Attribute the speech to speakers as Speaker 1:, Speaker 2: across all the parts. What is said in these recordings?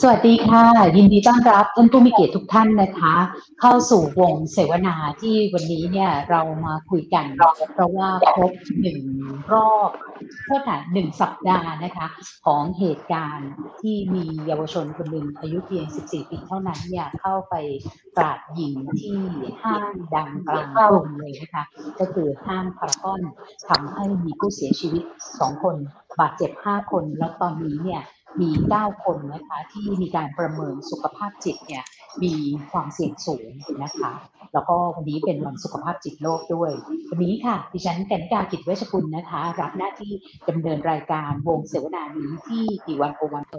Speaker 1: สวัสดีค่ะ ยินดีต้อนรับท่านผู้มีเกียรติทุกท่านนะคะ เข้าสู่วงเสวนาที่วันนี้เนี่ยเรามาคุยกันเพราะว่าครบหนึ่งรอบเท่ากับหนึ่งสัปดาห์นะคะ ของเหตุการณ์ที่มีเยาวชนคนหนึ่งอายุเพียง 14 ปีเท่านั้นเนี่ยเข้าไปกราดยิงที่ห้างดังกลางกรุงเลยนะคะ ก็คือห้างพารากอนทำให้มีผู้เสียชีวิต 2 คนบาดเจ็บ 5 คนแล้วตอนนี้เนี่ย มี 9 คนนะคะที่มีการประเมินสุขภาพจิตเนี่ยมีความเสี่ยงสูงนะคะ แล้วก็วันนี้เป็นวันสุขภาพจิตโลกด้วย วันนี้ค่ะดิฉันกันกากิจเวชกุลนะคะ รับหน้าที่ดำเนินรายการวงเสวนานี้ที่ดีวันโอวันเอ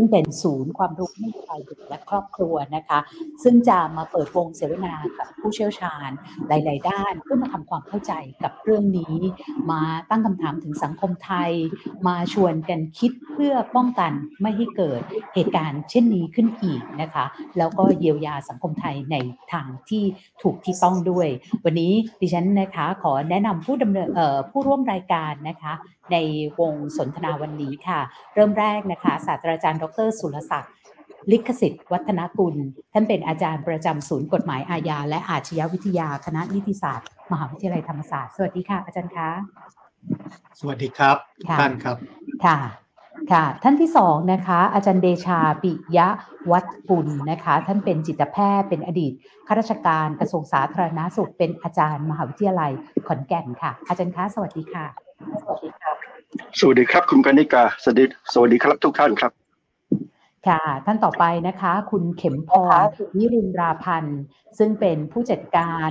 Speaker 1: ซึ่งเป็นศูนย์ความรู้ให้ฝ่ายเด็กและครอบครัวนะคะ ซึ่งจะมาเปิดวงเสวนากับผู้เชี่ยวชาญหลาย ๆ ด้าน เพื่อมาทำความเข้าใจกับเรื่องนี้ มาตั้งคำถามถึงสังคมไทย มาชวนกันคิดเพื่อป้องกันไม่ให้เกิดเหตุการณ์เช่นนี้ขึ้นอีกนะคะ แล้วก็เยียวยาสังคมไทยในทางที่ถูกที่ต้องด้วย วันนี้ดิฉันนะคะขอแนะนำผู้ดำเนินผู้ร่วมรายการนะคะ ในวงสนทนาวันนี้ค่ะ เริ่มแรกนะคะศาสตราจารย์ ดร สุรศักดิ์ลิขสิทธิ์วัฒนกุล ท่านเป็นอาจารย์ประจำศูนย์กฎหมายอาญาและอาชญาวิทยาคณะนิติศาสตร์ มหาวิทยาลัยธรรมศาสตร์ สวัสดีค่ะ อาจารย์คะ
Speaker 2: สวัสดีครับทุก
Speaker 1: ค่ะ
Speaker 2: ท่านครับ
Speaker 1: ค่ะค่ะ ท่านที่สองนะคะ อาจารย์เดชาปิยะวัดกุลนะคะ ท่านเป็นจิตแพทย์เป็นอดีตข้าราชการกระทรวงสาธารณาสุขเป็นอาจารย์มหาวิทยาลัยขอนแก่นค่ะ อาจารย์คะสวัสดีค่ะ สวัสดีค่ะ
Speaker 3: สวัสดีครับ คุณกนิกาสวัสดีสวัสดีครับทุกท่านครับ
Speaker 1: ค่ะ ท่านต่อไปนะคะ คุณเข็มพรนิรินทราพันธ์ซึ่งเป็นผู้จัดการ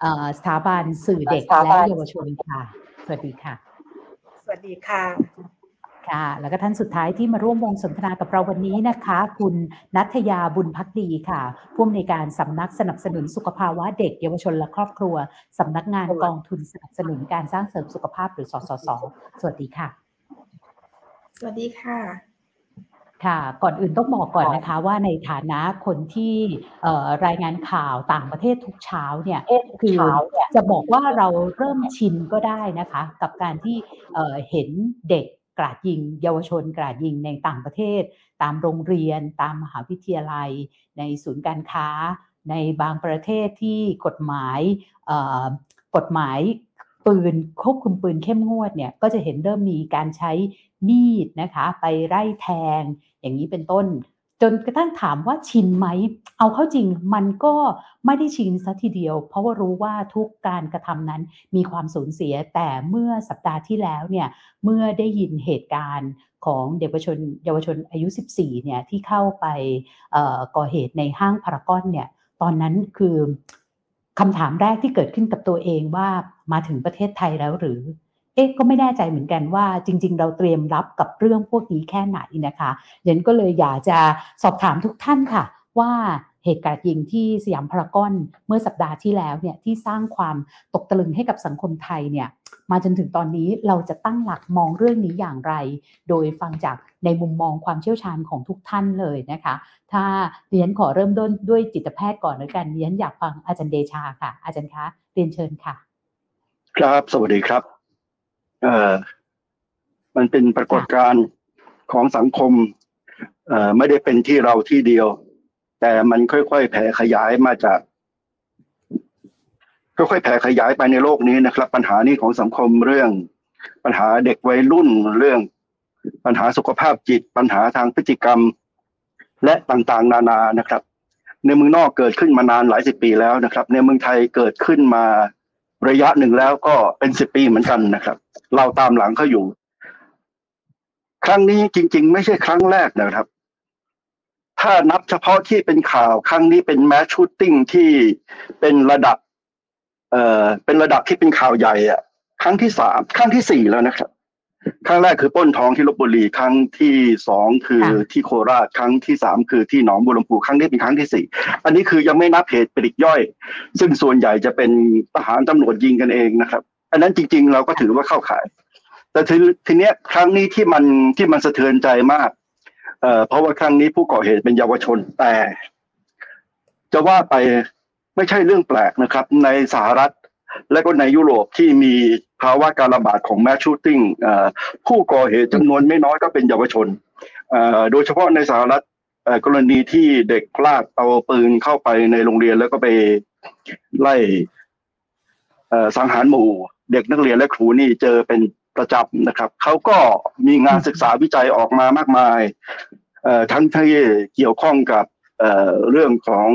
Speaker 1: เอ่อสถาบันสื่อเด็กและเยาวชนค่ะ สวัสดีค่ะ
Speaker 4: สวัสดีค่ะ
Speaker 1: ค่ะ แล้วก็ท่านสุดท้ายที่มาร่วมวงสนทนากับเราวันนี้นะคะ คุณนัทยาบุญพักดีค่ะ ผู้อำนวยการสำนักสนับสนุนสุขภาวะเด็ก เยาวชนและครอบครัวสำนักงานกองทุนสนับสนุนการสร้างเสริมสุขภาพหรือสสส สวัสดีค่ะ
Speaker 4: สวัสดีค่ะ
Speaker 1: ค่ะก่อนอื่นต้องบอกก่อนนะคะว่าในฐานะคนที่เอ่อรายงานข่าวต่างประเทศทุกเช้าเนี่ยคือจะบอกว่าเราเริ่มชินก็ได้นะคะ กับการที่เอ่อเห็นเด็ก กราดยิง เยาวชนกราดยิงในต่างประเทศ ตามโรงเรียน ตามมหาวิทยาลัย ในศูนย์การค้า ในบางประเทศที่กฎหมายกฎหมายปืนควบคุมปืนเข้มงวดเนี่ยก็จะเห็นเริ่มมีการใช้มีดนะคะไปไล่แทง อย่างนี้เป็นต้น จนกระทั่งถามว่าชินไหม เอาเข้าจริงมันก็ไม่ได้ชินซะทีเดียว เพราะว่ารู้ว่าทุกการกระทำนั้นมีความสูญเสีย แต่เมื่อสัปดาห์ที่แล้วเนี่ย เมื่อได้ยินเหตุการณ์ของเยาวชนเยาวชนอายุ 14 เนี่ยที่เข้าไปก่อเหตุในห้างพารากอนเนี่ย ตอนนั้นคือคำถามแรกที่เกิดขึ้นกับตัวเองว่ามาถึงประเทศไทยแล้วหรือ เอ๊ะก็ไม่แน่ใจเหมือนกันว่าจริง ๆ เราเตรียมรับกับเรื่องพวกนี้แค่ไหนนะคะเดนก็เลยอยากจะสอบถามทุกท่านค่ะ ว่าเหตุการณ์ยิงที่สยามพารากอนเมื่อสัปดาห์ที่แล้วเนี่ยที่สร้างความตกตะลึงให้กับสังคมไทยเนี่ยมาจนถึงตอนนี้เราจะตั้งหลักมองเรื่องนี้อย่างไร โดยฟังจากในมุมมองความเชี่ยวชาญของทุกท่านเลยนะคะ ถ้าเรียนขอเริ่มต้นด้วยจิตแพทย์ก่อนแล้วกันเรียนอยากฟังอาจารย์เดชาค่ะ อาจารย์คะเรียนเชิญค่ะ
Speaker 3: ครับสวัสดีครับ เอ่อมันเป็นปรากฏการณ์ของสังคม เอ่อไม่ได้เป็นที่เราที่เดียว แต่มันค่อยๆแผ่ขยายมาจากค่อยๆแผ่ขยายไปในโลกนี้นะครับ ปัญหานี้ของสังคมเรื่อง ปัญหาเด็กวัยรุ่นเรื่อง ปัญหาสุขภาพจิต ปัญหาทางพฤติกรรม และต่างๆ นานานะครับ ในเมืองนอกเกิดขึ้นมานานหลายสิบปีแล้วนะครับ ในเมืองไทยเกิดขึ้นมา ระยะหนึ่งแล้วก็เป็นสิบปีเหมือนกันนะครับ เราตามหลังเขาอยู่ ครั้งนี้จริง ๆ ไม่ใช่ครั้งแรกนะครับ ถ้านับเฉพาะที่เป็นข่าว ครั้งนี้เป็นแมชชูตติ้งที่เป็นระดับ เอ่อเป็นระดับที่เป็นข่าวใหญ่อะครั้งที่สามครั้งที่สี่แล้วนะครับ ครั้งแรกคือปล้นทองที่ลบบุรีครั้งที่สองคือ
Speaker 1: ค่ะ
Speaker 3: ที่โคราชครั้งที่สามคือที่หนองบัวลำพูครั้งนี้เป็นครั้งที่สี่อันนี้คือยังไม่นับเหตุปลีกย่อย ซึ่งส่วนใหญ่จะเป็นทหารตำรวจยิงกันเองนะครับ อันนั้นจริง ๆ เราก็ถือว่าเข้าข่าย แต่ทีทีเนี้ยครั้งนี้ที่มันที่มันสะเทือนใจมากเอ่อเพราะว่าครั้งนี้ผู้ก่อเหตุเป็นเยาวชนแต่ จะว่าไปไม่ใช่เรื่องแปลกนะครับ ในสหรัฐและก็ในยุโรปที่มี ภาวะการระบาดของแมสชูตติ้งผู้ก่อเหตุจำนวนไม่น้อยก็เป็นเยาวชน โดยเฉพาะในสหรัฐกรณีที่เด็กพลาดเอาปืนเข้าไปในโรงเรียนแล้วก็ไปไล่สังหารหมู่ เด็กนักเรียนและครูนี่เจอเป็นประจำนะครับเขาก็มีงานศึกษาวิจัยออกมามากมายทั้งที่เกี่ยวข้องกับเรื่องของ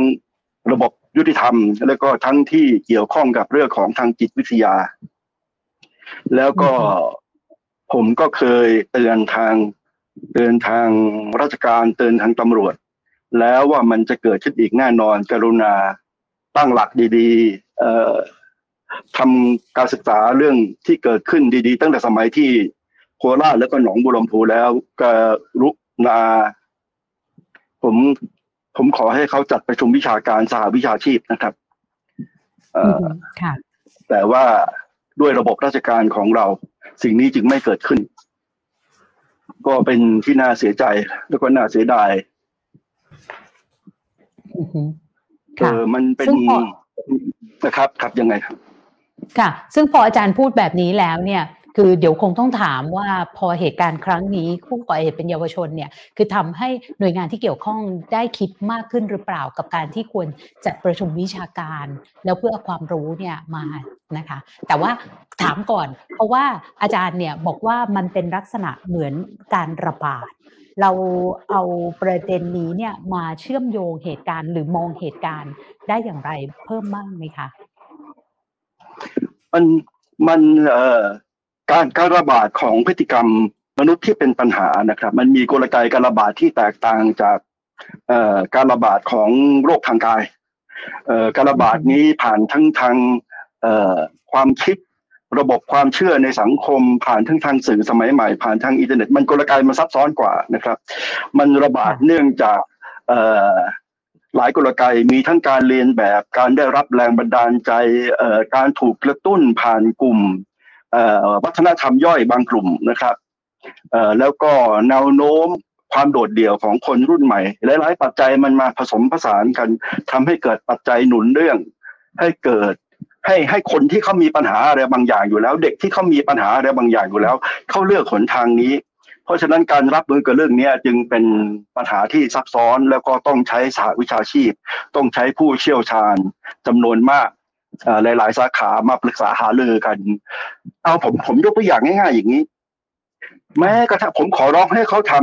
Speaker 3: ระบบยุติธรรม แล้วก็ทั้งที่เกี่ยวข้องกับเรื่องของทางจิตวิทยา แล้วก็ผมก็เคยเตือนทางเตือนทางราชการเตือนทางตำรวจ แล้วว่ามันจะเกิดขึ้นอีกแน่นอน กรุณาตั้งหลักดีๆทำการศึกษาเรื่องที่เกิดขึ้นดีๆ ตั้งแต่สมัยที่โคราชแล้วก็หนองบุรมพูแล้วกรุณา ผมผมขอให้เขาจัดประชุมวิชาการสหวิชาชีพนะครับแต่ว่า ด้วยระบบราชการของเรา สิ่งนี้จึงไม่เกิดขึ้น ก็เป็นที่น่าเสียใจแล้วก็น่าเสียดายเออมันเป็นนะครับครับยังไงครับ
Speaker 1: ค่ะ ซึ่งพออาจารย์พูดแบบนี้แล้วเนี่ย คือเดี๋ยวคงต้องถามว่าพอเหตุการณ์ครั้งนี้ผู้ก่อเหตุเป็นเยาวชนเนี่ยคือทำให้หน่วยงานที่เกี่ยวข้องได้คิดมากขึ้นหรือเปล่ากับการที่ควรจัดประชุมวิชาการ แล้วเพื่อความรู้เนี่ยมานะคะ แต่ว่าถามก่อน เพราะว่าอาจารย์เนี่ยบอกว่ามันเป็นลักษณะเหมือนการระบาดเราเอาประเด็นนี้เนี่ยมาเชื่อมโยงเหตุการณ์ หรือมองเหตุการณ์ได้อย่างไรเพิ่มมากไหมคะ
Speaker 3: มันมันเอ่อ การการระบาดของพฤติกรรมมนุษย์ที่เป็นปัญหานะครับ มันมีกลไกการระบาดที่แตกต่างจากการระบาดของโรคทางกายการระบาดนี้ผ่านทั้งทางความคิดระบบความเชื่อในสังคม ผ่านทั้งทางสื่อสมัยใหม่ ผ่านทางอินเทอร์เน็ต มันกลไกมันซับซ้อนกว่านะครับ มันระบาดเนื่องจากหลายกลไกมีทั้งการเรียนแบบการได้รับแรงบันดาลใจการถูกกระตุ้นผ่านกลุ่ม วัฒนธรรมย่อยบางกลุ่มนะครับแล้วก็แนวโน้มความโดดเดี่ยวของคนรุ่นใหม่ หลายๆปัจจัยมันมาผสมผสานกันทำให้เกิดปัจจัยหนุนเรื่อง ให้เกิดให้ให้คนที่เขามีปัญหาอะไรบางอย่างอยู่แล้ว เด็กที่เขามีปัญหาอะไรบางอย่างอยู่แล้วเขาเลือกหนทางนี้ เพราะฉะนั้นการรับมือกับเรื่องนี้จึงเป็นปัญหาที่ซับซ้อนแล้วก็ต้องใช้สหวิชาชีพ ต้องใช้ผู้เชี่ยวชาญจำนวนมาก หลาย ๆ สาขามาปรึกษาหารือกัน เอาผมผมยกตัวอย่างง่ายๆ อย่างนี้ แม้กระทั่งผมขอร้องให้เขาท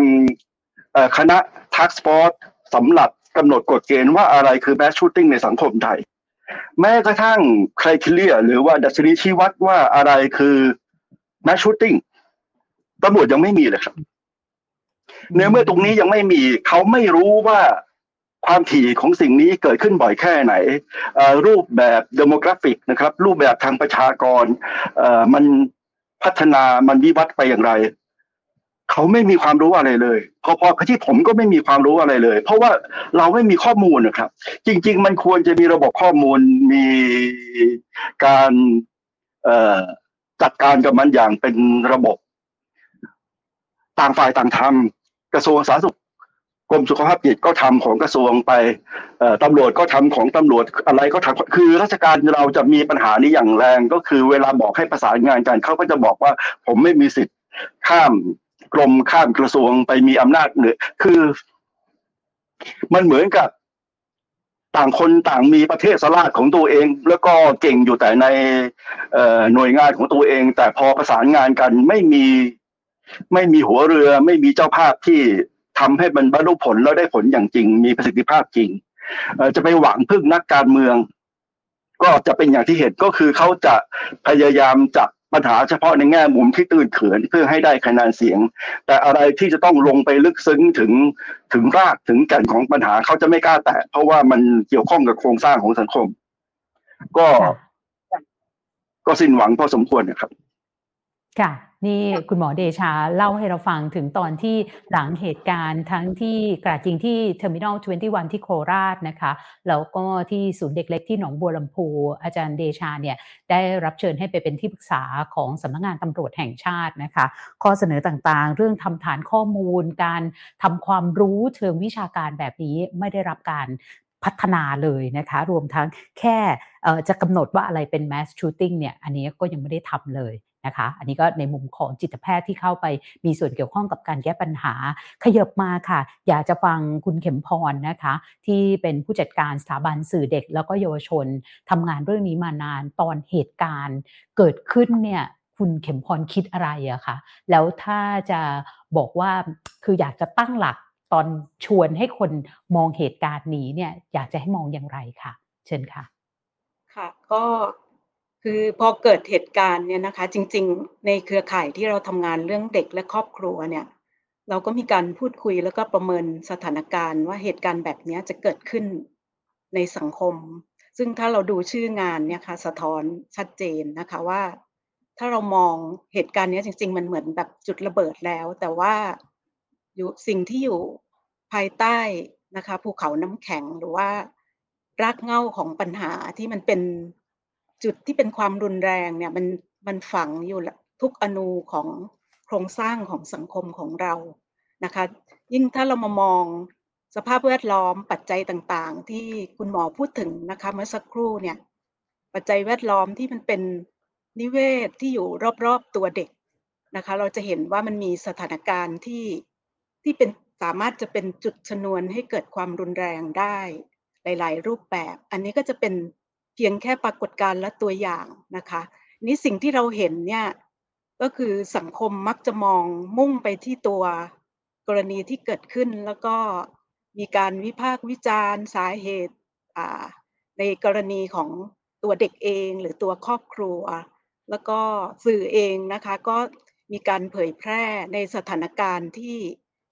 Speaker 3: ำคณะ task force สำหรับกำหนดกฎเกณฑ์ว่าอะไรคือ mass shooting ในสังคมไทย แม้กระทั่งcriteria หรือว่าดัชนีชี้วัดว่าอะไรคือ mass shooting ตำรวจยังไม่มีเลยครับเนื้อเมื่อตรงนี้ยังไม่มีเขาไม่รู้ว่า ความถี่ของสิ่งนี้เกิดขึ้นบ่อยแค่ไหน รูปแบบ demographic นะครับ รูปแบบทางประชากรมันพัฒนามันวิวัฒน์ไปอย่างไร เขาไม่มีความรู้อะไรเลยพอๆกับที่ผมก็ไม่มีความรู้อะไรเลย เพราะว่าเราไม่มีข้อมูลนะครับ จริง ๆ มันควรจะมีระบบข้อมูลมีการจัดการกับมันอย่างเป็นระบบ ต่างฝ่ายต่างทำกระทรวงสาธารณสุข กรมสุขภาพจิตก็ทำของกระทรวงไปตำรวจก็ทำของตำรวจอะไรก็ทำคือราชการเราจะมีปัญหานี้อย่างแรง ก็คือเวลาบอกให้ประสานงานกันเขาก็จะบอกว่า ผมไม่มีสิทธิ์ข้ามกรมข้ามกระทรวงไปมีอำนาจเหนือคือ มันเหมือนกับต่างคนต่างมีประเทศสลาดของตัวเอง แล้วก็เก่งอยู่แต่ในหน่วยงานของตัวเอง แต่พอประสานงานกันไม่มีไม่มีหัวเรือ ไม่มีเจ้าภาพที่ ทำให้มันบรรลุผลแล้วได้ผลอย่างจริง มีประสิทธิภาพจริงจะไปหวังพึ่งนักการเมือง ก็จะเป็นอย่างที่เห็นก็คือเขาจะพยายามจับปัญหาเฉพาะในแง่มุมที่ตื้นเขินเพื่อให้ได้คะแนนเสียง แต่อะไรที่จะต้องลงไปลึกซึ้งถึงถึงรากถึงแก่นของปัญหาเขาจะไม่กล้าแตะเพราะว่ามันเกี่ยวข้องกับโครงสร้างของสังคม ก็ก็สิ้นหวังพอสมควรนะครับ
Speaker 1: ค่ะ นี่คุณหมอเดชาเล่าให้เราฟังถึงตอนที่หลังเหตุการณ์ทั้งที่กราดยิงที่ Terminal 21 ที่โคราชนะคะแล้วก็ที่ศูนย์เด็กเล็กที่หนองบัวลำพู อาจารย์เดชาเนี่ยได้รับเชิญให้ไปเป็นที่ปรึกษาของสำนักงงานตำรวจแห่งชาตินะคะข้อเสนอต่างๆ เรื่องทำฐานข้อมูล การทำความรู้เชิงวิชาการแบบนี้ไม่ได้รับการพัฒนาเลยนะคะ รวมทั้งแค่จะกำหนดว่าอะไรเป็น mass shooting เนี่ยอันนี้ก็ยังไม่ได้ทำเลย นะคะ อันนี้ก็ในมุมของจิตแพทย์ที่เข้าไปมีส่วนเกี่ยวข้องกับการแก้ปัญหา ขยบมาค่ะ อยากจะฟังคุณเข็มพรนะคะ ที่เป็นผู้จัดการสถาบันสื่อเด็ก แล้วก็เยาวชนทำงานเรื่องนี้มานานตอนเหตุการณ์เกิดขึ้นเนี่ยคุณเข็มพรคิดอะไรอะคะแล้วถ้าจะบอกว่าคืออยากจะตั้งหลักตอนชวนให้คนมองเหตุการณ์นี้เนี่ยอยากจะให้มองอย่างไรคะเชิญค่ะ
Speaker 4: ค่ะ ก็ คือพอเกิดเหตุการณ์เนี่ยนะคะ จริง ๆ ในเครือข่ายที่เราทำงานเรื่องเด็กและครอบครัวเนี่ย เราก็มีการพูดคุยแล้วก็ประเมินสถานการณ์ว่าเหตุการณ์แบบนี้จะเกิดขึ้นในสังคม ซึ่งถ้าเราดูชื่องานเนี่ยค่ะสะท้อนชัดเจนนะคะว่า ถ้าเรามองเหตุการณ์นี้จริง ๆ มันเหมือนแบบจุดระเบิดแล้ว แต่ว่าอยู่สิ่งที่อยู่ภายใต้นะคะภูเขาน้ำแข็งหรือว่ารากเหง้าของปัญหาที่มันเป็น จุดที่เป็นความรุนแรงเนี่ยมันมันฝังอยู่ทุกอนูของโครงสร้างของสังคมของเรานะคะ ยิ่งถ้าเรามามองสภาพแวดล้อมปัจจัยต่างๆ ที่คุณหมอพูดถึงนะคะเมื่อสักครู่เนี่ยปัจจัยแวดล้อมที่มันเป็นนิเวศที่อยู่รอบๆตัวเด็กนะคะ เราจะเห็นว่ามันมีสถานการณ์ที่ที่เป็นสามารถจะเป็นจุดชนวนให้เกิดความรุนแรงได้หลาย ๆ รูปแบบ อันนี้ก็จะเป็น พียงแค่ปรากฏการณ์และตัวอย่างนะคะนี้สิ่งที่เราเห็นเนี่ยก็คือสังคมมักจะมองมุ่งไปที่ตัวกรณีที่เกิดขึ้น แล้วก็มีการวิพากษ์วิจารณ์สาเหตุในกรณีของตัวเด็กเองหรือตัวครอบครัว แล้วก็สื่อเองนะคะก็มีการเผยแพร่ในสถานการณ์ที่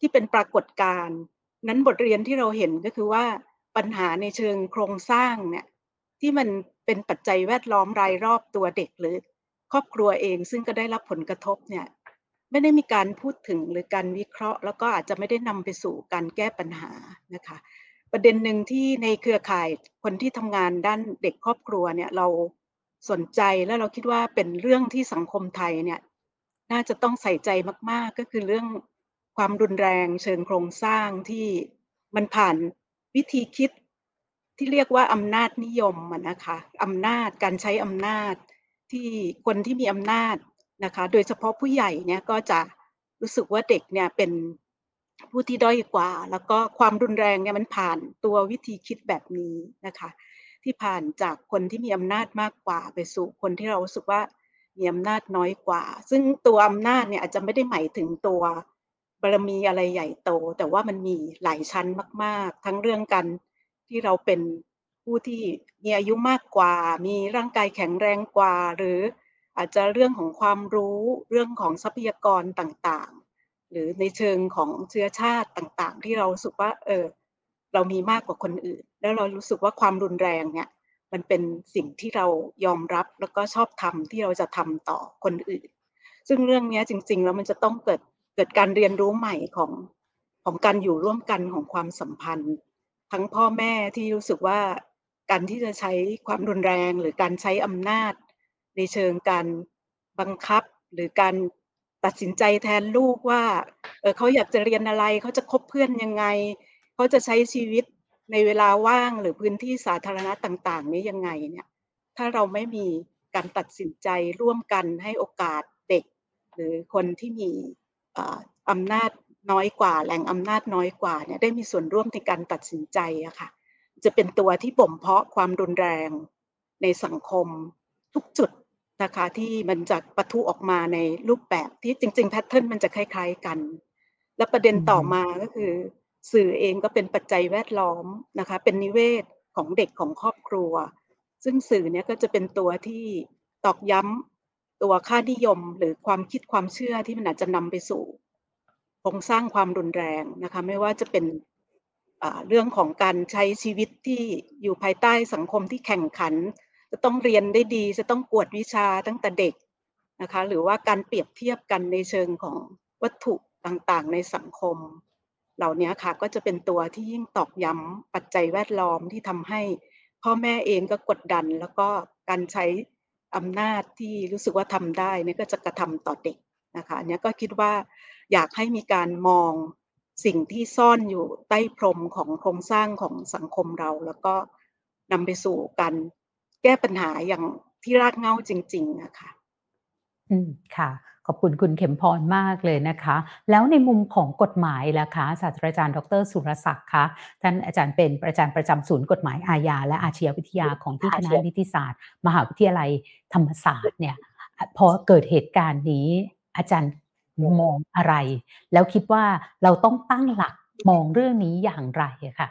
Speaker 4: ที่เป็นปรากฏการณ์นั้นบทเรียนที่เราเห็นก็คือว่าปัญหาในเชิงโครงสร้างเนี่ย ที่มันเป็นปัจจัยแวดล้อมรายรอบตัวเด็กหรือ ครอบครัวเองซึ่งก็ได้รับผลกระทบเนี่ยไม่ได้มีการพูดถึงหรือการวิเคราะห์ แล้วก็อาจจะไม่ได้นำไปสู่การแก้ปัญหานะคะ ประเด็นหนึ่งที่ในเครือข่ายคนที่ทำงานด้านเด็กครอบครัวเนี่ยเราสนใจและเราคิดว่าเป็นเรื่องที่สังคมไทยเนี่ยน่าจะต้องใส่ใจมาก ๆ ก็คือเรื่องความรุนแรงเชิงโครงสร้างที่มันผ่านวิธีคิด ที่เรียกว่าอำนาจนิยมนะคะอำนาจการใช้อำนาจที่คนที่มีอำนาจนะคะ โดยเฉพาะผู้ใหญ่เนี่ยก็จะรู้สึกว่าเด็กเนี่ยเป็นผู้ที่ด้อยกว่า แล้วก็ความรุนแรงเนี่ยมันผ่านตัววิธีคิดแบบนี้นะคะ ที่ผ่านจากคนที่มีอำนาจมากกว่า ไปสู่คนที่เรารู้สึกว่ามีอำนาจน้อยกว่า ซึ่งตัวอำนาจเนี่ยอาจจะไม่ได้หมายถึงตัวบารมีอะไรใหญ่โต แต่ว่ามันมีหลายชั้นมาก ๆ ทั้งเรื่องการ ที่เราเป็นผู้ที่มีอายุมากกว่า มีร่างกายแข็งแรงกว่า หรืออาจจะเรื่องของความรู้เรื่องของทรัพยากรต่างๆ หรือในเชิงของเชื้อชาติต่างๆ ที่เราสึกว่าเออเรามีมากกว่าคนอื่น แล้วเรารู้สึกว่าความรุนแรงเนี่ยมันเป็นสิ่งที่เรายอมรับแล้วก็ชอบทำที่เราจะทำต่อคนอื่น ซึ่งเรื่องนี้จริง ๆ แล้วมันจะต้องเกิดเกิดการเรียนรู้ใหม่ของของการอยู่ร่วมกันของความสัมพันธ์ ทั้งพ่อแม่ที่รู้สึกว่าการที่จะใช้ความรุนแรงหรือการใช้อำนาจ ในเชิงการบังคับหรือการตัดสินใจแทนลูกว่าเออเขาอยากจะเรียนอะไรเขาจะคบเพื่อนยังไง เขาจะใช้ชีวิตในเวลาว่างหรือพื้นที่สาธารณะต่าง ๆ นี้ยังไงเนี่ยถ้าเราไม่มีการตัดสินใจร่วมกันให้โอกาสเด็ก หรือคนที่มีอำนาจ น้อยกว่าแหล่งอำนาจน้อยกว่าเนี่ยได้มีส่วนร่วมในการตัดสินใจอะค่ะ จะเป็นตัวที่บ่มเพาะความรุนแรงในสังคมทุกจุดนะคะที่มันจะปะทุออกมาในรูปแบบที่จริงๆแพทเทิร์นมันจะคล้ายๆกัน และประเด็นต่อมาก็คือ สื่อเองก็เป็นปัจจัยแวดล้อมนะคะ เป็นนิเวศของเด็กของครอบครัว ซึ่งสื่อเนี้ยก็จะเป็นตัวที่ตอกย้ำตัวค่านิยมหรือความคิดความเชื่อที่มันอาจจะนำไปสู่โค รงสร้างความรุนแรงนะคะไม่ว่าจะเป็นเรื่องของการใช้ชีวิตที่อยู่ภายใต้สังคมที่แข่งขัน จะต้องเรียนได้ดี จะต้องกวดวิชาตั้งแต่เด็กนะคะหรือว่าการเปรียบเทียบกันในเชิงของวัตถุต่างๆ ในสังคม เหล่านี้ค่ะก็จะเป็นตัวที่ยิ่งตอกย้ำปัจจัยแวดล้อมที่ทำให้พ่อแม่เองก็กดดัน แล้วก็การใช้อำนาจที่รู้สึกว่าทำได้นี่ก็จะกระทำต่อเด็กนะคะอันนี้ก็คิดว่า อยากให้มีการมองสิ่งที่ซ่อนอยู่ใต้พรมของโครงสร้างของสังคมเรา แล้วก็นำไปสู่การแก้ปัญหาอย่างที่รากเหง้าจริงๆนะคะ
Speaker 1: อืมค่ะขอบคุณคุณเข็มพรมากเลยนะคะ แล้วในมุมของกฎหมายล่ะคะศาสตราจารย์ดร.สุรศักดิ์คะท่านอาจารย์เป็นอาจารย์ประจำศูนย์กฎหมายอาญาและอาชญาวิทยาของที่คณะนิติศาสตร์ มหาวิทยาลัยธรรมศาสตร์เนี่ยพอเกิดเหตุการณ์นี้อาจารย์ มองอะไร?แล้วคิดว่าเราต้องตั้งหลักมองเรื่องนี้อย่างไรอะค่ะ?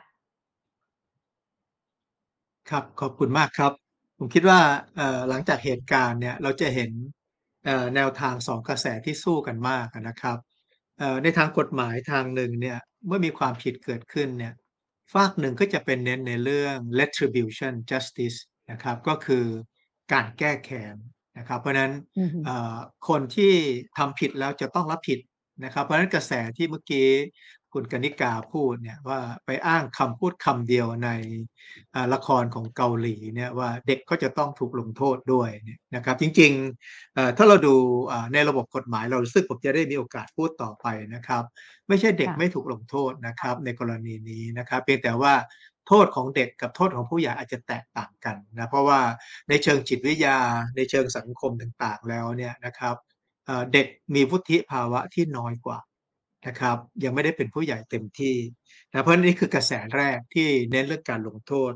Speaker 2: ครับขอบคุณมากครับ ผมคิดว่าหลังจากเหตุการณ์เนี่ยเราจะเห็นแนวทาง2กระแสที่สู้กันมากนะครับในทางกฎหมายทางหนึ่งเนี่ยเมื่อมีความผิดเกิดขึ้นเนี่ยฝากหนึ่งก็จะเป็นเน้นในเรื่อง retribution justice นะครับ ก็คือการแก้แค้น นะครับเพราะฉะนั้น
Speaker 1: อือฮึ
Speaker 2: เอ่อคนที่ทำผิดแล้วจะต้องรับผิดนะครับ เพราะฉะนั้นกระแสที่เมื่อกี้คุณกนิกาพูดเนี่ยว่าไปอ้างคำพูดคำเดียวในอ่าละครของเกาหลีเนี่ยว่าเด็กก็จะต้องถูกลงโทษด้วยเนี่ยนะครับ จริงๆเอ่อถ้าเราดูอ่าในระบบกฎหมายเรารู้สึกผมจะได้มีโอกาสพูดต่อไปนะครับ ไม่ใช่เด็ก
Speaker 1: ค่ะ
Speaker 2: ไม่ถูกลงโทษนะครับในกรณีนี้นะครับ เพียงแต่ว่า โทษของเด็กกับโทษของผู้ใหญ่อาจจะแตกต่างกันนะเพราะว่าในเชิงจิตวิทยา ในเชิงสังคมต่างๆแล้วเนี่ยนะครับเด็กมีวุฒิภาวะที่น้อยกว่านะครับยังไม่ได้เป็นผู้ใหญ่เต็มที่นะเพราะนี่คือกระแสแรกที่เน้นเรื่องการลงโทษ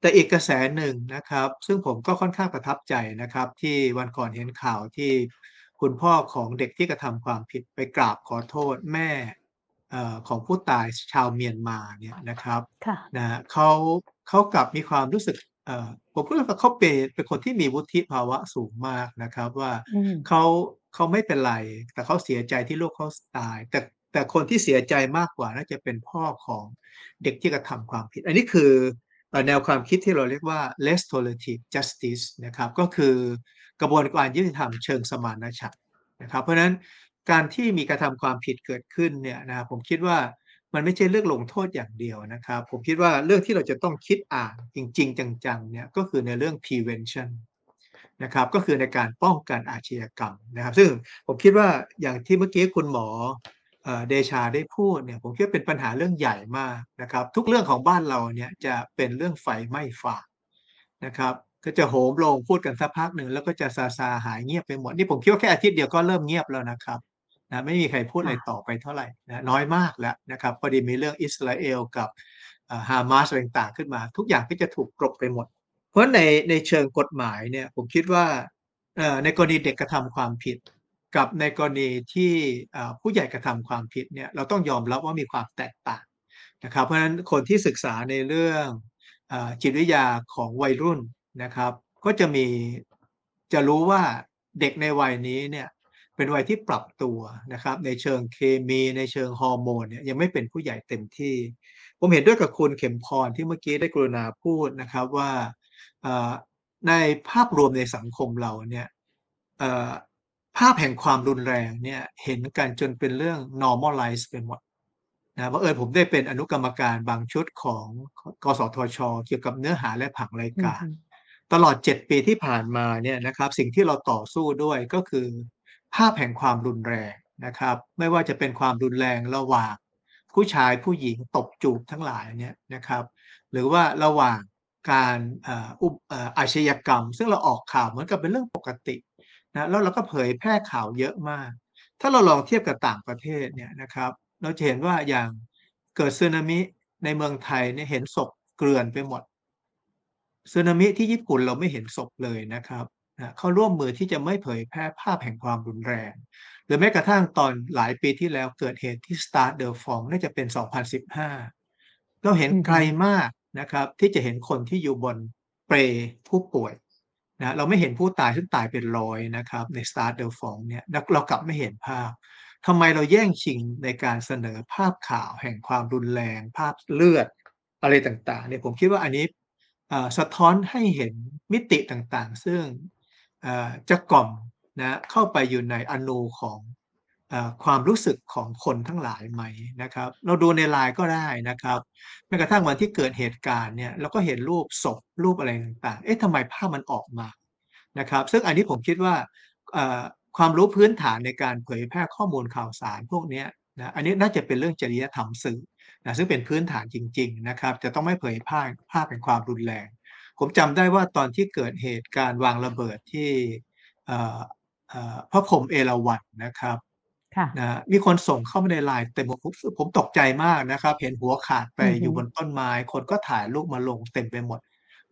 Speaker 2: แต่อีกกระแสหนึ่งนะครับ ซึ่งผมก็ค่อนข้างประทับใจนะครับ ที่วันก่อนเห็นข่าวที่คุณพ่อของเด็กที่กระทำความผิดไปกราบขอโทษแม่ ของผู้ตายชาวเมียนมาเนี่ยนะครับ
Speaker 1: ค่ะ
Speaker 2: นะเขาเขากลับมีความรู้สึกเอ่อผมพูดว่าเขาเปเป็นคนที่มีวุฒิภาวะสูงมากนะครับว่า
Speaker 1: อืม
Speaker 2: เขาเขาไม่เป็นไร แต่เขาเสียใจที่ลูกเขาสตาย แต่แต่คนที่เสียใจมากกว่าน่าจะเป็นพ่อของเด็กที่กระทำความผิด อันนี้คือเอ่อแนวความคิดที่เราเรียกว่า restorative justice นะครับ ก็คือกระบวนการยุติธรรมเชิงสมานฉันท์นะครับ เพราะฉะนั้น การที่มีการะทำความผิดเกิดขึ้นเนี่ยนะครับผมคิดว่ามันไม่ใช่เรื่องลงโทษอย่างเดียวนะครับ ผมคิดว่าเรื่องที่เราจะต้องคิดอ่านจริง ๆ จังๆเนี่ยก็คือในเรื่อง prevention นะครับก็คือในการป้องกันอาชญากรรมนะครับ ซึ่งผมคิดว่าอย่างที่เมื่อกี้คุณหมอเดชาได้พูดเนี่ยผมคิดว่าเป็นปัญหาเรื่องใหญ่มากนะครับ ทุกเรื่องของบ้านเราเนี่ยจะเป็นเรื่องไฟไหม้ฟางนะครับ ก็จะโหมโรงพูดกันสักพักหนึ่งแล้วก็จะซาๆหายเงียบไปหมดนี่ผมคิดว่าแค่อาทิตย์เดียวก็เริ่มเงียบแล้วนะครับ นะไม่มีใครพูดอะไร
Speaker 1: ค่ะ
Speaker 2: ต่อไปเท่าไรนะน้อยมากแล้วนะครับพอดีมีเรื่องอิสราเอลกับอ่าฮามาสอะไรต่างๆขึ้นมา ทุกอย่างก็จะถูกกลบไปหมด เพราะในในเชิงกฎหมายเนี่ยผมคิดว่าเอ่อในกรณีเด็กกระทำความผิด กับในกรณีที่อ่าผู้ใหญ่กระทำความผิดเนี่ยเราต้องยอมรับว่ามีความแตกต่างนะครับ เพราะฉะนั้นคนที่ศึกษาในเรื่องอ่าจิตวิทยาของวัยรุ่นนะครับ ก็จะมีจะรู้ว่าเด็กในวัยนี้เนี่ย เป็นวัยที่ปรับตัวนะครับ ในเชิงเคมีในเชิงฮอร์โมนเนี่ยยังไม่เป็นผู้ใหญ่เต็มที่ ผมเห็นด้วยกับคุณเข็มพรที่เมื่อกี้ได้กรุณาพูดนะครับว่าอ่าในภาพรวมในสังคมเราเนี่ยเอ่อภาพแห่งความรุนแรงเนี่ยเห็นกันจนเป็นเรื่อง normalize ไปหมดนะบังเอิญผมได้เป็นอนุกรรมการบางชุดของขกสทช.เกี่ยวกับเนื้อหาและผังรายกา
Speaker 1: อือฮ
Speaker 2: รึตลอด 7 ปีที่ผ่านมาเนี่ยนะครับ สิ่งที่เราต่อสู้ด้วยก็คือ ภาพแห่งความรุนแรงนะครับ ไม่ว่าจะเป็นความรุนแรงระหว่าง ผู้ชายผู้หญิงตบจูบทั้งหลายเนี่ยนะครับ หรือว่าระหว่างการอ่าอุอ่าอาชญากรรม ซึ่งเราออกข่าวเหมือนกับเป็นเรื่องปกตินะแล้วเราก็เผยแพร่ข่าวเยอะมาก ถ้าเราลองเทียบกับต่างประเทศเนี่ยนะครับ เราจะเห็นว่าอย่างเกิดสึนามิในเมืองไทยเนี่ยเห็นศพเกลื่อนไปหมดสึนามิที่ญี่ปุ่นเราไม่เห็นศพเลยนะครับ นะเขาร่วมมือที่จะไม่เผยแพร่ภาพแห่งความรุนแรง หรือแม้กระทั่งตอนหลายปีที่แล้วเกิดเหตุที่ Stade de f o r m น่าจะเป็น 2015 เราเห็นไกลมากนะครับที่จะเห็นคนที่อยู่บนเปลผู้ป่วยนะเราไม่เห็นผู้ตายซึ่งตายเป็นร้อยนะครับใน Stade de f o r m เนี่ยเรากลับไม่เห็นภาพทำไมเราแย่งชิงในการเสนอภาพข่าวแห่งความรุนแรง ภาพเลือดอะไรต่างๆเนี่ยผมคิดว่าอันนี้สะท้อนให้เห็นมิติต่างๆ ซึ่ง จะกล่อมนะเข้าไปอยู่ในอนูของอความรู้สึกของคนทั้งหลายไหมนะครับ เราดูใน LINE ก็ได้นะครับแม้กระทั่งวันที่เกิดเหตุการณ์เนี่ยเราก็เห็นรูปศพรูปอะไรต่างๆ เอ๊ะทำไมภาพมันออกมานะครับ ซึ่งอันนี้ผมคิดว่าความรู้พื้นฐานในการเผยแพร่ข้อมูลข่าวสารพวกนี้นะอันนี้น่าจะเป็นเรื่องจริยธรรมสื่อนะซึ่งเป็นพื้นฐานจริง ๆ นะครับ จะต้องไม่เผยพร่ภาพแห่งความรุนแรง ผมจำได้ว่าตอนที่เกิดเหตุการณ์วางระเบิดที่เอ่ออพระผมเอราวัณนะครับนะมีคนส่งเข้ามาในไลน์เต็มผมผมตกใจมากนะครับ เห็นหัวขาดไปอยู่บนต้นไม้ คนก็ถ่ายรูปมาลงเต็มไปหมด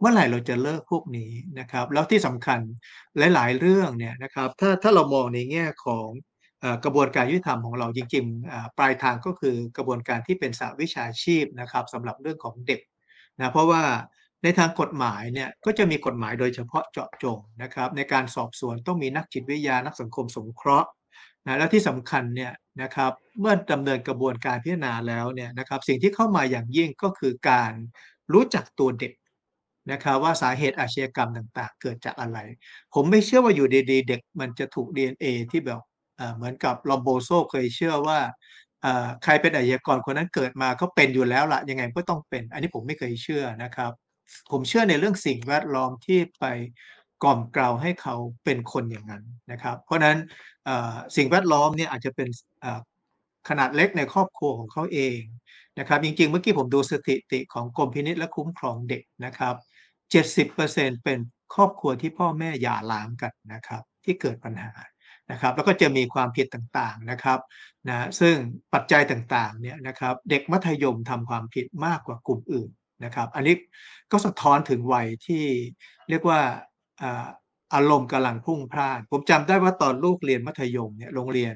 Speaker 2: เมื่อไหร่เราจะเลิกพวกนี้นะครับ แล้วที่สำคัญหลาย ๆ เรื่องเนี่ยนะครับถ้าถ้าเรามองในแง่ของกระบวนการยุติธรรมของเราจริงๆปลายทางก็คือกระบวนการที่เป็นสาวิชาชีพนะครับสำหรับเรื่องของเด็กนะเพราะว่า ในทางกฎหมายเนี่ยก็จะมีกฎหมายโดยเฉพาะเจาะจงนะครับในการสอบสวนต้องมีนักจิตวิทยานักสังคมสงเคราะห์นะและที่สำคัญเนี่ยนะครับเมื่อดำเนินกระบวนการพิจารณาแล้วเนี่ยนะครับสิ่งที่เข้ามาอย่างยิ่งก็คือการรู้จักตัวเด็กนะครับว่าสาเหตุอาชญากรรมต่าง ๆ เกิดจากอะไร ผมไม่เชื่อว่าอยู่ดีๆ เด็กมันจะถูก DNA ที่แบบเหมือนกับลอมโบโซเคยเชื่อว่าใครเป็นอาชญากรคนนั้นเกิดมาก็เป็นอยู่แล้วละยังไงก็ต้องเป็น อันนี้ผมไม่เคยเชื่อนะครับ ผมเชื่อในเรื่องสิ่งแวดล้อมที่ไปกล่อมกล่าวให้เขาเป็นคนอย่างนั้นนะครับ เพราะนั้นสิ่งแวดล้อมเนี่ยอาจจะเป็นขนาดเล็กในครอบครัวของเขาเองนะครับ จริงๆ เมื่อกี้ผมดูสถิติของกรมพินิษและคุ้มครองเด็กนะครับ 70%เป็นครอบครัวที่พ่อแม่หย่าร้างกันนะครับ ที่เกิดปัญหานะครับ แล้วก็จะมีความผิดต่างๆนะครับนะซึ่งปัจจัยต่างๆเนี่ยนะครับ เด็กมัธยมทำความผิดมากกว่ากลุ่มอื่น นะครับ อันนี้ก็สะท้อนถึงวัยที่เรียกว่าอารมณ์กำลังพุ่งพล่าน ผมจำได้ว่าตอนลูกเรียนมัธยมเนี่ยโรงเรียน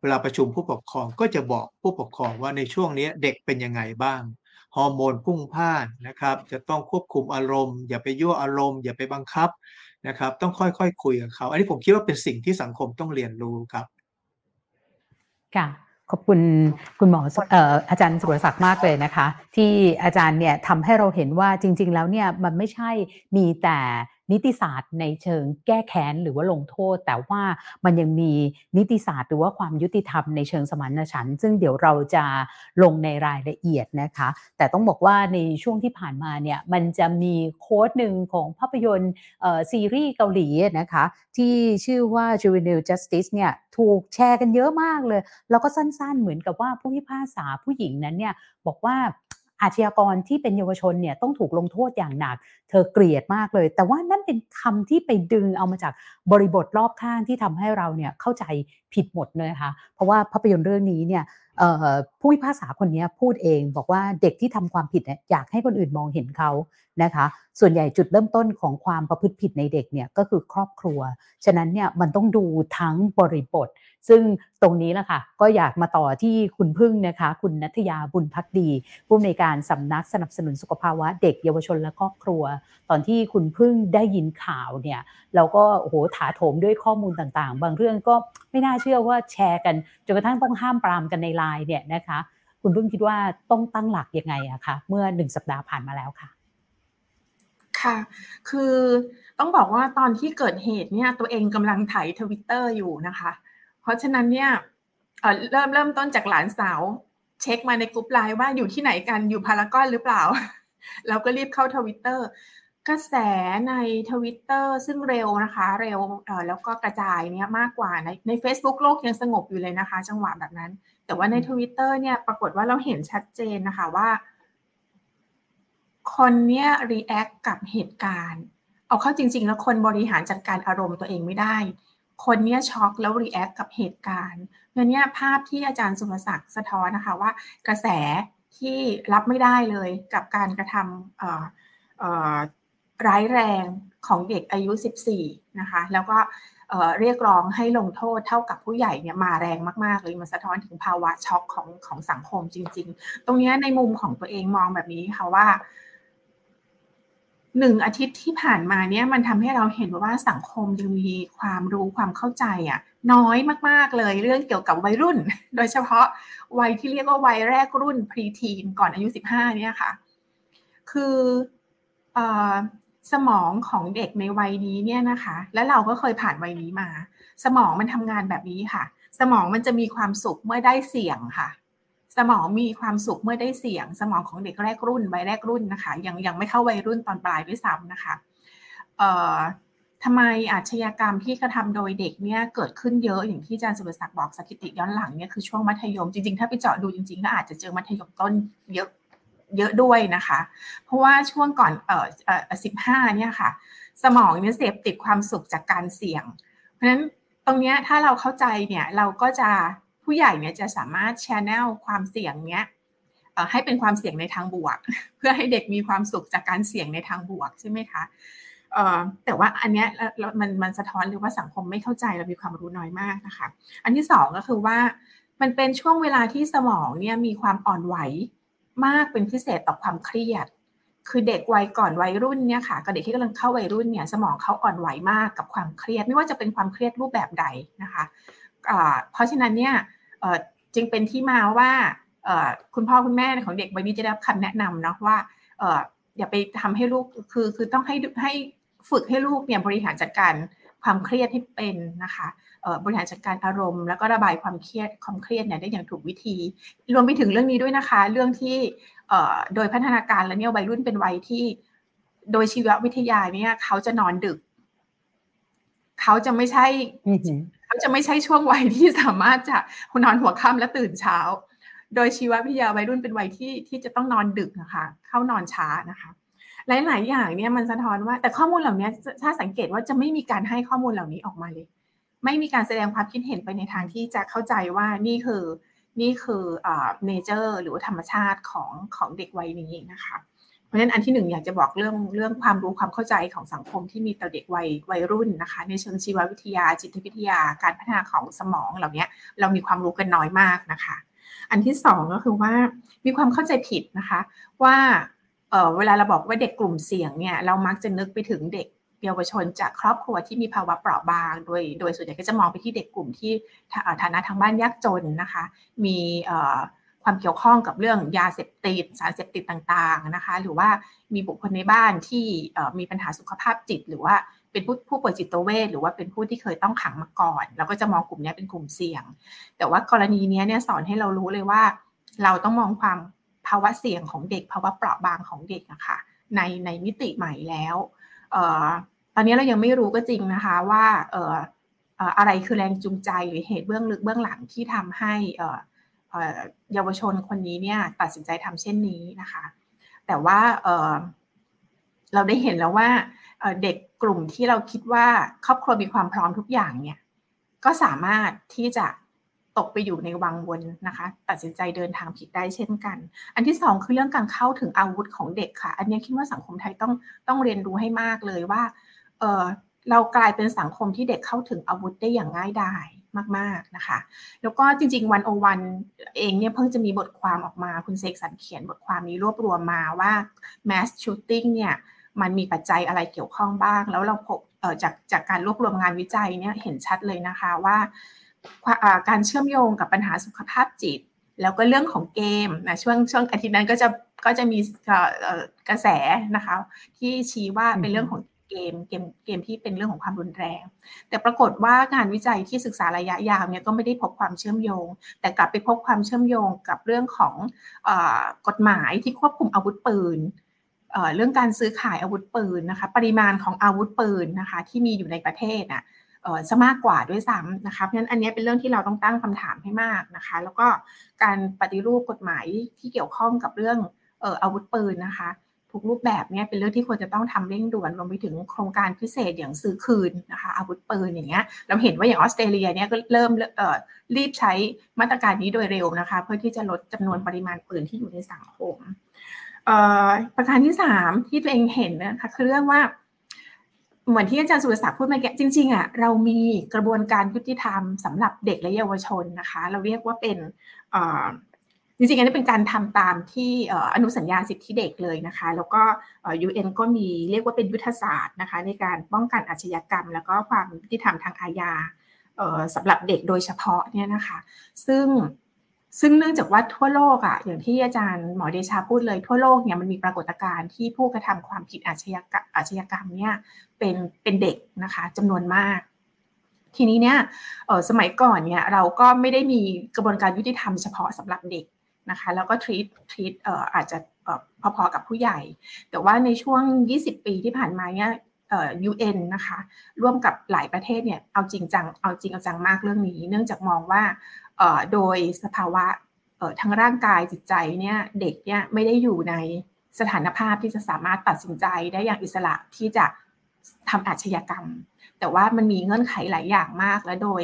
Speaker 2: เวลาประชุมผู้ปกครองก็จะบอกผู้ปกครองว่าในช่วงนี้เด็กเป็นยังไงบ้าง ฮอร์โมนพุ่งพล่านนะครับ จะต้องควบคุมอารมณ์ อย่าไปยั่วอารมณ์ อย่าไปบังคับนะครับ ต้องค่อยๆคคุยกับเขา อันนี้ผมคิดว่าเป็นสิ่งที่สังคมต้องเรียนรู้ครับ
Speaker 1: ค่ะ ขอบคุณคุณหมออาจารย์สุรศักดิ์มากเลยนะคะ ที่อาจารย์เนี่ยทำให้เราเห็นว่าจริง ๆ แล้วเนี่ยมันไม่ใช่มีแต่ นิติศาสตร์ในเชิงแก้แค้นหรือว่าลงโทษ แต่ว่ามันยังมีนิติศาสตร์หรือว่าความยุติธรรมในเชิงสมานฉันท์ซึ่งเดี๋ยวเราจะลงในรายละเอียดนะคะ แต่ต้องบอกว่าในช่วงที่ผ่านมาเนี่ยมันจะมีโค้ดหนึ่งของภาพยนตร์ซีรีส์เกาหลีนะคะที่ชื่อว่า Juvenile Justice เนี่ยถูกแชร์กันเยอะมากเลย แล้วก็สั้นๆเหมือนกับว่าผู้พิพากษาผู้หญิงนั้นเนี่ยบอกว่า อาชญากรที่เป็นเยาวชนเนี่ยต้องถูกลงโทษอย่างหนัก เธอเกลียดมากเลย แต่ว่านั่นเป็นคำที่ไปดึงเอามาจากบริบทรอบข้างที่ทำให้เราเนี่ยเข้าใจผิดหมดเลยค่ะเพราะว่าภาพยนตร์เรื่องนี้เนี่ยผู้พิพากษาคนนี้พูดเองบอกว่าเด็กที่ทำความผิดเนี่ยอยากให้คนอื่นมองเห็นเขานะคะส่วนใหญ่จุดเริ่มต้นของความประพฤติผิดในเด็กเนี่ยก็คือครอบครัว ฉะนั้นเนี่ยมันต้องดูทั้งบริบท ซึ่งตรงนี้แหละค่ะก็อยากมาต่อที่คุณพึ่งนะคะ คุณนัทยาบุญพักดีผู้ในการสำนักสนับสนุนสุขภาวะเด็กเยาวชนและครอบครัว ตอนที่คุณพึ่งได้ยินข่าวเนี่ยเราก็โอ้โหถาโถมด้วยข้อมูลต่างๆ บางเรื่องก็ไม่น่าเชื่อว่าแชร์กันจนกระทั่งต้องห้ามปรามกันในไลน์เนี่ยนะคะ คุณพึ่งคิดว่าต้องตั้งหลักยังไงอะคะเมื่อหนึ่งสัปดาห์ผ่านมาแล้วค่ะ
Speaker 5: ค่ะ คือต้องบอกว่าตอนที่เกิดเหตุเนี่ยตัวเองกำลังถ่ายทวิตเตอร์อยู่นะคะ เพราะฉะนั้นเนี่ยเริ่มเริ่มต้นจากหลานสาว เช็คมาในกลุ่มไลน์ว่าอยู่ที่ไหนกันอยู่พารากอนหรือเปล่า เราก็รีบเข้าทวิตเตอร์กระแสในทวิตเตอร์ซึ่งเร็วนะคะ เร็วแล้วก็กระจายเนี่ยมากกว่าในใน Facebook โลกยังสงบอยู่เลยนะคะ จังหวะแบบนั้น แต่ว่าในทวิตเตอร์เนี่ยปรากฏว่าเราเห็นชัดเจนนะคะว่า คนเนี้ย react กับเหตุการณ์ เอาเข้าจริง ๆ แล้วคนบริหารจัดการอารมณ์ตัวเองไม่ได้ คนเนี้ยช็อกแล้ว react กับเหตุการณ์เนี่ยภาพที่อาจารย์สุรศักดิ์สะท้อนนะคะว่ากระแสที่รับไม่ได้เลยกับการกระทำร้ายแรงของเด็กอายุ 14 นะคะ แล้วก็เรียกร้องให้ลงโทษเท่ากับผู้ใหญ่เนี่ยมาแรงมากๆเลยมันสะท้อนถึงภาวะช็อกของของสังคมจริง ๆ ตรงนี้ในมุมของตัวเองมองแบบนี้ค่ะว่า หนึ่งอาทิตย์ที่ผ่านมาเนี่ยมันทำให้เราเห็นว่าสังคมยังมีความรู้ความเข้าใจอะน้อยมากๆเลยเรื่องเกี่ยวกับวัยรุ่น โดยเฉพาะวัยที่เรียกว่าวัยแรกรุ่นพรีทีนก่อนอายุ 15เนี่ยค่ะ คืออสมองของเด็กในวัยนี้เนี่ยนะคะ และเราก็เคยผ่านวัยนี้มา สมองมันทำงานแบบนี้ค่ะ สมองมันจะมีความสุขเมื่อได้เสียงค่ะ สมองมีความสุขเมื่อได้เสียง สมองของเด็กแรกรุ่นวัยแรกรุ่นนะคะ ยังยังไม่เข้าวัยรุ่นตอนปลายด้วยซ้ำนะคะเอ่อทำไมอาชญากรรมที่กระทำโดยเด็กเนี่ยเกิดขึ้นเยอะอย่างที่อาจารย์สุรศักดิ์บอกสถิติย้อนหลังเนี่ยคือช่วงมัธยมจริงๆ ถ้าไปเจาะดูจริงๆก็อาจจะเจอมัธยมต้นเยอะเยอะด้วยนะคะ เพราะว่าช่วงก่อนเอ่อเอ่อสิบห้าเนี่ยค่ะ สมองเนี่ยเสพติดความสุขจากการเสี่ยง เพราะฉะนั้นตรงเนี้ยถ้าเราเข้าใจเนี่ยเราก็จะ ผู้ใหญ่เนี่ยจะสามารถแชนแนลความเสี่ยงเนี้ยให้เป็นความเสี่ยงในทางบวก เพื่อให้เด็กมีความสุขจากการเสี่ยงในทางบวกใช่ไหมคะแต่ว่าอันเนี้ยมันมันสะท้อนเลยว่าสังคมไม่เข้าใจเรามีความรู้น้อยมากนะคะอันที่สองก็คือว่ามันเป็นช่วงเวลาที่สมองเนี่ยมีความอ่อนไหวมากเป็นพิเศษต่อความเครียด คือเด็กวัยก่อนวัยรุ่นเนี่ยค่ะกับเด็กที่กำลังเข้าวัยรุ่นเนี่ยสมองเขาอ่อนไหวมากกับความเครียด ไม่ว่าจะเป็นความเครียดรูปแบบใดนะคะ เพราะฉะนั้นเนี่ยจึงเป็นที่มาว่าคุณพ่อคุณแม่ของเด็กวัยนี้จะได้รับคำแนะนำเนาะว่าอย่าไปทำให้ลูกคือคือต้องให้ให้ฝึกให้ลูกเนี่ยบริหารจัดการความเครียดให้เป็นนะคะบริหารจัดการอารมณ์ แล้วก็ระบายความเครียดความเครียดเนี่ยได้อย่างถูกวิธี รวมไปถึงเรื่องนี้ด้วยนะคะ เรื่องที่โดยพัฒนาการแล้วเนี่ยวัยรุ่นเป็นวัยที่โดยชีววิทยาเนี่ยเขาจะนอนดึก เขาจะไม่ใช่ เขาจะไม่ใช่ช่วงวัยที่สามารถจะนอนหัวค่ำและตื่นเช้า โดยชีววิทยาวัยรุ่นเป็นวัยที่ที่จะต้องนอนดึกนะคะเข้านอนช้านะคะ หลาย ๆ อย่างเนี่ยมันสะท้อนว่าแต่ข้อมูลเหล่านี้ถ้าสังเกตว่าจะไม่มีการให้ข้อมูลเหล่านี้ออกมาเลย ไม่มีการแสดงความคิดเห็นไปในทางที่จะเข้าใจว่านี่คือนี่คือ nature หรือธรรมชาติของของเด็กวัยนี้นะคะ เพราะฉะนั้นอันที่หนึ่งอยากจะบอกเรื่องเรื่องความรู้ความเข้าใจของสังคมที่มีต่อเด็กวัยวัยรุ่นนะคะ ในเชิงชีววิทยา จิตวิทยาการพัฒนาของสมองเหล่านี้เรามีความรู้กันน้อยมากนะคะ อันที่สองก็คือว่ามีความเข้าใจผิดนะคะว่าเเวลาเราบอกว่าเด็กกลุ่มเสี่ยงเนี่ยเรามักจะนึกไปถึงเด็กเยาวชนจากครอบครัวที่มีภาวะเปราะบาง โดย โดยส่วนใหญ่ก็จะมองไปที่เด็กกลุ่มที่ฐานะทางบ้านยากจนนะคะ มี ความเกี่ยวข้องกับเรื่องยาเสพติด สารเสพติดต่างๆนะคะหรือว่ามีบุคคลในบ้านที่มีปัญหาสุขภาพจิต หรือว่าเป็นผู้ผู้ป่วยจิตเวชหรือว่าเป็นผู้ที่เคยต้องขังมาก่อน เราก็จะมองกลุ่มนี้เป็นกลุ่มเสี่ยง แต่ว่ากรณีนี้เนี่ยสอนให้เรารู้เลยว่า เราต้องมองความภาวะเสี่ยงของเด็กภาวะเปราะบางของเด็กนะคะในในมิติใหม่แล้วตอนนี้เรายังไม่รู้ก็จริงนะคะว่าอะไรคือแรงจูงใจหรือเหตุเบื้องลึกเบื้องหลังที่ทำให้ เยาวชนคนนี้เนี่ยตัดสินใจทำเช่นนี้นะคะ แต่ว่าเราได้เห็นแล้วว่าเด็กกลุ่มที่เราคิดว่าครอบครัวมีความพร้อมทุกอย่างเนี่ยก็สามารถที่จะตกไปอยู่ในวังวนนะคะ ตัดสินใจเดินทางผิดได้เช่นกัน อันที่สองคือเรื่องการเข้าถึงอาวุธของเด็กค่ะ อันนี้คิดว่าสังคมไทยต้องต้องเรียนรู้ให้มากเลยว่าเเรากลายเป็นสังคมที่เด็กเข้าถึงอาวุธได้อย่างง่ายดาย มาก ๆนะคะ แล้วก็จริงๆวันโอวันเองเนี่ยเพิ่งจะมีบทความออกมาคุณเซกสันเขียนบทความนี้รวบรวมมาว่า mass shooting เนี่ยมันมีปัจจัยอะไรเกี่ยวข้องบ้าง แล้วเราพบจากจากการรวบรวมงานวิจัยเนี่ยเห็นชัดเลยนะคะว่า การเชื่อมโยงกับปัญหาสุขภาพจิต แล้วก็เรื่องของเกมนะช่วงช่วงอาทิตย์นั้นก็จะก็จะมีกระแสนะคะ ที่ชี้ว่าเป็นเรื่องของ เกมเกมเกมที่เป็นเรื่องของความรุนแรง แต่ปรากฏว่างานวิจัยที่ศึกษาระยะยาวเนี่ยก็ไม่ได้พบความเชื่อมโยง แต่กลับไปพบความเชื่อมโยงกับเรื่องของอกฎหมายที่ควบคุมอาวุธปืนเรื่องการซื้อขายอาวุธปืนนะคะปริมาณของอาวุธปืนนะคะที่มีอยู่ในประเทศอะจะมากกว่าด้วยซ้ำนะคะเพราะฉะนั้นอันนี้เป็นเรื่องที่เราต้องตั้งคำถามให้มากนะคะ แล้วก็การปฏิรูปกฎหมายที่เกี่ยวข้องกับเรื่องอาวุธปืนนะคะ ทุกรูปแบบเนี่ยเป็นเรื่องที่ควรจะต้องทำเร่งด่วนรวมไปถึงโครงการพิเศษอย่างซื้อคืนนะคะอาวุธปืนอย่างเงี้ยเราเห็นว่าอย่างออสเตรเลียเนี่ยก็เริ่มรีบใช้มาตรการนี้โดยเร็วนะคะ เพื่อที่จะลดจำนวนปริมาณปืนที่อยู่ในสังคมประการที่สามที่ตัวเองเห็นนะคะคือเรื่องว่าเหมือนที่อาจารย์สุรศักดิ์พูดมื่อกี้จริงๆอะเรามีกระบวนการยุติธรรมสำหรับเด็กและเยาวชนนะคะ เราเรียกว่าเป็น จริงๆอันนี้เป็นการทำตามที่อนุสัญญาสิทธิเด็กเลยนะคะ แล้วก็ยูเอ็นก็มีเรียกว่าเป็นยุทธศาสตร์นะคะ ในการป้องกันอาชญากรรม แล้วก็ความยุติธรรมทางอาญาสำหรับเด็กโดยเฉพาะเนี่ยนะคะ ซึ่งซึ่งเนื่องจากว่าทั่วโลกอะ่ะอย่างที่อาจารย์หมอเดชาพูดเลยทั่วโลกเนี่ยมันมีปรากฏการณ์ที่ผู้กระทำความผิดอาชญากรรมอาชญากรรมเนี่ยเป็นเป็นเด็กนะคะจำนวนมาก ทีนี้เนี่ยสมัยก่อนเนี่ยเราก็ไม่ได้มีกระบวนการยุติธรรมเฉพาะสำหรับเด็ก นะคะ แล้วก็ทรีตทรีตอาจจะพอๆกับผู้ใหญ่ แต่ว่าในช่วง 20 ปีที่ผ่านมาเนี่ยยูเอ็นนะคะ ร่วมกับหลายประเทศเนี่ย เอาจริงจัง เอาจริงเอาจังมากเรื่องนี้ เนื่องจากมองว่าโดยสภาวะทั้งร่างกายจิตใจเนี่ย เด็กเนี่ยไม่ได้อยู่ในสถานภาพที่จะสามารถตัดสินใจได้อย่างอิสระที่จะทำอาชญากรรม แต่ว่ามันมีเงื่อนไขหลายอย่างมากและโดย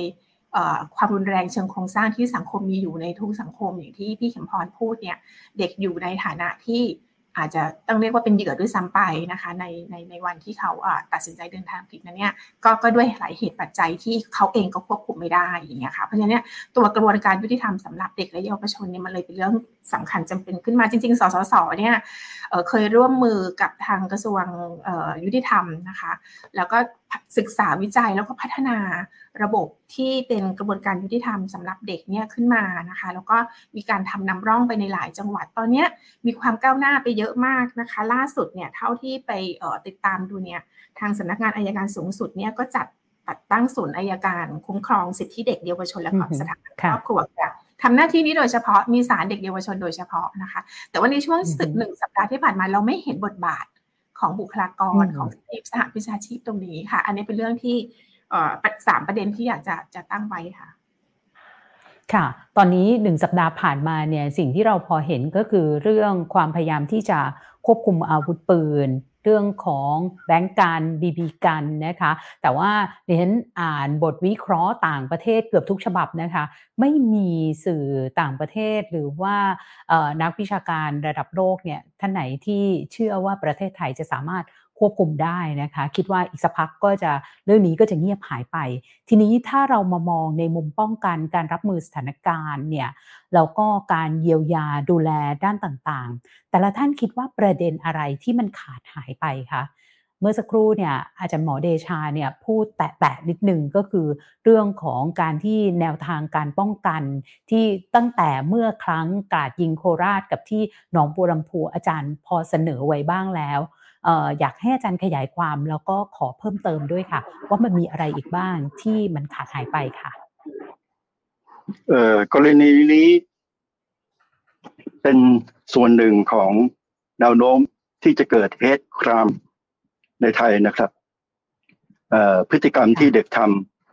Speaker 5: ความรุนแรงเชิงโครงสร้างที่สังคมมีอยู่ในทุกสังคมอย่างที่พี่เข็มพรพูดเนี่ยเด็กอยู่ในฐานะที่อาจจะต้องเรียกว่าเป็นเหยื่อด้วยซ้ำไปนะคะในในในวันที่เขาตัดสินใจเดินทางผิดนั้นเนี่ยก็ก็ด้วยหลายเหตุปัจจัยที่เขาเองก็ควบคุมไม่ได้อย่างเงี้ยค่ะเพราะฉะนั้นตัวกระบวนการยุติธรรมสำหรับเด็กและเยาวชนเนี่ยมันเลยเป็นเรื่องสำคัญจำเป็นขึ้นมาจริง ๆ สสสเนี่ยเคยร่วมมือกับทางกระทรวงยุติธรรมนะคะ แล้วก็ ศึกษาวิจัยแล้วก็พัฒนาระบบที่เป็นกระบวนการยุติธรรมสำหรับเด็กเนี่ยขึ้นมานะคะ แล้วก็มีการทำนำร่องไปในหลายจังหวัดตอนนี้มีความก้าวหน้าไปเยอะมากนะคะ ล่าสุดเนี่ยเท่าที่ไปติดตามดูเนี่ยทางสำนักงานอายการสูงสุดเนี่ยก็จัดตัดตั้งศูนย์อายการคุ้มครองสิทธิเด็กเยาวชนและสถานครอบครัวทำหน้าที่นี้โดยเฉพาะมีสารเด็กเยาวชนโดยเฉพาะนะคะ แต่ว่าในช่วงสึกหนึ่งสัปดาห์ที่ผ่านมาเราไม่เห็นบทบาท ของบุคลากรของทีมสหวิชาชีพตรงนี้ค่ะ อันนี้เป็นเรื่องที่สามประเด็นที่อยากจะจะตั้งไว้ค่ะ
Speaker 1: ค่ะ ตอนนี้หนึ่งสัปดาห์ผ่านมาเนี่ยสิ่งที่เราพอเห็นก็คือเรื่องความพยายามที่จะควบคุมอาวุธปืน เรื่องของแบงก์การบีบีกันนะคะ แต่ว่าดิฉันอ่านบทวิเคราะห์ต่างประเทศเกือบทุกฉบับนะคะ ไม่มีสื่อต่างประเทศหรือว่านักวิชาการระดับโลกเนี่ยท่านไหนที่เชื่อว่าประเทศไทยจะสามารถ ควบคุมได้นะคะ คิดว่าอีกสักพักก็จะเรื่องนี้ก็จะเงียบหายไป ทีนี้ถ้าเรามามองในมุมป้องกันการรับมือสถานการณ์เนี่ยแล้วก็การเยียวยาดูแลด้านต่างๆ แต่ละท่านคิดว่าประเด็นอะไรที่มันขาดหายไปคะ เมื่อสักครู่เนี่ยอาจารย์หมอเดชาเนี่ยพูดแตะๆนิดนึงก็คือเรื่องของการที่แนวทางการป้องกันที่ตั้งแต่เมื่อครั้งกาดยิงโคราชกับที่หนองบัวลำพูอาจารย์พอเสนอไว้บ้างแล้วอยากให้อาจารย์ขยายความแล้วก็ขอเพิ่มเติมด้วยค่ะ ว่ามันมีอะไรอีกบ้างที่มันขาดหายไปค่ะ
Speaker 3: เอ่อกรณีนี้เป็นส่วนหนึ่งของแนวโน้มที่จะเกิดเฮดคราม ในไทยนะครับพฤติกรรมที่เด็กท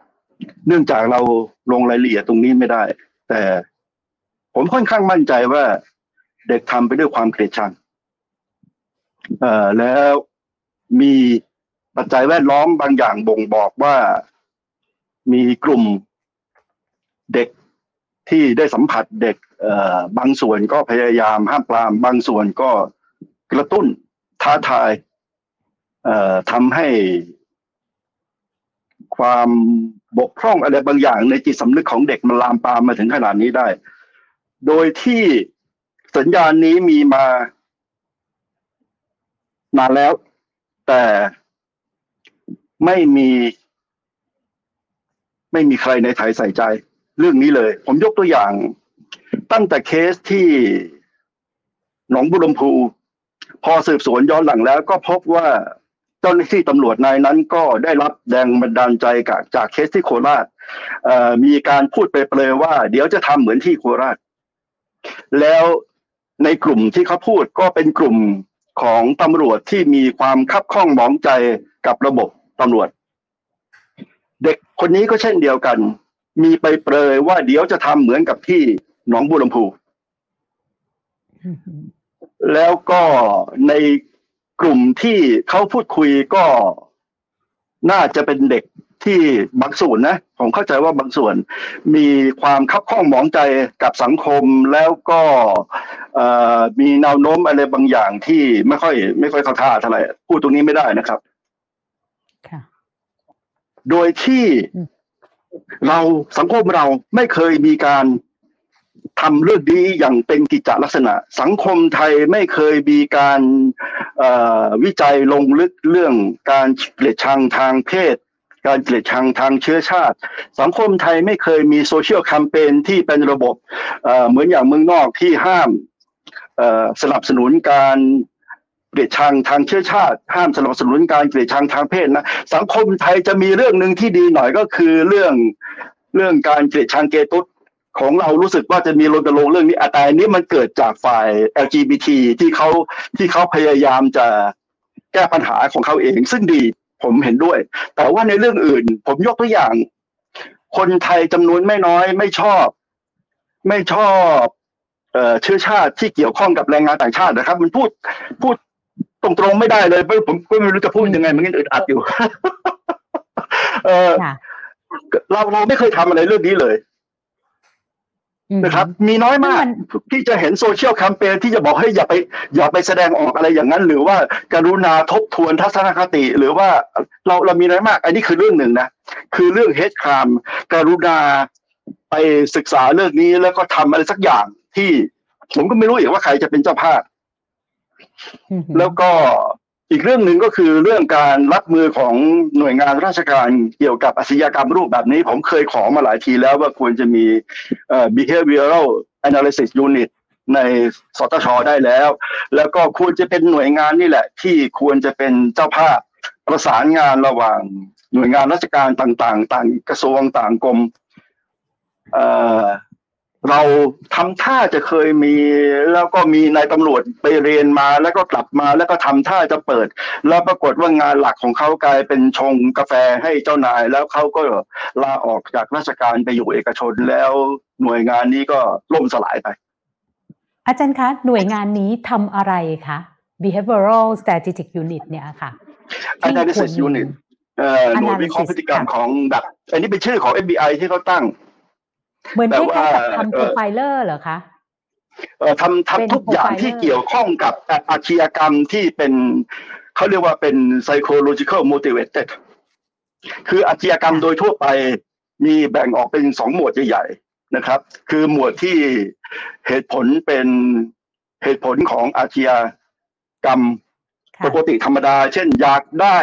Speaker 3: ำเนื่องจากเราลงรายละเอียดตรงนี้ไม่ได้ แต่ผมค่อนข้างมั่นใจว่าเด็กทำไปด้วยความเกลียดชังเอ่อแล้วมีปัจจัยแวดล้อมบางอย่างบ่งบอกว่ามีกลุ่มเด็กที่ได้สัมผัสเด็กเอ่อบางส่วนก็พยายามห้ามปราม บางส่วนก็กระตุ้นท้าทายเอ่อ ทำให้ความบกพร่องอะไรบางอย่าง ในจิตสำนึกของเด็กมันลามปามมาถึงขนาดนี้ได้ โดยที่สัญญาณนี้มีมานานแล้ว แต่ไม่มี ไม่มีใครในไทยใส่ใจ เรื่องนี้เลย ผมยกตัวอย่าง ตั้งแต่เคสที่หนองบุรมพู พอสืบสวนย้อนหลังแล้วก็พบว่า จ้าหน้าที่ตำรวจนายนั้นก็ได้รับแรงบันดาลใจจากจากเคสที่โคราชมีการพูดไปเปลยว่า เดี๋ยวจะทำเหมือนที่โคราช แล้วในกลุ่มที่เขาพูดก็เป็นกลุ่มของตำรวจที่มีความคับข้องหมองใจกับระบบตำรวจ เด็กคนนี้ก็เช่นเดียวกัน มีไปเปรยว่าเดี๋ยวจะทำเหมือนกับที่หนองบัวลำพูแล้วก็ใน กลุ่มที่เขาพูดคุยก็น่าจะเป็นเด็กที่บางส่วนนะผมเข้าใจว่าบางส่วน มีความคับข้องหมองใจกับสังคมแล้วก็มีแนวโน้มอะไรบางอย่างที่ไม่ค่อย ไม่ค่อยเข้าท่าเท่าไหร่พูดตรงนี้ไม่ได้นะครับโดยที่เราสังคมเราไม่เคยมีการ ทำเรื่องนี้อย่างเป็นกิจลักษณะ สังคมไทยไม่เคยมีการวิจัยลงลึกเรื่องการเกลียดชังทางเพศ การเกลียดชังทางเชื้อชาติ สังคมไทยไม่เคยมีโซเชียลแคมเปญที่เป็นระบบเหมือนอย่างเมืองนอกที่ห้ามสนับสนุนการเกลียดชังทางเชื้อชาติ ห้ามสนับสนุนการเกลียดชังทางเพศนะสังคมไทยจะมีเรื่องหนึ่งที่ดีหน่อยก็คือเรื่องเรื่องการเกลียดชังเกตุส ของเรารู้สึกว่าจะมีรณรงค์เรื่องนี้แต่อันนี้มันเกิดจากฝ่าย LGBT ที่เขาที่เขาพยายามจะแก้ปัญหาของเขาเอง ซึ่งดีผมเห็นด้วย แต่ว่าในเรื่องอื่น ผมยกตัวอย่าง คนไทยจำนวนไม่น้อยไม่ชอบ ไม่ชอบเอ่อเชื้อชาติที่เกี่ยวข้องกับแรงงานต่างชาตินะครับ มันพูดพูดตตรงๆไม่ได้เลยผมก็ไม่รู้จะพูดยังไง มันก็อึดอัดอยู่เออเราเราไม่เคยทำอะไรเรื่องนี้เลย นะครับ มีน้อยมากที่จะเห็นโซเชียลแคมเปญที่จะบอกให้อย่าไป อย่าไปแสดงออกอะไรอย่างนั้น หรือว่าการุณาทบทวนทัศนคติ หรือว่าเราเรามีน้อยมาก อันนี้คือเรื่องหนึ่งนะคือเรื่องเฮดครามการุณาไปศึกษาเรื่องนี้แล้วก็ทำอะไรสักอย่างที่ผมก็ไม่รู้อีกว่าใครจะเป็นเจ้าภาพแล้วก็ อีกเรื่องหนึ่งก็คือเรื่องการรับมือของหน่วยงานราชการเกี่ยวกับอาชญากรรมรูปแบบนี้ ผมเคยขอมาหลายทีแล้วว่าควรจะมี behavioral analysis unit ในสตชได้แล้ว แล้วก็ควรจะเป็นหน่วยงานนี่แหละ ที่ควรจะเป็นเจ้าภาพประสานงานระหว่างหน่วยงานราชการต่าง ๆ ต่างกระทรวงต่างกรม เราทำท่าจะเคยมีแล้วก็มีนายตำรวจไปเรียนมาแล้วก็กลับมาแล้วก็ทำท่าจะเปิด แล้วปรากฏว่างานหลักของเขากลายเป็นชงกาแฟให้เจ้านาย แล้วเขาก็ลาออกจากราชการไปอยู่เอกชนแล้วหน่วยงานนี้ก็ล่มสลายไป
Speaker 1: อาจารย์คะ หน่วยงานนี้ทำอะไรคะ behavioral strategic unit เนี่ยค่ะ
Speaker 3: analysis unit หน่วยวิเคราะห์พฤติกรรมของแบบอันนี้เป็นชื่อของ FBI ที่เขาตั้ง
Speaker 1: เหมือนที่ายๆทำโปรไฟเลอร์เหรอคะ
Speaker 3: เอ่อทำทำทุกอย่างที่เกี่ยวข้องกับอาชญากรรมที่เป็นเขาเรียกว่าเป็น psychological motivated คืออาชญากรรมโดยทั่วไปมีแบ่งออกเป็นสองหมวดใหญ่ๆนะครับ คือหมวดที่เหตุผลเป็นเหตุผลของอาชญากรรมปกติธรรมดา เช่นอยากได้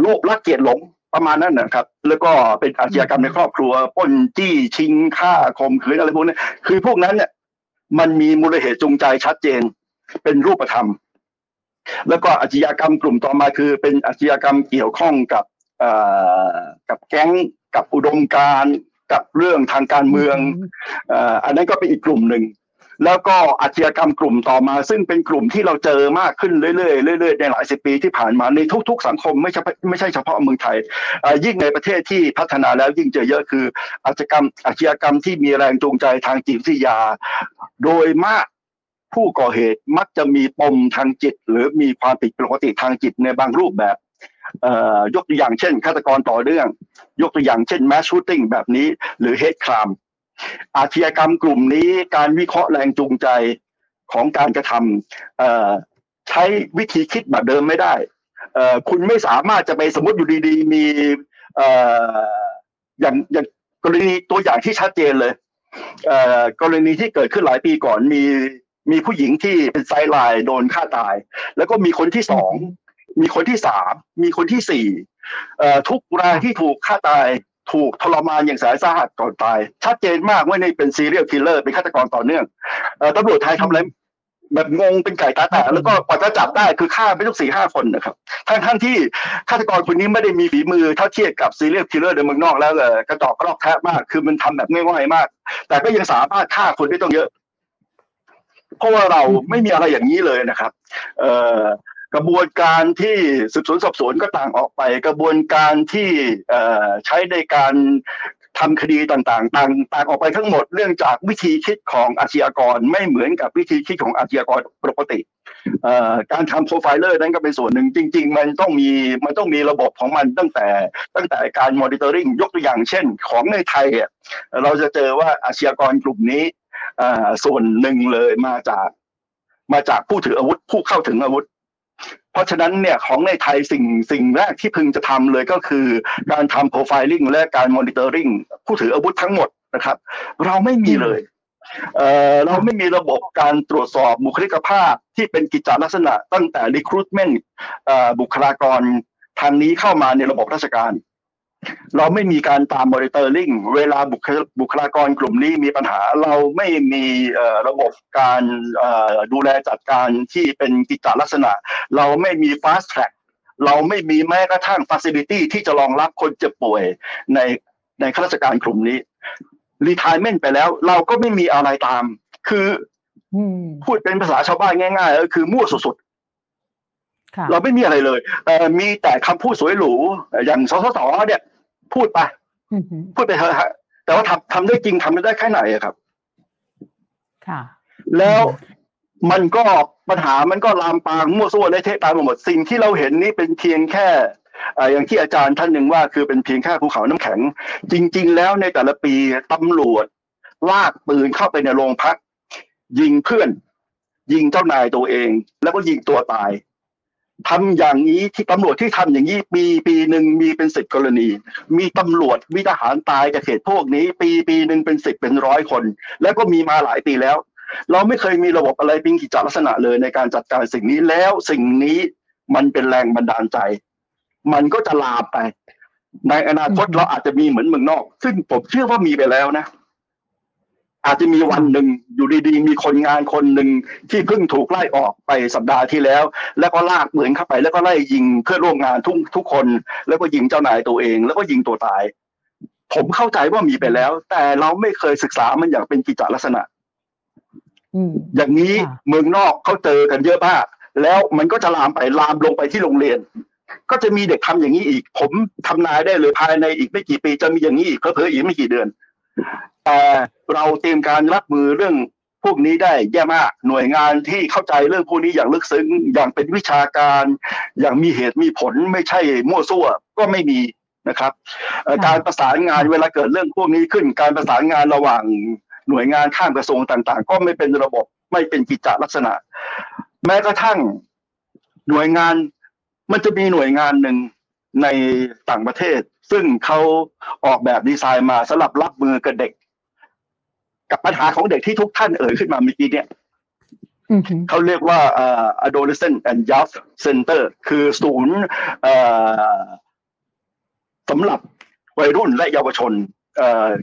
Speaker 3: โลภรักเกียรติหลง ประมาณนั้นนะครับ แล้วก็เป็นอาชญากรรมในครอบครัวป้นจี้ชิงฆ่าข่มขืนอะไรพวกนี้คือพวกนั้นเนี่ยมันมีมูลเหตุจูงใจชัดเจน เป็นรูปธรรม แล้วก็อาชญากรรมกลุ่มต่อมาคือ เป็นอาชญากรรมเกี่ยวข้องกับกับแก๊งกับอุดมการกับเรื่องทางการเมืองอันนั้นก็เป็นอีกกลุ่มหนึ่ง แล้วก็อาชญากรรมกลุ่มต่อมา ซึ่งเป็นกลุ่มที่เราเจอมากขึ้นเรื่อยๆเรื่อยๆในหลายสิบปีที่ผ่านมาในทุก ๆ สังคมไม่ใช่ไม่ใช่เฉพาะเมืองไทยยิ่งในประเทศที่พัฒนาแล้วยิ่งเจอเยอะคือ อาชญากรรมอาชญากรรมที่มีแรงจูงใจทางจิตวิทยา โดยมากผู้ก่อเหตุมักจะมีปมทางจิต หรือมีความผิดปกติทางจิตในบางรูปแบบยกตัวอย่างเช่นฆาตกรต่อเนื่อง ยกตัวอย่างเช่นแมสชูตติ้งแบบนี้ หรือเฮดคราม อาชญากรรมกลุ่มนี้การวิเคราะห์แรงจูงใจของการกระทำใช้วิธีคิดแบบเดิมไม่ได้คุณไม่สามารถจะไปสมมติอยู่ดีๆ มีอย่างอย่างกรณีตัวอย่างที่ชัดเจนเลยกรณีที่เกิดขึ้นหลายปีก่อนมีมีผู้หญิงที่เป็นไซไลน์โดนฆ่าตาย แล้วก็มีคนที่สองมีคนที่สามมีคนที่สี่ทุกรายที่ถูกฆ่าตาย ถูกทรมานอย่างสายสาหัสก่อนตาย ชัดเจนมากว่านี่เป็น serial killer เป็นฆาตกรต่อเนื่องตำรวจไทยทำอะไรแบบงงเป็นไก่ตาแตกแล้วก็กว่าจะจับได้คือฆ่าไปทุกสี่ห้าคนนะครับทั้งทั้งที่ฆาตกรคนนี้ไม่ได้มีฝีมือเท่าเทียบกับ serial killer ในเมืองนอกแล้วเลยกระจอกกระลอกแทะมาก คือมันทำแบบง่ายๆมาก แต่ก็ยังสามารถฆ่าคนได้ตั้งเยอะ เพราะว่าเราไม่มีอะไรอย่างนี้เลยนะครับ เอ่อ กระบวนการที่สืบสวนสอบสวนก็ต่างออกไป กระบวนการที่ใช้ในการทำคดีต่างๆ ต่างต่างออกไปทั้งหมดเนื่องจากวิธีคิดของอาชญากรไม่เหมือนกับวิธีคิดของอาชญากรปกติการทำ profiler นั้นก็เป็นส่วนหนึ่งจริง ๆ มันต้องมีมันต้องมีระบบของมันตั้งแต่ตั้งแต่การ monitoring ยกตัวอย่างเช่น ของในไทยเราจะเจอว่าอาชญากรกลุ่มนี้ส่วนหนึ่งเลยมาจากมาจากผู้ถืออาวุธผู้เข้าถึงอาวุธ เพราะฉะนั้นเนี่ยของในไทยสิ่งสิ่งแรกที่พึงจะทำเลยก็คือ การทำ profiling และการ monitoring ผู้ถืออาวุธทั้งหมดนะครับ เราไม่มีเลยเราไม่มีระบบการตรวจสอบบุคลิกภาพที่เป็นกิจจลักษณะตั้งแต่ recruitment บุคลากรทางนี้เข้ามาในระบบราชการ เราไม่มีการตาม monitoring เวลาบุคลากรกลุ่มนี้มีปัญหา เราไม่มีระบบการดูแลจัดการที่เป็นกิจลักษณะ เราไม่มี fast track เราไม่มีแม้กระทั่ง facility ที่จะรองรับคนเจ็บป่วยในในข้าราชการกลุ่มนี้ retirement ไปแล้ว เราก็ไม่มีอะไรตาม คือพูดเป็นภาษาชาวบ้านง่ายๆก็คือมั่วสุดๆเราไม่มีอะไรเลย มีแต่คำพูดสวยหรู อย่างสสสเนี่ย พูดไปพูดไปเถอะฮะแต่ว่าทำทำได้จริงทำได้แค่ไหนครับ
Speaker 1: ค่ะ
Speaker 3: แล้วมันก็ปัญหามันก็ลามปางมั่วซั่วในเทะตายหมด สิ่งที่เราเห็นนี่เป็นเพียงแค่อย่างที่อาจารย์ท่านหนึ่งว่าคือเป็นเพียงแค่ภูเขาน้ำแข็ง จริง ๆ แล้วในแต่ละปีตำรวจ ลากปืนเข้าไปในโรงพัก ยิงเพื่อน ยิงเจ้านายตัวเอง แล้วก็ยิงตัวตาย ทำอย่างนี้ที่ตำรวจที่ทำอย่างนี้ปีปีหนึ่งมีเป็นสิบกรณี มีตำรวจมีทหารตายจากเหตุพวกนี้ ปีปีหนึ่งเป็นสิบเป็นร้อยคน แล้วก็มีมาหลายปีแล้ว เราไม่เคยมีระบบอะไรเป็นกิจลักษณะเลยในการจัดการสิ่งนี้แล้วสิ่งนี้มันเป็นแรงบันดาลใจ มันก็จะลามไป ในอนาคตเราอาจจะมีเหมือนเมืองนอก ซึ่งผมเชื่อว่ามีไปแล้วนะ อาจจะมีวันหนึ่งอยู่ดีๆ มีคนงานคนหนึ่งที่เพิ่งถูกไล่ออกไปสัปดาห์ที่แล้ว แล้วก็ลากปืนเข้าไป แล้วก็ไล่ยิงเพื่อนร่วมงานทุกทุกคน แล้วก็ยิงเจ้านายตัวเอง แล้วก็ยิงตัวตาย ผมเข้าใจว่ามีไปแล้ว แต่เราไม่เคยศึกษามันอย่างเป็นกิจลักษณะอย่างนี้เมืองนอกเขาเจอกันเยอะมากแล้วมันก็จะลามไปลามลงไปที่โรงเรียน ก็จะมีเด็กทำอย่างนี้อีก ผมทำนายได้เลยภายในอีกไม่กี่ปีจะมีอย่างนี้อีกเพอเพออีกไม่กี่เดือน แต่เราเตรียมการรับมือเรื่องพวกนี้ได้แย่มากหน่วยงานที่เข้าใจเรื่องพวกนี้อย่างลึกซึ้งอย่างเป็นวิชาการ อย่างมีเหตุมีผลไม่ใช่มั่วซั่วก็ไม่มีนะครับการประสานงานเวลาเกิดเรื่องพวกนี้ขึ้น การประสานงานระหว่างหน่วยงานข้ามกระทรวงต่าง ๆ ก็ไม่เป็นระบบไม่เป็นกิจลักษณะ แม้กระทั่งหน่วยงานมันจะมีหน่วยงานหนึ่งในต่างประเทศ ซึ่งเขาออกแบบดีไซน์มาสำหรับรับมือกับเด็ก กับปัญหาของเด็กที่ทุกท่านเอ่ยขึ้นมาเมื่อกี้เนี่ยเขาเรียกว่า adolescent and youth center คือศูนย์สำหรับวัยรุ่นและเยาวชน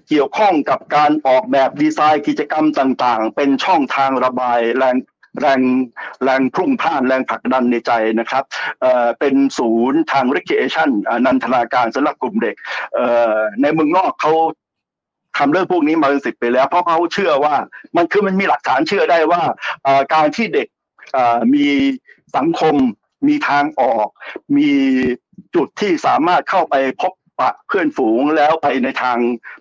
Speaker 3: เกี่ยวข้องกับการออกแบบดีไซน์กิจกรรมต่างๆ เป็นช่องทางระบายแรงแรงแรงพุ่งพ่านแรงผลักดันในใจนะครับเป็นศูนย์ทาง recreation นันทนาการสำหรับกลุ่มเด็กในเมืองนอกเขา ทำเรื่องพวกนี้มาเป็นสิบปีแล้ว เพราะเขาเชื่อว่ามันคือมันมีหลักฐานเชื่อได้ว่าการที่เด็กมีสังคม มีทางออก มีจุดที่สามารถเข้าไปพบปะเพื่อนฝูงแล้วไปในทาง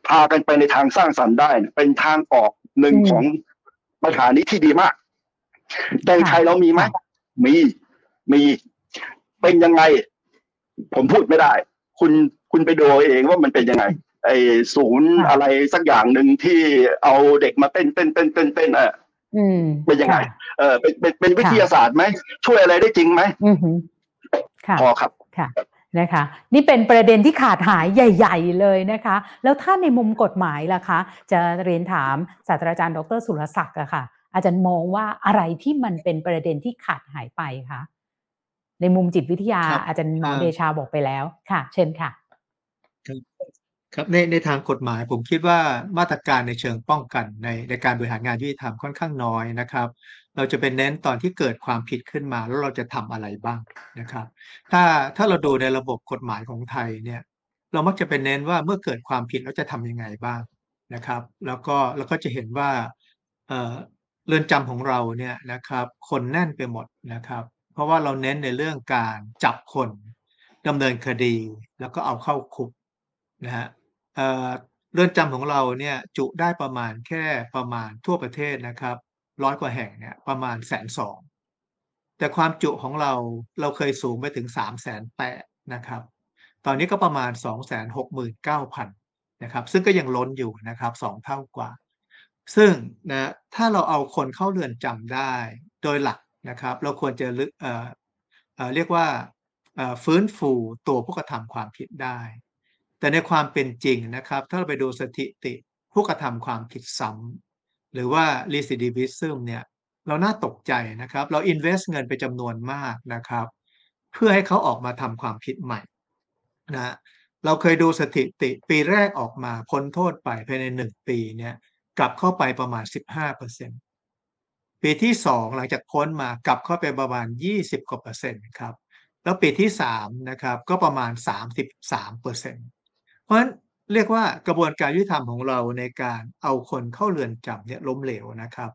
Speaker 3: พากันไปในทางสร้างสรรค์ได้ เป็นทางออกหนึ่งของปัญหานี้ที่ดีมาก แต่ไทยเรามีไหมมีมีเป็นยังไง ผมพูดไม่ได้ คุณคุณไปดูเองว่ามันเป็นยังไง ไอ้ศูนย์อะไรสักอย่างหนึ่งที่เอาเด็กมาเต้นเต้นเต้นเต้นเต้นอะเป็นยังไง เออเป็นเป็นเป็นวิทยาศาสตร์ไหมช่วยอะไรได้จริงไหมพอครับ
Speaker 1: ค่ะนะคะ นี่เป็นประเด็นที่ขาดหายใหญ่ ๆ เลยนะคะ แล้วถ้าในมุมกฎหมายล่ะคะ จะเรียนถามศาสตราจารย์ดรสุรศักดิ์อะค่ะ อาจารย์มองว่าอะไรที่มันเป็นประเด็นที่ขาดหายไปคะในมุมจิตวิทยาอาจารย์หมอเดชาบอกไปแล้วค่ะ เช่นค่ะ
Speaker 2: ครับในในทางกฎหมายผมคิดว่ามาตรการในเชิงป้องกันในในการบริหารงานยุติธรรมค่อนข้างน้อยนะครับ เราจะเป็นเน้นตอนที่เกิดความผิดขึ้นมาแล้วเราจะทำอะไรบ้างนะครับ ถ้าถ้าเราดูในระบบกฎหมายของไทยเนี่ยเรามักจะเป็นเน้นว่าเมื่อเกิดความผิดเราจะทํำยังไงบ้างนะครับ แล้วก็เราก็จะเห็นว่าเเรือนจำของเราเนี่ยนะครับ คนแน่นไปหมดนะครับ เพราะว่าเราเน้นในเรื่องการจับคนดำเนินคดี แล้วก็เอาเข้าคุกนะฮะ เรือนจำของเราเนี่ยจุได้ประมาณแค่ประมาณทั่วประเทศนะครับร้อยกว่าแห่งเนี่ยประมาณแสนสองแต่ความจุของเราเราเคยสูงไปถึงสามแสนแปดนะครับ ตอนนี้ก็ประมาณสองแสนหกหมื่นเก้าพันนะครับ ซึ่งก็ยังล้นอยู่นะครับสองเท่ากว่า ซึ่งนะถ้าเราเอาคนเข้าเรือนจำได้โดยหลักนะครับ เราควรจะเเเรียกว่าฟื้นฟูตัวผู้กระทำความผิดได้ แต่ในความเป็นจริงนะครับ ถ้าเราไปดูสถิติผู้กระทำความผิดซ้ำหรือว่า recidivism เนี่ยเราน่าตกใจนะครับ เรา invest เงินไปจำนวนมากนะครับ เพื่อให้เขาออกมาทำความผิดใหม่นะเราเคยดูสถิติปีแรกออกมาพ้นโทษไปภายในหนึ่งปีเนี่ยกลับเข้าไปประมาณ 15%ปีที่สองหลังจากพ้นมากลับเข้าไปประมาณ 20กว่าเปอร์เซ็นต์ครับแล้วปีที่สามนะครับก็ประมาณ 33เปอร์เซ็นต์ ราะฉะนั้นเรียกว่ากระบวนการยุติธรรมของเราในการเอาคนเข้าเรือนจำเนี่ยล้มเหลวนะครับ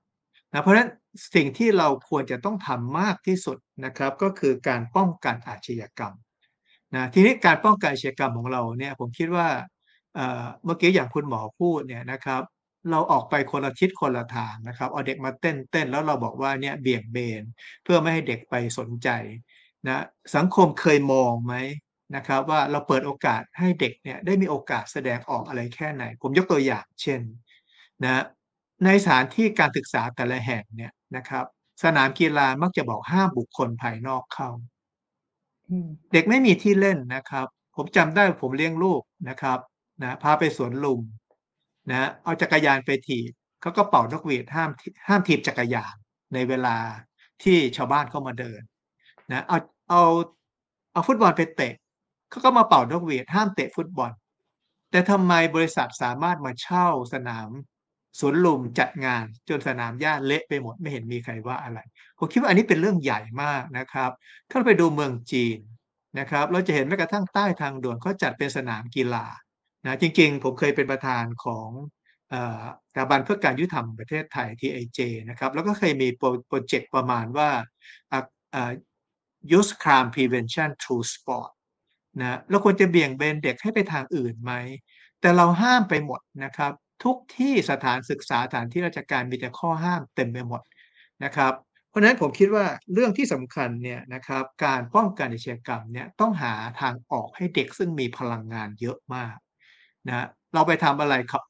Speaker 2: นะเพราะฉะนั้นสิ่งที่เราควรจะต้องทำมากที่สุดนะครับ ก็คือการป้องกันอาชญากรรมนะทีนี้การป้องกันอาชญากรรมของเราเนี่ยผมคิดว่าเมื่อกี้อย่างคุณหมอพูดเนี่ยนะครับ เราออกไปคนละทิศคนละทางนะครับเอาเด็กมาเต้นเต้นแล้วเราบอกว่าเนี่ยเบี่ยงเบน เพื่อไม่ให้เด็กไปสนใจนะสังคมเคยมองไหม นะครับว่าเราเปิดโอกาสให้เด็กเนี่ยได้มีโอกาสแสดงออกอะไรแค่ไหน ผมยกตัวอย่างเช่นนะในสถานที่การศึกษาแต่ละแห่งเนี่ยนะครับ สนามกีฬามักจะบอกห้ามบุคคลภายนอกเข้าเด็กไม่มีที่เล่นนะครับ ผมจำได้ผมเลี้ยงลูกนะครับนะพาไปสวนลุมนะเอาจักรยานไปถีบเขาก็เป่านกหวีดห้ามห้ามถีบจักรยานในเวลาที่ชาวบ้านเข้ามาเดินนะเอาเอาเอาฟุตบอลไปเตะ เขาก็มาเป่านกหวีดห้ามเตะฟุตบอล แต่ทำไมบริษัทสามารถมาเช่าสนามสวนลุมจัดงานจนสนามหญ้าเละไปหมดไม่เห็นมีใครว่าอะไร ผมคิดว่าอันนี้เป็นเรื่องใหญ่มากนะครับ ถ้าเราไปดูเมืองจีนนะครับ เราจะเห็นแม้กระทั่งใต้ทางด่วนเขาจัดเป็นสนามกีฬานะจริงๆ ผมเคยเป็นประธานของสถาบันเพื่อการยุติธรรมประเทศไทย TIJ นะครับ แล้วก็เคยมีโปรเจกต์ประมาณว่า Youth Crime Prevention Through Sport นะเราควรจะเบี่ยงเบนเด็กให้ไปทางอื่นไหม แต่เราห้ามไปหมดนะครับ ทุกที่สถานศึกษาสถานที่ราชการมีแต่ข้อห้ามเต็มไปหมดนะครับ เพราะฉะนั้นผมคิดว่าเรื่องที่สำคัญเนี่ยนะครับการป้องกันอาชญากรรมเนี่ยต้องหาทางออกให้เด็กซึ่งมีพลังงานเยอะมากนะเราไปทำอะไรครับ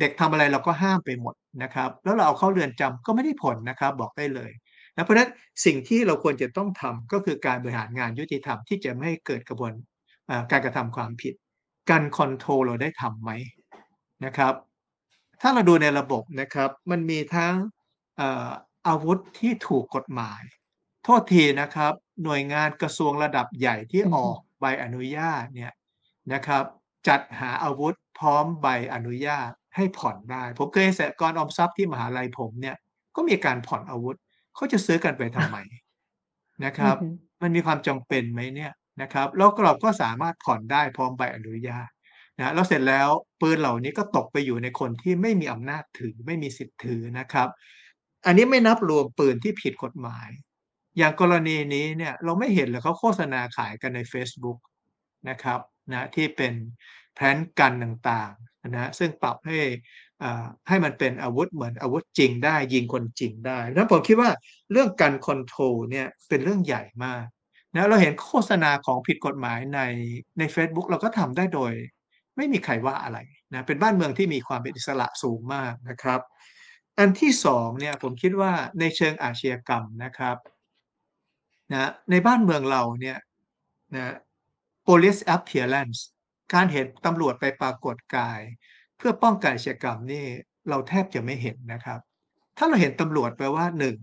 Speaker 2: เด็กทำอะไรเราก็ห้ามไปหมดนะครับ แล้วเราเอาเข้าเรือนจำก็ไม่ได้ผลนะครับบอกได้เลยนะเพราะฉะนั้นสิ่งที่เราควรจะต้องทำก็คือการบริหารงานยุติธรรมที่จะไม่ให้เกิดกระบวน การกระทำความผิด การคอนโทรลเราได้ทํำไหมนะครับ ถ้าเราดูในระบบนะครับ มันมีทั้งอาวุธที่ถูกกฎหมาย โทษทีนะครับ หน่วยงานกระทรวงระดับใหญ่ที่ออกใบอนุญาตเนี่ยนะครับ จัดหาอาวุธพร้อมใบอนุญาตให้ผ่อนได้ ผมเคยเสกรออมทรัพย์ที่มหาลัยผมเนี่ยก็มีการผ่อนอาวุธเขาจะซื้อกันไปทำไมนะครับ มันมีความจำเป็นไหมเนี่ย นะครับแล้วเราก็สามารถผ่อนได้พร้อมใบอนุญาตนะแล้วเสร็จแล้วปืนเหล่านี้ก็ตกไปอยู่ในคนที่ไม่มีอำนาจถือไม่มีสิทธิ์ถือนะครับ อันนี้ไม่นับรวมปืนที่ผิดกฎหมาย อย่างกรณีนี้เนี่ยเราไม่เห็นเลยเขาโฆษณาขายกันใน Facebook นะครับนะที่เป็นแผนกันต่างๆนะซึ่งปรับให้ให้มันเป็นอาวุธเหมือนอาวุธจริงได้ยิงคนจริงได้นั้นผมคิดว่าเรื่องการคอนโทรลเนี่ยเป็นเรื่องใหญ่มาก นะเราเห็นโฆษณาของผิดกฎหมายในใน Facebook เราก็ทำได้โดย ไม่มีใครว่าอะไรนะเป็นบ้านเมืองที่มีความเป็นอิสระสูงมากนะครับ อันที่สองเนี่ยผมคิดว่าในเชิงอาชญากรรมนะครับนะในบ้านเมืองเราเนี่ยนะ police appearance การเห็นตำรวจไปปรากฏกาย เพื่อป้องกันอาชญากรรมนี่เราแทบจะไม่เห็นนะครับ ถ้าเราเห็นตำรวจแปลว่าหนึ่ง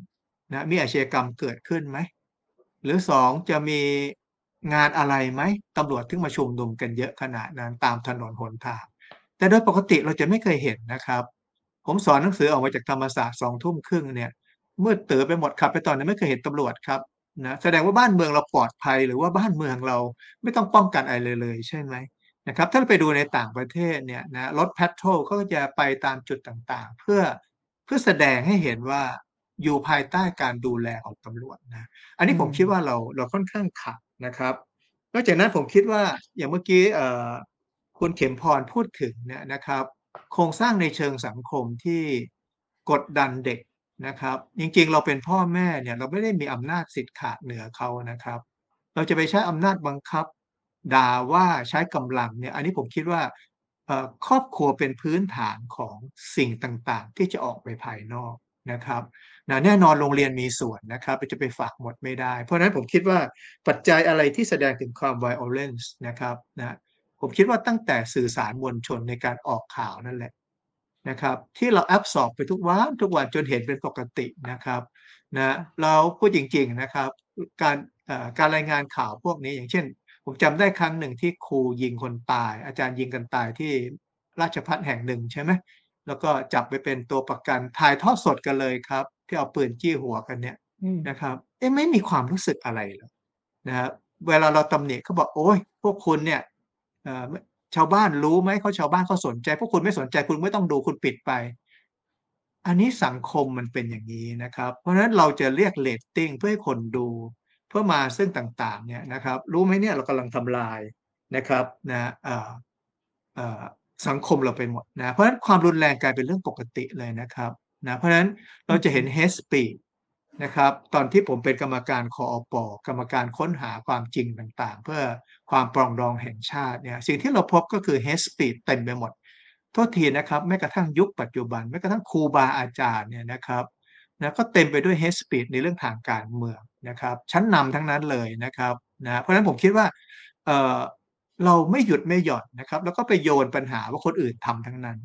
Speaker 2: นะมีอาชญากรรมเกิดขึ้นไหม หรือสองจะมีงานอะไรไหมตำรวจถึงมาชุมนุมกันเยอะขนาดนั้นตามถนนหนทาง แต่โดยปกติเราจะไม่เคยเห็นนะครับ ผมสอนหนังสือออกมาจากธรรมศาสตร์สองทุ่มครึ่งเนี่ยเมื่อตื่นไปหมดขับไปตอนนี้ไม่เคยเห็นตำรวจครับนะแสดงว่าบ้านเมืองเราปลอดภัย หรือว่าบ้านเมืองเราไม่ต้องป้องกันอะไรเลยเลย ใช่ไหมนะครับถ้าไปดูในต่างประเทศเนี่ยนะรถแพทโทลก็จะไปตามจุดต่างๆ เพื่อเพื่อแสดงให้เห็นว่า อยู่ภายใต้การดูแลของตำรวจนะอันนี้ผมคิดว่าเราเราค่อนข้างขัดนะครับนอกจากนั้นผมคิดว่าอย่างเมื่อกี้คุณเข็มพรพูดถึงเนี่ยนะครับ โครงสร้างในเชิงสังคมที่กดดันเด็กนะครับ จริงๆ เราเป็นพ่อแม่เนี่ยเราไม่ได้มีอำนาจสิทธิ์ขาดเหนือเขานะครับ เราจะไปใช้อำนาจบังคับด่าว่าใช้กำลังเนี่ยอันนี้ผมคิดว่าครอบครัวเป็นพื้นฐานของสิ่งต่างๆ ที่จะออกไปภายนอก นะครับนะแน่นอนโรงเรียนมีส่วนนะครับจะไปฝากหมดไม่ได้ เพราะฉะนั้นผมคิดว่าปัจจัยอะไรที่แสดงถึงความ violence นะครับนะผมคิดว่าตั้งแต่สื่อสารมวลชนในการออกข่าวนั่นแหละนะครับที่เราแอบสอบไปทุกวันทุกวันจนเห็นเป็นปกตินะครับนะเราพูดจริงๆนะครับการการรายงานข่าวพวกนี้อย่างเช่น ผมจำได้ครั้งหนึ่งที่ครูยิงคนตาย อาจารย์ยิงกันตายที่ราชภัฏแห่งหนึ่งใช่ไหม แล้วก็จับไปเป็นตัวประกันถ่ายทอดสดกันเลยครับ ที่เอาปืนจี้หัวกันเนี่ยนะครับเอ๊ะไม่มีความรู้สึกอะไรเลยนะครับเวลาเราตำหนิเขาบอกโอ้ยพวกคุณเนี่ยชาวบ้านรู้ไหมเขาชาวบ้านเขาสนใจ พวกคุณไม่สนใจคุณไม่ต้องดูคุณปิดไป อันนี้สังคมมันเป็นอย่างนี้นะครับ เพราะฉะนั้นเราจะเรียกเรตติ้งเพื่อให้คนดู เพื่อมาซึ่งต่างๆเนี่ยนะครับ รู้ไหมเนี่ยเรากำลังทำลายนะครับนะ สังคมเราไปหมดนะเพราะฉะนั้นความรุนแรงกลายเป็นเรื่องปกติเลยนะครับนะเพราะฉะนั้นเราจะเห็น hate speech นะครับตอนที่ผมเป็นกรรมการคออปกรรมการค้นหาความจริงต่างๆ เพื่อความปรองดองแห่งชาติเนี่ยสิ่งที่เราพบก็คือ hate speech เต็มไปหมดโทษทีนะครับแม้กระทั่งยุคปัจจุบันแม้กระทั่งครูบาอาจารย์เนี่ยนะครับนะก็เต็มไปด้วย hate speech ในเรื่องทางการเมืองนะครับชั้นนำทั้งนั้นเลยนะครับนะเพราะฉะนั้นผมคิดว่า เออเราไม่หยุดไม่หย่อนนะครับ แล้วก็ไปโยนปัญหาว่าคนอื่นทำทั้งนั้น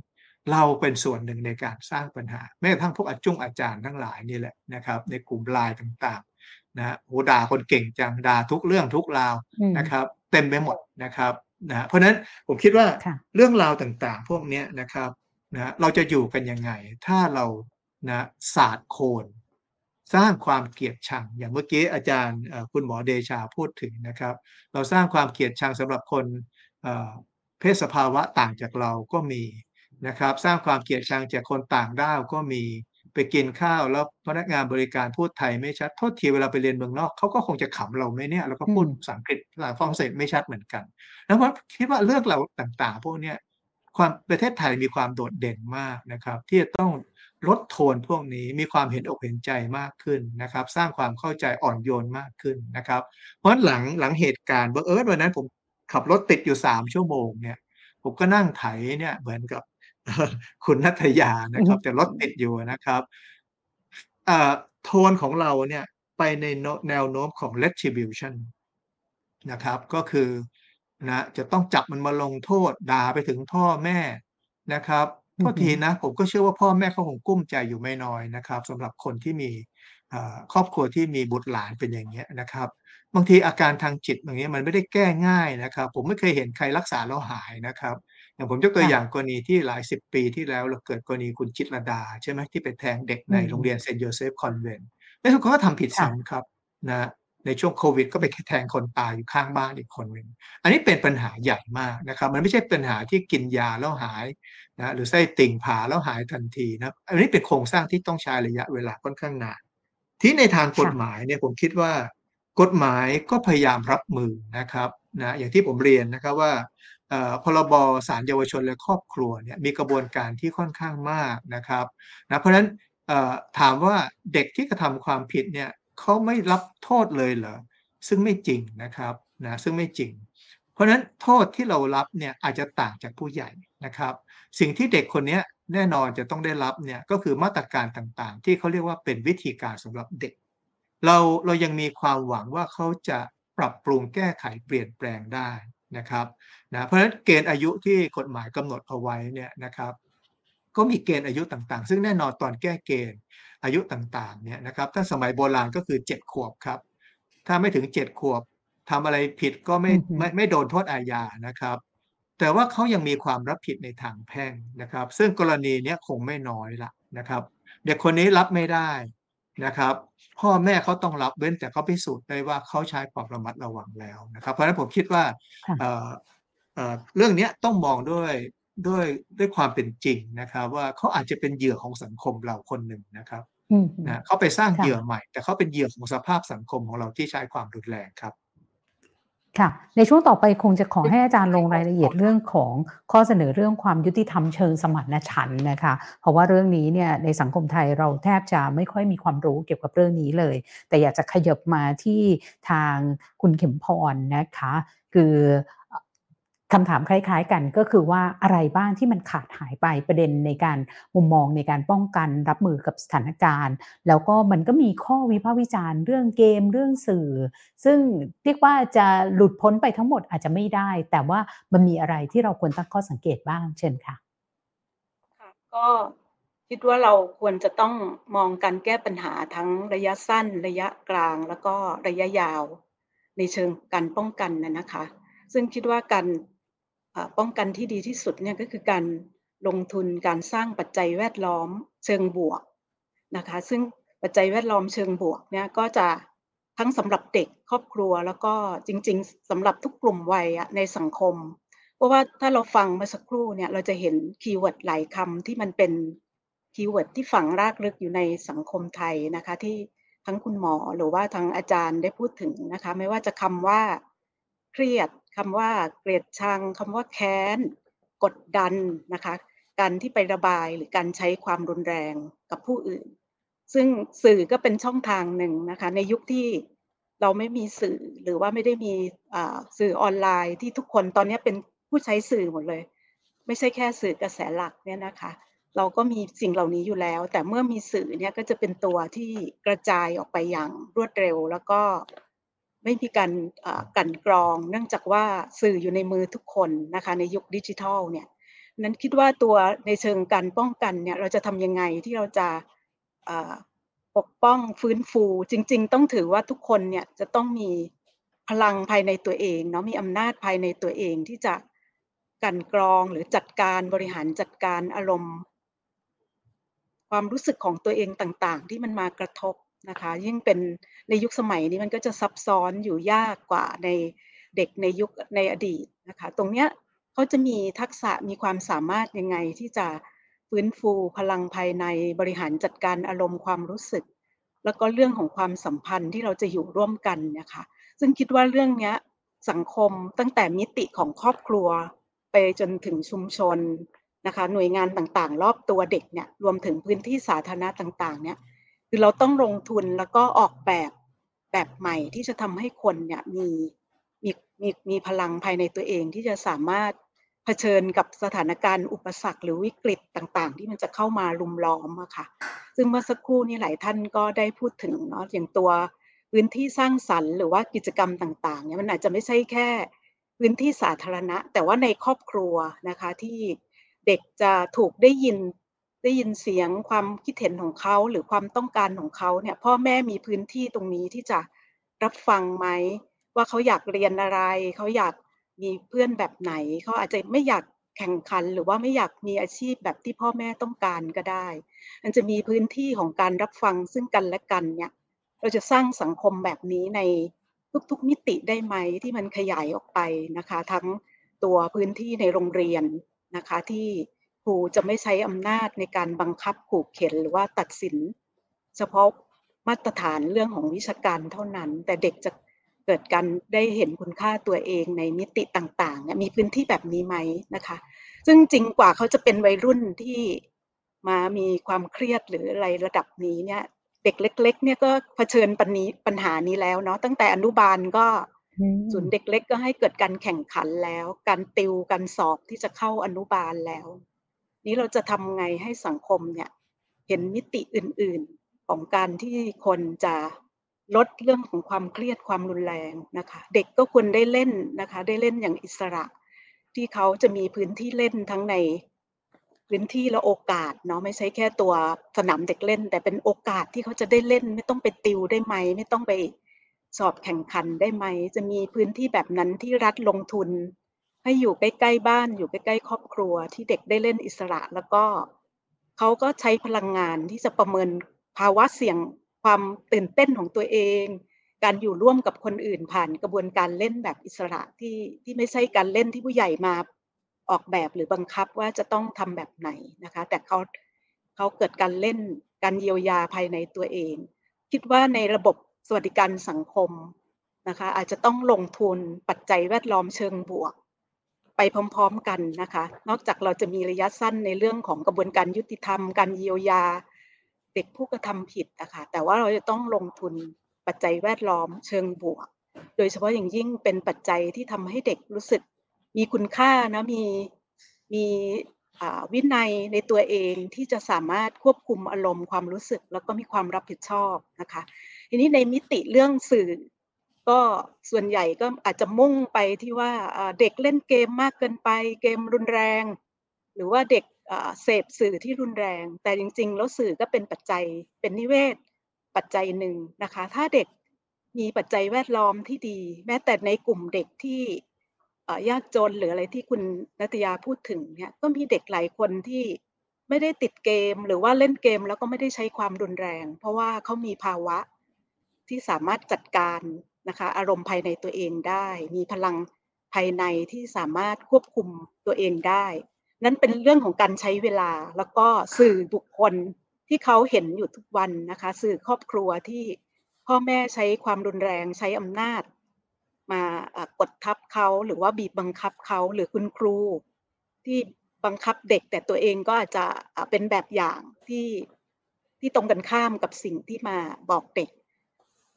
Speaker 2: เราเป็นส่วนหนึ่งในการสร้างปัญหาแม้กระทั่งพวกอาจุงอาจารย์ทั้งหลายนี่แหละนะครับ ในกลุ่มไลน์ต่างๆนะโหด่าคนเก่งจังด่าทุกเรื่องทุกราวนะครับ เต็มไปหมดนะครับนะเพราะฉะนั้นผมคิดว่าเรื่องราวต่างๆ พวกนี้นะครับนะเราจะอยู่กันยังไง ถ้าเรานะศาสตร์โคน สร้างความเกลียดชัง อย่างเมื่อกี้อาจารย์คุณหมอเดชาพูดถึงนะครับ เราสร้างความเกลียดชังสำหรับคนเพศสภาวะต่างจากเราก็มีนะครับ สร้างความเกลียดชังจากคนต่างด้าวก็มีไปกินข้าวแล้วพนักงานบริการพูดไทยไม่ชัดโทษทีเวลาไปเรียนเมืองนอกเขาก็คงจะขำเราไหมเนี่ยแล้วก็พูดภาษาอังกฤษภาษาฝรั่งเศสไม่ชัดเหมือนกันแล้วผมคิดว่าเรื่องเราต่างๆ พวกนี้ความประเทศไทยมีความโดดเด่นมากนะครับ ที่จะต้อง ลดโทนพวกนี้มีความเห็นอกเห็นใจมากขึ้นนะครับ สร้างความเข้าใจอ่อนโยนมากขึ้นนะครับ เพราะหลังหลังเหตุการณ์บังเอิญวันนั้นผมขับรถติดอยู่สามชั่วโมงเนี่ยผมก็นั่งไถเนี่ยเหมือนกับคุณนัทยานะครับ แต่รถติดอยู่นะครับโทนของเราเนี่ยไปในแนวโน้มของ retribution นะครับก็คือนะจะต้องจับมันมาลงโทษด่าไปถึงพ่อแม่นะครับ โทษทีนะ ผมก็เชื่อว่าพ่อแม่เขาคงกลุ้มใจอยู่ไม่น้อยนะครับสำหรับคนที่มีครอบครัวที่มีบุตรหลานเป็นอย่างเงี้ยนะครับ บางทีอาการทางจิตอย่างเงี้ยมันไม่ได้แก้ง่ายนะครับ ผมไม่เคยเห็นใครรักษาแล้วหายนะครับอย่างผมยกตัวอย่างกรณีที่หลายสิบปีที่แล้วเราเกิดกรณีคุณจิตรดาใช่ไหมที่ไปแทงเด็กในโรงเรียนเซนต์โยเซฟคอนเวนต์แล้วทุกคนก็ทำผิดซ้ำครับนะ ในช่วงโควิด ก็ไปแทงคนตายอยู่ข้างบ้านอีกคนหนึ่งอันนี้เป็นปัญหาใหญ่มากนะครับ มันไม่ใช่ปัญหาที่กินยาแล้วหายนะหรือไส้ติ่งผ่าแล้วหายทันทีนะอันนี้เป็นโครงสร้างที่ต้องใช้ระยะเวลาค่อนข้างนานที่ในทางกฎหมายเนี่ยผมคิดว่ากฎหมายก็พยายามรับมือนะครับนะอย่างที่ผมเรียนนะครับว่าพรบสารเยาวชนและครอบครัวเนี่ยมีกระบวนการที่ค่อนข้างมากนะครับนะเพราะฉะนั้นถามว่าเด็กที่กระทำความผิดเนี่ย เขาไม่รับโทษเลยเหรอซึ่งไม่จริงนะครับนะซึ่งไม่จริง เพราะฉะนั้นโทษที่เรารับเนี่ยอาจจะต่างจากผู้ใหญ่นะครับ สิ่งที่เด็กคนนี้แน่นอนจะต้องได้รับเนี่ยก็คือมาตรการต่างๆ ที่เขาเรียกว่าเป็นวิธีการสำหรับเด็ก เราเรายังมีความหวังว่าเขาจะปรับปรุงแก้ไขเปลี่ยนแปลงได้นะครับนะเพราะฉะนั้นเกณฑ์อายุที่กฎหมายกำหนดเอาไว้เนี่ยนะครับ ก็มีเกณฑ์อายุต่างๆ ซึ่งแน่นอนตอนแก้เกณฑ์ อายุต่างๆเนี่ยนะครับถ้าสมัยโบราณก็คือเจ็ดขวบครับ ถ้าไม่ถึงเจ็ดขวบทำอะไรผิดก็ไม่ไม่ไม่โดนโทษอาญานะครับ แต่ว่าเขายังมีความรับผิดในทางแพ่งนะครับ ซึ่งกรณีนี้คงไม่น้อยละนะครับ เด็กคนนี้รับไม่ได้นะครับ พ่อแม่เขาต้องรับเว้นแต่เขาพิสูจน์ได้ว่าเขาใช้ความระมัดระวังแล้วนะครับ เพราะฉะนั้นผมคิดว่าเรื่องนี้ต้องมองด้วย ด้วยด้วยความเป็นจริงนะครับ ว่าเขาอาจจะเป็นเหยื่อของสังคมเราคนหนึ่งนะครับนะเขาไปสร้างเหยื่อใหม่ แต่เขาเป็นเหยื่อของสภาพสังคมของเราที่ใช้ความรุนแรงครับ
Speaker 1: ค่ะ ในช่วงต่อไปคงจะขอให้อาจารย์ลงรายละเอียดเรื่องของข้อเสนอเรื่องความยุติธรรมเชิงสมานฉันท์นะคะ เพราะว่าเรื่องนี้เนี่ยในสังคมไทยเราแทบจะไม่ค่อยมีความรู้เกี่ยวกับเรื่องนี้เลย แต่อยากจะขยับมาที่ทางคุณเข็มพรนะคะ คือ คำถามคล้าย ๆ กันก็คือว่าอะไรบ้างที่มันขาดหายไปประเด็นในการมุมมองในการป้องกันรับมือกับสถานการณ์ แล้วก็มันก็มีข้อวิพากษ์วิจารณ์เรื่องเกมเรื่องสื่อ ซึ่งเรียกว่าจะหลุดพ้นไปทั้งหมดอาจจะไม่ได้ แต่ว่ามันมีอะไรที่เราควรตั้งข้อสังเกตบ้างเช่นค่ะ
Speaker 4: ค่ะ ก็คิดว่าเราควรจะต้องมองการแก้ปัญหาทั้งระยะสั้น ระยะกลางแล้วก็ระยะยาว ในเชิงการป้องกันนะนะคะ ซึ่งคิดว่าการ ป้องกันที่ดีที่สุดเนี่ยก็คือการลงทุนการสร้างปัจจัยแวดล้อมเชิงบวกนะคะ ซึ่งปัจจัยแวดล้อมเชิงบวกเนี่ยก็จะทั้งสำหรับเด็กครอบครัวแล้วก็จริง ๆสำหรับทุกกลุ่มวัยในสังคม เพราะว่าถ้าเราฟังมื่อสักครู่เนี่ยเราจะเห็นkeyword หลายคำที่มันเป็น keyword ที่ฝังรากลึกอยู่ในสังคมไทยนะคะ ที่ทั้งคุณหมอหรือว่าทั้งอาจารย์ได้พูดถึงนะคะ ไม่ว่าจะคำว่าเครียด คำว่าเกลียดชังคำว่าแค้น กดดันนะคะ การที่ไประบายหรือการใช้ความรุนแรงกับผู้อื่น ซึ่งสื่อก็เป็นช่องทางหนึ่งนะคะ ในยุคที่เราไม่มีสื่อหรือว่าไม่ได้มีสื่อออนไลน์ที่ทุกคนตอนนี้เป็นผู้ใช้สื่อหมดเลย ไม่ใช่แค่สื่อกระแสหลักเนี่ยนะคะ เราก็มีสิ่งเหล่านี้อยู่แล้ว แต่เมื่อมีสื่อเนี่ยก็จะเป็นตัวที่กระจายออกไปอย่างรวดเร็ว แล้วก็ ไม่มีการกันกรอง เนื่องจากว่าสื่ออยู่ในมือทุกคนนะคะในยุคดิจิทัลเนี่ยนั้นคิดว่าตัวในเชิงการป้องกันเนี่ยเราจะทำยังไงที่เราจะปกป้องฟื้นฟูจริง ๆ ต้องถือว่าทุกคนเนี่ยจะต้องมีพลังภายในตัวเองเนาะมีอำนาจภายในตัวเองที่จะกันกรองหรือจัดการบริหารจัดการอารมณ์ ความรู้สึกของตัวเองต่าง ๆ ที่มันมากระทบ นะคะ ยิ่งเป็นในยุคสมัยนี้มันก็จะซับซ้อนอยู่ยากกว่าในเด็กในยุคในอดีตนะคะ ตรงเนี้ยเขาจะมีทักษะมีความสามารถยังไงที่จะฟื้นฟูพลังภายในบริหารจัดการอารมณ์ความรู้สึก แล้วก็เรื่องของความสัมพันธ์ที่เราจะอยู่ร่วมกันนะคะซึ่งคิดว่าเรื่องนี้สังคมตั้งแต่มิติของครอบครัวไปจนถึงชุมชนนะคะ หน่วยงานต่างๆ รอบตัวเด็กเนี่ยรวมถึงพื้นที่สาธารณะต่างๆเนี่ย คือเราต้องลงทุนแล้วก็ออกแบบแบบใหม่ที่จะทำให้คนเนี่ยมีมีมีมีพลังภายในตัวเองที่จะสามารถเผชิญกับสถานการณ์อุปสรรค หรือวิกฤตต่างๆ ที่มันจะเข้ามาลุมล้อมอะค่ะ ซึ่งเมื่อสักครู่นี้หลายท่านก็ได้พูดถึงเนาะอย่างตัวพื้นที่สร้างสรรค์หรือว่ากิจกรรมต่างๆเนี่ยมันอาจจะไม่ใช่แค่พื้นที่สาธารณะ แต่ว่าในครอบครัวนะคะที่เด็กจะถูกได้ยิน ได้ยินเสียงความคิดเห็นของเขาหรือความต้องการของเขาเนี่ยพ่อแม่มีพื้นที่ตรงนี้ที่จะรับฟังไหมว่าเขาอยากเรียนอะไร เขาอยากมีเพื่อนแบบไหน เขาอาจจะไม่อยากแข่งขัน หรือว่าไม่อยากมีอาชีพแบบที่พ่อแม่ต้องการก็ได้มันจะมีพื้นที่ของการรับฟังซึ่งกันและกันเนี่ยเราจะสร้างสังคมแบบนี้ในทุกๆมิติได้ไหมที่มันขยายออกไปนะคะ ทั้งตัวพื้นที่ในโรงเรียนนะคะที่ ครูจะไม่ใช้อำนาจในการบังคับขู่เข็นหรือว่าตัดสิน เฉพาะมาตรฐานเรื่องของวิชาการเท่านั้น แต่เด็กจะเกิดการได้เห็นคุณค่าตัวเองในมิติต่างๆ มีพื้นที่แบบนี้ไหมนะคะ ซึ่งจริงกว่าเขาจะเป็นวัยรุ่นที่มามีความเครียดหรืออะไรระดับนี้เนี่ยเด็กเล็ก ๆ เนี่ยก็เผชิญปัญนี้ปัญหานี้แล้วเนาะตั้งแต่อนุบาลก็ศูนย์เด็กเล็กก็ให้เกิดการแข่งขันแล้ว การติวการสอบที่จะเข้าอนุบาลแล้ว นี้เราจะทำไงให้สังคมเนี่ยเห็นมิติอื่นๆของการที่คนจะลดเรื่องของความเครียดความรุนแรงนะคะ เด็กก็ควรได้เล่นนะคะ ได้เล่นอย่างอิสระ ที่เขาจะมีพื้นที่เล่นทั้งในพื้นที่และโอกาสเนาะไม่ใช่แค่ตัวสนามเด็กเล่น แต่เป็นโอกาสที่เขาจะได้เล่น ไม่ต้องไปติวได้ไหม ไม่ต้องไปสอบแข่งขันได้ไหม จะมีพื้นที่แบบนั้นที่รัฐลงทุน ให้อยู่ใกล้ๆบ้านอยู่ใกล้ๆครอบครัวที่เด็กได้เล่นอิสระ แล้วก็เขาก็ใช้พลังงานที่จะประเมินภาวะเสี่ยงความตื่นเต้นของตัวเอง การอยู่ร่วมกับคนอื่นผ่านกระบวนการเล่นแบบอิสระที่ที่ไม่ใช่การเล่นที่ผู้ใหญ่มาออกแบบหรือบังคับว่าจะต้องทำแบบไหนนะคะ แต่เขาเขาเกิดการเล่นการเยียวยาภายในตัวเอง คิดว่าในระบบสวัสดิการสังคมนะคะ อาจจะต้องลงทุนปัจจัยแวดล้อมเชิงบวก ไปพร้อมๆกันนะคะ นอกจากเราจะมีระยะสั้นในเรื่องของกระบวนการยุติธรรม การเยียวยา เด็กผู้กระทำผิดนะคะแต่ว่าเราจะต้องลงทุนปัจจัยแวดล้อมเชิงบวก โดยเฉพาะอย่างยิ่งเป็นปัจจัยที่ทำให้เด็กรู้สึกมีคุณค่านะมีมีวินัยในตัวเองที่จะสามารถควบคุมอารมณ์ความรู้สึก แล้วก็มีความรับผิดชอบนะคะ ทีนี้ในมิติเรื่องสื่อ ก็ส่วนใหญ่ก็อาจจะมุ่งไปที่ว่าเด็กเล่นเกมมากเกินไป เกมรุนแรง หรือว่าเด็กเสพสื่อที่รุนแรง แต่จริงๆ แล้วสื่อก็เป็นปัจจัยเป็นนิเวศปัจจัยหนึ่งนะคะ ถ้าเด็กมีปัจจัยแวดล้อมที่ดี แม้แต่ในกลุ่มเด็กที่ยากจนหรืออะไรที่คุณนัตยาพูดถึงเนี่ยก็มีเด็กหลายคนที่ไม่ได้ติดเกม หรือว่าเล่นเกมแล้วก็ไม่ได้ใช้ความรุนแรง เพราะว่าเขามีภาวะที่สามารถจัดการ นะคะอารมณ์ภายในตัวเองได้ มีพลังภายในที่สามารถควบคุมตัวเองได้ นั้นเป็นเรื่องของการใช้เวลาแล้วก็สื่อบุคคลที่เขาเห็นอยู่ทุกวันนะคะ สื่อครอบครัวที่พ่อแม่ใช้ความรุนแรงใช้อำนาจ มากดทับเขาหรือว่าบีบบังคับเขาหรือคุณครู ที่บังคับเด็กแต่ตัวเองก็อาจจะเป็นแบบอย่างที่ที่ตรงกันข้ามกับสิ่งที่มาบอกเด็ก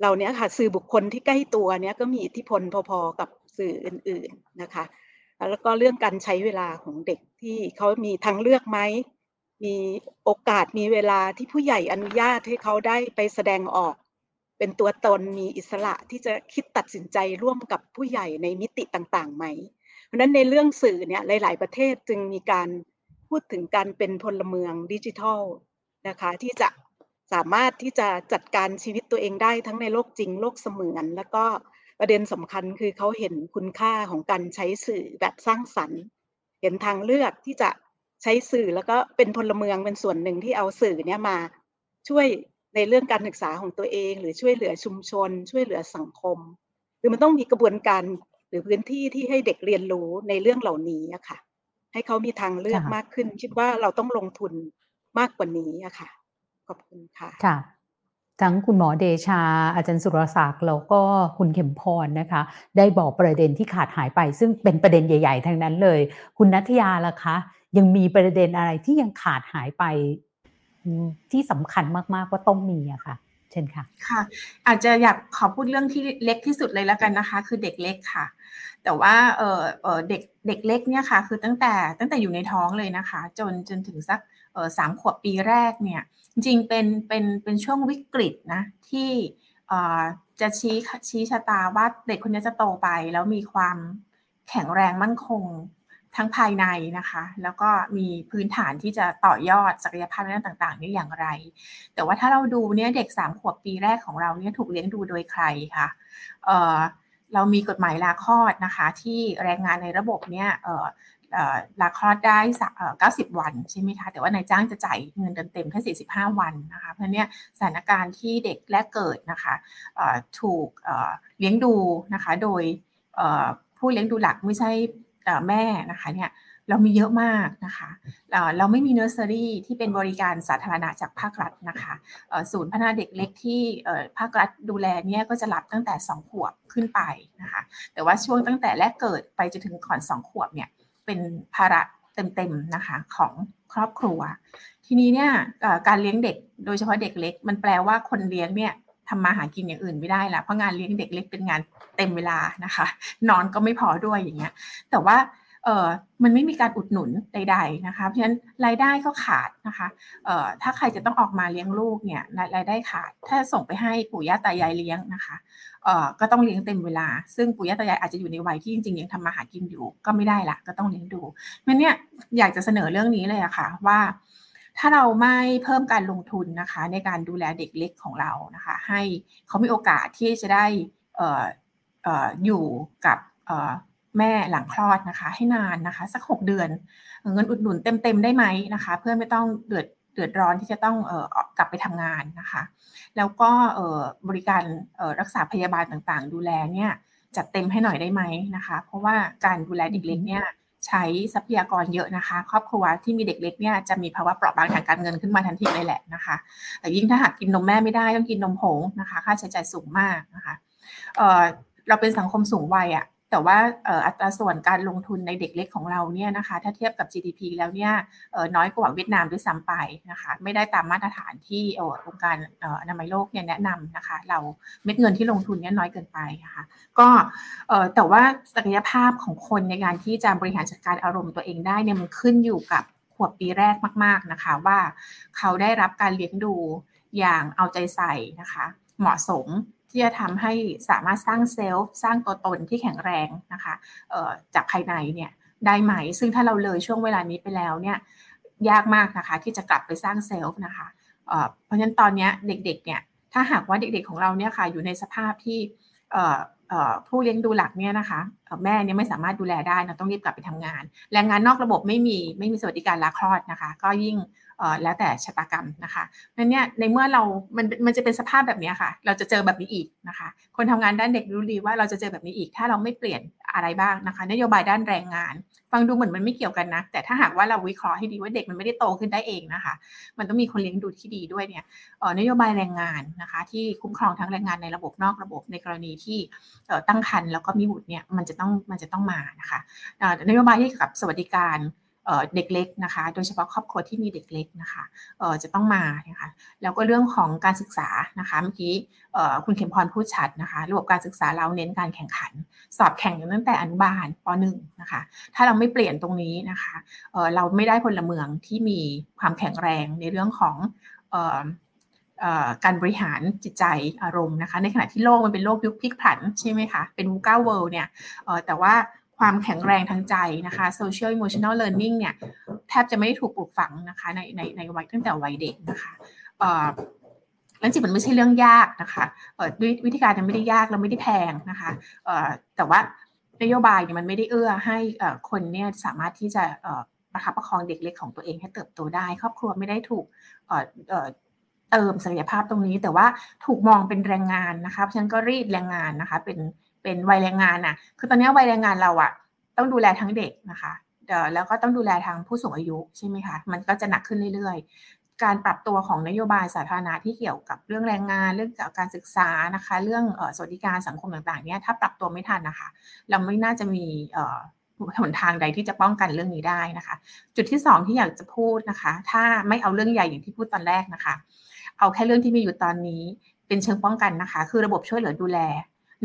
Speaker 4: เราเนี้ยค่ะสื่อบุคคลที่ใกล้ตัวเนี้ยก็มีอิทธิพลพอๆกับสื่ออื่นๆนะคะ แล้วก็เรื่องการใช้เวลาของเด็กที่เขามีทางเลือกไหมมีโอกาสมีเวลาที่ผู้ใหญ่อนุญาตให้เขาได้ไปแสดงออก เป็นตัวตนมีอิสระที่จะคิดตัดสินใจร่วมกับผู้ใหญ่ในมิติต่างๆไหม เพราะนั้นในเรื่องสื่อเนี่ยหลาย ๆ ประเทศจึงมีการพูดถึงการเป็นพลเมืองดิจิทัลนะคะที่จะ สามารถที่จะจัดการชีวิตตัวเองได้ทั้งในโลกจริงโลกเสมือน แล้วก็ประเด็นสำคัญคือเขาเห็นคุณค่าของการใช้สื่อแบบสร้างสรรค์ เห็นทางเลือกที่จะใช้สื่อแล้วก็เป็นพลเมืองเป็นส่วนหนึ่งที่เอาสื่อเนี้ยมาช่วยในเรื่องการศึกษาของตัวเอง หรือช่วยเหลือชุมชน ช่วยเหลือสังคมคือมันต้องมีกระบวนการหรือพื้นที่ที่ให้เด็กเรียนรู้ในเรื่องเหล่านี้อะค่ะ ให้เขามีทางเลือกมากขึ้น คิดว่าเราต้องลงทุนมากกว่านี้อะค่ะ ขอบคุณค่ะ
Speaker 1: ค่ะทั้งคุณหมอเดชา อาจารย์สุรศักดิ์แล้วก็คุณเข็มพรนะคะ ได้บอกประเด็นที่ขาดหายไป ซึ่งเป็นประเด็นใหญ่ ๆทั้งนั้นเลย คุณนัทยาล่ะคะ ยังมีประเด็นอะไรที่ยังขาดหายไปที่สำคัญมากๆว่าต้องมีอะค่ะ เช่นค่ะ
Speaker 5: ค่ะ อาจจะอยากขอพูดเรื่องที่เล็กที่สุดเลยแล้วกันนะคะ คือเด็กเล็กค่ะ แต่ว่าเออเออเด็กเด็กเล็กเนี่ยค่ะ คือตั้งแต่ตั้งแต่อยู่ในท้องเลยนะคะ จนจนถึงสักเออ สามขวบปีแรกเนี่ยจริงเป็นเป็นเป็นช่วงวิกฤตนะที่จะชี้ชี้ชะตาว่าเด็กคนนี้จะโตไป แล้วมีความแข็งแรงมั่นคงทั้งภายในนะคะ แล้วก็มีพื้นฐานที่จะต่อยอดศักยภาพในด้านต่างๆนี้อย่างไร แต่ว่าถ้าเราดูเนี่ยเด็กสามขวบปีแรกของเราเนี่ยถูกเลี้ยงดูโดยใครคะเเรามีกฎหมายลาคลอดนะคะ ที่แรงงานในระบบเนี่ย ลาคลอดได้เก้าสิบวันใช่ไหมคะ แต่ว่านายจ้างจะจ่ายเงินเต็มแค่สี่สิบห้าวันนะคะ เพราะเนี้ยสถานการณ์ที่เด็กแรกเกิดนะคะถูกเลี้ยงดูนะคะ โดยผู้เลี้ยงดูหลักไม่ใช่แม่นะคะเนี่ยเรามีเยอะมากนะคะ เราไม่มีเนอร์เซอรี่ที่เป็นบริการสาธารณะจากภาครัฐนะคะศูนย์พัฒนาเด็กเล็กที่ภาครัฐดูแลเนี่ยก็จะรับตั้งแต่ 2 ขวบขึ้นไปนะคะ แต่ว่าช่วงตั้งแต่แรกเกิดไปจนถึงก่อน 2 ขวบเนี่ย เป็นภาระเต็มๆนะคะของครอบครัว ทีนี้เนี่ยการเลี้ยงเด็กโดยเฉพาะเด็กเล็ก มันแปลว่าคนเลี้ยงเนี่ยทำมาหากินอย่างอื่นไม่ได้ละเพราะงานเลี้ยงเด็กเล็กเป็นงานเต็มเวลานะคะ นอนก็ไม่พอด้วยอย่างเงี้ย แต่ว่า มันไม่มีการอุดหนุนใด ๆนะคะ เพราะฉะนั้นรายได้ก็ขาดนะคะเอ่อถ้าใครจะต้องออกมาเลี้ยงลูกเนี่ยรายได้ขาด ถ้าส่งไปให้ปู่ย่าตายายเลี้ยงนะคะเอ่อก็ต้องเลี้ยงเต็มเวลา ซึ่งปู่ย่าตายายอาจจะอยู่ในวัยที่จริงๆยังทำมาหากินอยู่ ก็ไม่ได้ละก็ต้องเลี้ยงดูมันเนี่ยอยากจะเสนอเรื่องนี้เลยอะค่ะว่าถ้าเราไม่เพิ่มการลงทุนนะคะ ในการดูแลเด็กเล็กของเรานะคะ ให้เขามีโอกาสที่จะได้อออยู่กับ แม่หลังคลอดนะคะ ให้นานนะคะ สัก 6 เดือน เงินอุดหนุนเต็มๆได้ไหมนะคะ เพื่อไม่ต้องเดือดเดือดร้อนที่จะต้องเออกลับไปทำงานนะคะ แล้วก็เออบริการรักษาพยาบาลต่างๆ ดูแลเนี่ยจัดเต็มให้หน่อยได้ไหมนะคะ เพราะว่าการดูแลเด็กเล็กเนี่ยใช้ทรัพยากรเยอะนะคะ ครอบครัวที่มีเด็กเล็กเนี่ยจะมีภาวะเปราะบางทางการเงินขึ้นมาทันทีเลยแหละนะคะ แต่ยิ่งถ้าหากกินนมแม่ไม่ได้ต้องกินนมผงนะคะ ค่าใช้จ่ายสูงมากนะคะเเราเป็นสังคมสูงวัยอะ่ะ แต่ว่าอัตราส่วนการลงทุนในเด็กเล็กของเราเนี่ยนะคะ ถ้าเทียบกับ GDP แล้วเนี่ยน้อยกว่าเวียดนามด้วยซ้ำไปนะคะ ไม่ได้ตามมาตรฐานที่องค์การอนามัยโลกเนี่ยแนะนำนะคะ เราเม็ดเงินที่ลงทุนเนี่ยน้อยเกินไปนะคะ ก็แต่ว่าศักยภาพของคนในการที่จะบริหารจัดการอารมณ์ตัวเองได้เนี่ยมันขึ้นอยู่กับขวบปีแรกมาก ๆนะคะ ว่าเขาได้รับการเลี้ยงดูอย่างเอาใจใส่นะคะ เหมาะสม ที่จะทำให้สามารถสร้างเซลล์สร้างตัวตนที่แข็งแรงนะคะจากภายในเนี่ยได้ไหม ซึ่งถ้าเราเลยช่วงเวลานี้ไปแล้วเนี่ยยากมากนะคะที่จะกลับไปสร้างเซลล์นะคะเพราะฉะนั้นตอนนี้เด็กๆเนี่ยถ้าหากว่าเด็กๆของเราเนี่ยค่ะอยู่ในสภาพที่ผู้เลี้ยงดูหลักเนี่ยนะคะแม่เนี่ยไม่สามารถดูแลได้เราต้องรีบกลับไปทำงาน แรงงานนอกระบบไม่มีไม่มีสวัสดิการลาคลอดนะคะ ก็ยิ่ง แล้วแต่ชะตากรรมนะคะนั้นเนี่ยในเมื่อเรา มัน มันจะเป็นสภาพแบบนี้ค่ะ เราจะเจอแบบนี้อีกนะคะ คนทำงานด้านเด็กรู้ดีว่าเราจะเจอแบบนี้อีก ถ้าเราไม่เปลี่ยนอะไรบ้างนะคะ นโยบายด้านแรงงาน ฟังดูเหมือนมันไม่เกี่ยวกันนะ แต่ถ้าหากว่าเราวิเคราะห์ให้ดีว่าเด็กมันไม่ได้โตขึ้นได้เองนะคะ มันต้องมีคนเลี้ยงดูที่ดีด้วยเนี่ยนโยบายแรงงานนะคะ ที่คุ้มครองทั้งแรงงานในระบบนอกระบบในกรณีที่ตั้งครรภ์แล้วก็มีบุตรเนี่ย มันจะต้อง มันจะต้องมานะคะนโยบายที่เกี่ยวกับสวัสดิการ เด็กเล็กนะคะ โดยเฉพาะครอบครัวที่มีเด็กเล็กนะคะจะต้องมานะคะแล้วก็เรื่องของการศึกษานะคะเมื่อกี้คุณเข็มพรพูดชัดนะคะระบบการศึกษาเราเน้นการแข่งขัน สอบแข่งตั้งแต่อนุบาลป .1 นะคะถ้าเราไม่เปลี่ยนตรงนี้นะคะเราไม่ได้พลเมืองที่มีความแข็งแรงในเรื่องของการบริหารจิตใจอารมณ์นะคะ ในขณะที่โลกมันเป็นโลกยุคพลิกผันใช่ไหมคะ เป็นวูก้าเวิลด์เนี่ยแต่ว่า ความแข็งแรงทางใจนะคะ social emotional learning เนี่ยแทบจะไม่ได้ถูกปลูกฝังนะคะในในในวัยตั้งแต่วัยเด็กนะคะแล้วจริงมันไม่ใช่เรื่องยากนะคะด้วยวิธีการมันไม่ได้ยากแล้วไม่ได้แพงนะคะแต่ว่านโยบายเนี่ยมันไม่ได้เอื้อให้คนเนี่ยสามารถที่จะประคับประคองเด็กเล็กของตัวเองให้เติบโตได้ ครอบครัวไม่ได้ถูกเติมศักยภาพตรงนี้ แต่ว่าถูกมองเป็นแรงงานนะคะฉันก็รีดแรงงานนะคะเป็น เป็นวัยแรงงานน่ะ คือตอนนี้วัยแรงงานเราอะต้องดูแลทั้งเด็กนะคะเดแล้วก็ต้องดูแลทางผู้สูงอายุใช่ไหมคะ มันก็จะหนักขึ้นเรื่อยๆ การปรับตัวของนโยบายสาธารณะที่เกี่ยวกับเรื่องแรงงาน เรื่องการศึกษานะคะ เรื่องสวัสดิการสังคมต่างๆ เนี่ยถ้าปรับตัวไม่ทันนะคะ เราไม่น่าจะมีหนทางใดที่จะป้องกันเรื่องนี้ได้นะคะ จุดที่ 2 ที่อยากจะพูดนะคะ ถ้าไม่เอาเรื่องใหญ่อย่างที่พูดตอนแรกนะคะ เอาแค่เรื่องที่มีอยู่ตอนนี้เป็นเชิงป้องกันนะคะ คือระบบช่วยเหลือดูแล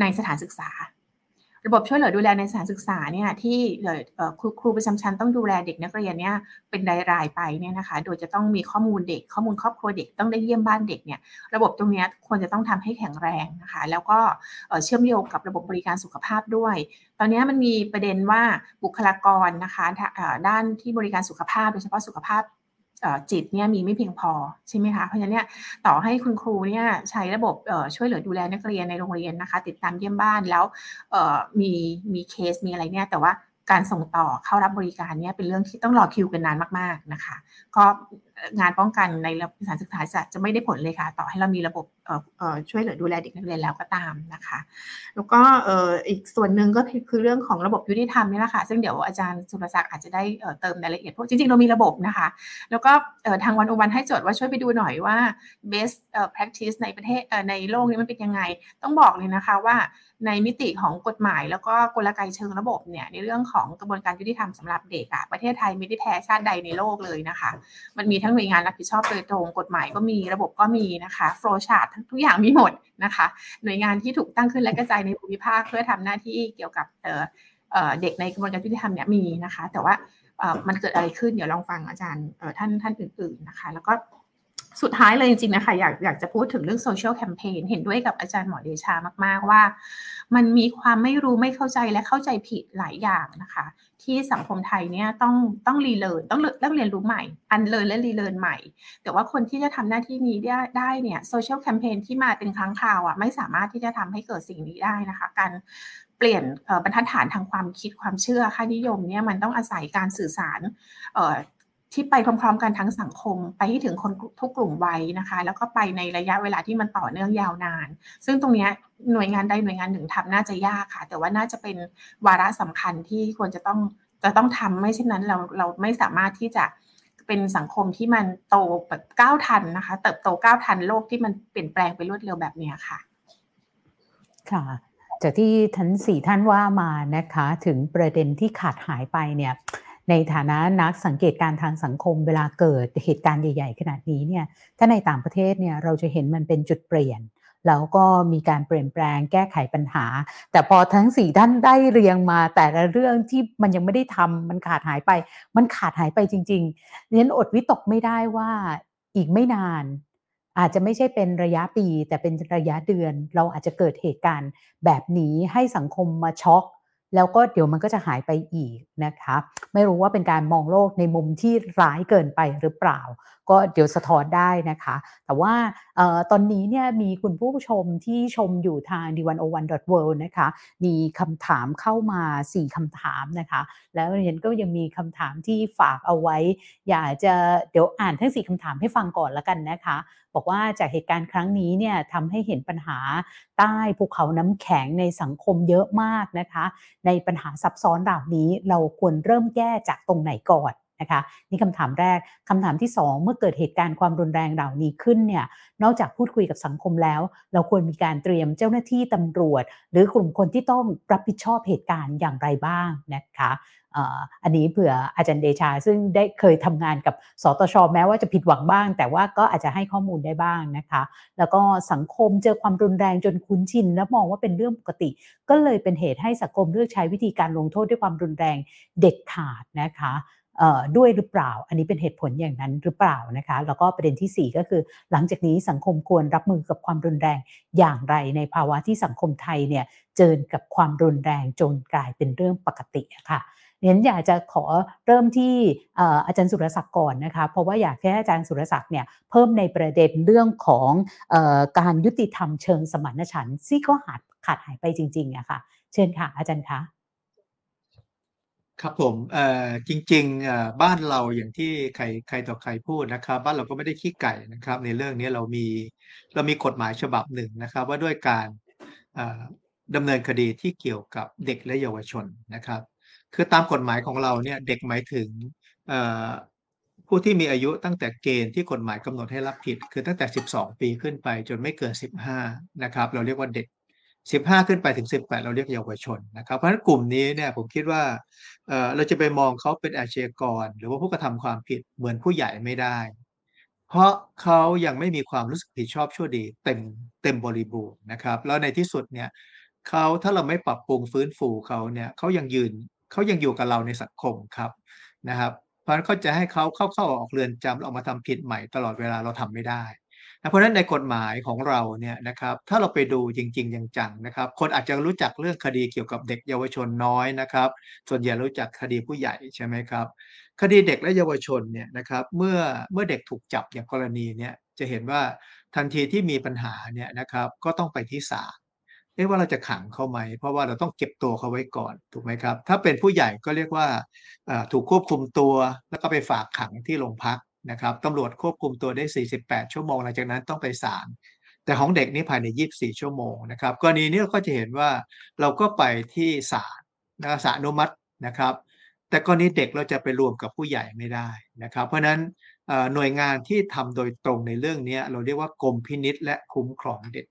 Speaker 5: ในสถานศึกษา ระบบช่วยเหลือดูแลในสถานศึกษาเนี่ยที่ครูครูประจำชั้นต้องดูแลเด็กนักเรียนเนี่ยเป็นรายๆไปเนี่ยนะคะ โดยจะต้องมีข้อมูลเด็ก ข้อมูลครอบครัวเด็กต้องได้เยี่ยมบ้านเด็กเนี่ยระบบตรงนี้ควรจะต้องทำให้แข็งแรงนะคะ แล้วก็เชื่อมโยงกับระบบบริการสุขภาพด้วย ตอนนี้มันมีประเด็นว่าบุคลากรนะคะด้านที่บริการสุขภาพโดยเฉพาะสุขภาพ จิตเนี่ยมีไม่เพียงพอใช่ไหมคะเพราะฉะนั้นเนี่ยต่อให้คุณครูเนี่ยใช้ระบบช่วยเหลือดูแลนักเรียนในโรงเรียนนะคะ ติดตามเยี่ยมบ้านแล้วมีมีเคสมีอะไรเนี่ยแต่ว่าการส่งต่อเข้ารับบริการเนี่ยเป็นเรื่องที่ต้องรอคิวกันนานมากๆนะคะ ก็งานป้องกันในสถานศึกษาจะจะไม่ได้ผลเลยค่ะ ต่อให้เรามีระบบช่วยเหลือดูแลเด็กนักเรียนแล้วก็ตามนะคะ แล้วก็อีกส่วนหนึ่งก็คือเรื่องของระบบยุติธรรมนี่แหละค่ะ ซึ่งเดี๋ยวอาจารย์สุรศักดิ์อาจจะได้เติมรายละเอียดเพราะจริงๆ เรามีระบบนะคะ แล้วก็ทางวันอุวันให้โจทย์ว่าช่วยไปดูหน่อยว่า best practice ในประเทศในโลกนี้มันเป็นยังไง ต้องบอกเลยนะคะว่าในมิติของกฎหมาย แล้วก็กลไกเชิงระบบเนี่ยในเรื่องของกระบวนการยุติธรรมสำหรับเด็กอะประเทศไทยไม่ได้แพ้ชาติใดในโลกเลยนะคะ มันมีทั้งหน่วยงานรับผิดชอบโดยตรงกฎหมายก็มีระบบก็มีนะคะโฟล์ชาร์ททุกอย่างมีหมดนะคะ หน่วยงานที่ถูกตั้งขึ้นและกระจายในภูมิภาคเพื่อทำหน้าที่เกี่ยวกับเด็กในกระบวนการยุติธรรมเนี่ยมีนะคะ แต่ว่ามันเกิดอะไรขึ้นเดี๋ยวลองฟังอาจารย์ท่านท่านอื่นๆนะคะ แล้วก็ สุดท้ายเลยจริงๆนะคะอยากอยากจะพูดถึงเรื่องโซเชียลแคมเปญเห็นด้วยกับอาจารย์หมอเดชามาก ๆ ว่า มันมีความไม่รู้ไม่เข้าใจและเข้าใจผิดหลายอย่างนะคะ ที่สังคมไทยเนี่ยต้องต้อง relearn ต้องต้องเรียนรู้ใหม่ unlearn และ relearn ใหม่ แต่ว่าคนที่จะทำหน้าที่นี้ได้ได้เนี่ย social campaign ที่มาเป็นครั้งคราวอะไม่สามารถที่จะทำให้เกิดสิ่งนี้ได้นะคะ การเปลี่ยนบรรทัดฐานทางความคิดความเชื่อค่านิยมเนี่ยมันต้องอาศัยการสื่อสาร ที่ไปพร้อมๆ กันทั้งสังคม ไปให้ถึงคนทุกกลุ่มวัยนะคะ แล้วก็ไปในระยะเวลาที่มันต่อเนื่องยาวนาน ซึ่งตรงนี้หน่วยงานใดหน่วยงานหนึ่งทำน่าจะยากค่ะ แต่ว่าน่าจะเป็นวาระสำคัญที่ควรจะต้องจะต้องทำไม่เช่นนั้นเราเราไม่สามารถที่จะเป็นสังคมที่มันโตแบบก้าวทันนะคะ เติบโตก้าวทันโลกที่มันเปลี่ยนแปลงไปรวดเร็วแบบนี้ค่ะ
Speaker 1: ค่ะ จากที่ทั้งสี่ท่านว่ามานะคะ ถึงประเด็นที่ขาดหายไปเนี่ย ในฐานะนักสังเกตการทางสังคมเวลาเกิดเหตุการณ์ใหญ่ ๆ ขนาดนี้เนี่ยถ้าในต่างประเทศเนี่ยเราจะเห็นมันเป็นจุดเปลี่ยนแล้วก็มีการเปลี่ยนแปลงแก้ไขปัญหา แต่พอทั้งสี่ท่านได้เรียงมา แต่ละเรื่องที่มันยังไม่ได้ทำมันขาดหายไป มันขาดหายไปจริงๆเน้นอดวิตกไม่ได้ว่าอีกไม่นาน อาจจะไม่ใช่เป็นระยะปี แต่เป็นระยะเดือน เราอาจจะเกิดเหตุการณ์แบบนี้ให้สังคมมาช็อก แล้วก็เดี๋ยวมันก็จะหายไปอีกนะคะ ไม่รู้ว่าเป็นการมองโลกในมุมที่ร้ายเกินไปหรือเปล่าก็เดี๋ยวสะท้อนได้นะคะ แต่ว่าออตอนนี้เนี่ยมีคุณผู้ชมที่ชมอยู่ทาง d 1 0 1 world นะคะ มีคำถามเข้ามา 4คำถามนะคะ แล้วเรียนก็ยังมีคำถามที่ฝากเอาไว้ อยากจะเดี๋ยวอ่านทั้ง 4คำถามให้ฟังก่อนละกันนะคะ บอกว่าจากเหตุการณ์ครั้งนี้เนี่ยทำให้เห็นปัญหาใต้ภูเขาน้ำแข็งในสังคมเยอะมากนะคะ ในปัญหาซับซ้อนเหล่านี้เราควรเริ่มแก้จากตรงไหนก่อน นะคะนี่คำถามแรกคำถามที่ 2 เมื่อเกิดเหตุการณ์ความรุนแรงเหล่านี้ขึ้นเนี่ยนอกจากพูดคุยกับสังคมแล้ว เราควรมีการเตรียมเจ้าหน้าที่ตำรวจ หรือกลุ่มคนที่ต้องรับผิดชอบเหตุการณ์อย่างไรบ้างนะคะอันนี้เผื่ออาจารย์เดชา ซึ่งได้เคยทำงานกับสตชแม้ว่าจะผิดหวังบ้าง แต่ว่าก็อาจจะให้ข้อมูลได้บ้างนะคะ แล้วก็สังคมเจอความรุนแรงจนคุ้นชิน และมองว่าเป็นเรื่องปกติ ก็เลยเป็นเหตุให้สังคมเลือกใช้วิธีการลงโทษด้วยความรุนแรงเด็ดขาดนะคะ ด้วยหรือเปล่า อันนี้เป็นเหตุผลอย่างนั้นหรือเปล่านะคะ แล้วก็ประเด็นที่ 4 ก็คือ หลังจากนี้สังคมควรรับมือกับความรุนแรงอย่างไรในภาวะที่สังคมไทยเนี่ยเจอกับความรุนแรงจนกลายเป็นเรื่องปกติค่ะเน้นอยากจะขอเริ่มที่อาจารย์สุรศักดิ์ก่อนนะคะ เพราะว่าอยากให้อาจารย์สุรศักดิ์เนี่ยเพิ่มในประเด็นเรื่องของอการยุติธรรมเชิงสมานฉันท์ที่ก็ขาดขาดหายไปจริงๆอะคะ่ะ เชิญค่ะอาจารย์คะ
Speaker 2: ครับผมเอ่อจริงๆอ่บ้านเราอย่างที่ใครใครต่อใครพูดนะครับ บ้านเราก็ไม่ได้ขี้ไก่นะครับ ในเรื่องนี้เรามีเรามีกฎหมายฉบับหนึ่งนะครับ ว่าด้วยการดำเนินคดีที่เกี่ยวกับเด็กและเยาวชนนะครับ คือตามกฎหมายของเราเนี่ยเด็กหมายถึงผู้ที่มีอายุตั้งแต่เกณฑ์ที่กฎหมายกำหนดให้รับผิด คือตั้งแต่ 12 ปีขึ้นไปจนไม่เกิน 15 นะครับ เราเรียกว่าเด็ก 15ขึ้นไปถึง18เราเรียกเยาวชนนะครับ เพราะฉะนั้นกลุ่มนี้เนี่ยผมคิดว่าเราจะไปมองเขาเป็นอาชญากร หรือว่าผู้กระทำความผิดเหมือนผู้ใหญ่ไม่ได้ เพราะเขายังไม่มีความรู้สึกผิดชอบชั่วดี เต็มเต็มบริบูรณ์นะครับ แล้วในที่สุดเนี่ยเขาถ้าเราไม่ปรับปรุงฟื้นฟูเขาเนี่ยเขายังยืนเขายังอยู่กับเราในสังคมครับนะครับ เพราะฉะนั้นเขาจะให้เขาเข้าเข้าออกเรือนจำออกมาทำผิดใหม่ตลอดเวลาเราทำไม่ได้ เพราะฉะนั้นในกฎหมายของเราเนี่ยนะครับถ้าเราไปดูจริง ๆ จังๆนะครับ คนอาจจะรู้จักเรื่องคดีเกี่ยวกับเด็กเยาวชนน้อยนะครับ ส่วนใหญ่รู้จักคดีผู้ใหญ่ใช่ไหมครับคดีเด็กและเยาวชนเนี่ยนะครับเมื่อเมื่อเด็กถูกจับอย่างกรณีเนี่ยจะเห็นว่าทันทีที่มีปัญหาเนี่ยนะครับก็ต้องไปที่ศาลเรียกว่าเราจะขังเขาไหม เพราะว่าเราต้องเก็บตัวเขาไว้ก่อนถูกไหมครับ ถ้าเป็นผู้ใหญ่ก็เรียกว่าถูกควบคุมตัว แล้วก็ไปฝากขังที่โรงพัก นะครับตำรวจควบคุมตัวได้ 48 ชั่วโมง หลังจากนั้นต้องไปศาลแต่ของเด็กนี่ภายใน 24 ชั่วโมงนะครับกรณีนี้เราก็จะเห็นว่าเราก็ไปที่ศาลนะศาลอนุมัตินะครับ แต่กรณีเด็กเราจะไปรวมกับผู้ใหญ่ไม่ได้นะครับ เพราะนั้นหน่วยงานที่ทำโดยตรงในเรื่องนี้เราเรียกว่ากรมพินิษและคุ้มครองเด็ก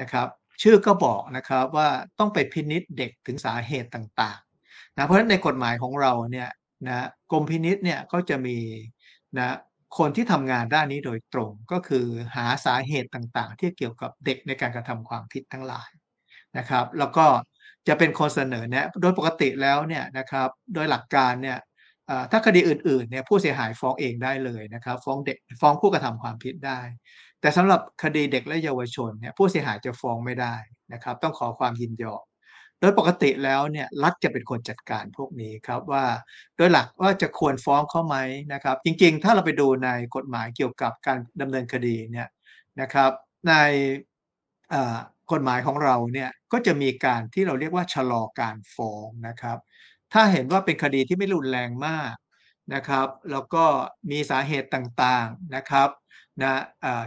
Speaker 2: นะครับ ชื่อก็บอกนะครับว่าต้องไปพินิษเด็กถึงสาเหตุต่างๆนะเพราะฉะนั้นในกฎหมายของเราเนี่ยนะกรมพินิษเนี่ยก็จะมี นะคนที่ทำงานด้านนี้โดยตรงก็คือหาสาเหตุต่างๆ ที่เกี่ยวกับเด็กในการกระทำความผิดทั้งหลายนะครับ แล้วก็จะเป็นคนเสนอแนะโดยปกติแล้วเนี่ยนะครับ โดยหลักการเนี่ยถ้าคดีอื่นๆเนี่ยผู้เสียหายฟ้องเองได้เลยนะครับ ฟ้องเด็กฟ้องผู้กระทำความผิดได้ แต่สำหรับคดีเด็กและเยาวชนเนี่ยผู้เสียหายจะฟ้องไม่ได้นะครับ ต้องขอความยินยอม โดยปกติแล้วเนี่ยรัฐจะเป็นคนจัดการพวกนี้ครับว่า โดยหลักว่าจะควรฟ้องเขาไหมนะครับ จริงๆ ถ้าเราไปดูในกฎหมายเกี่ยวกับการดำเนินคดีเนี่ยนะครับในกฎหมายของเราเนี่ยก็จะมีการที่เราเรียกว่าชะลอการฟ้องนะครับ ถ้าเห็นว่าเป็นคดีที่ไม่รุนแรงมากนะครับ แล้วก็มีสาเหตุต่างๆนะครับนะ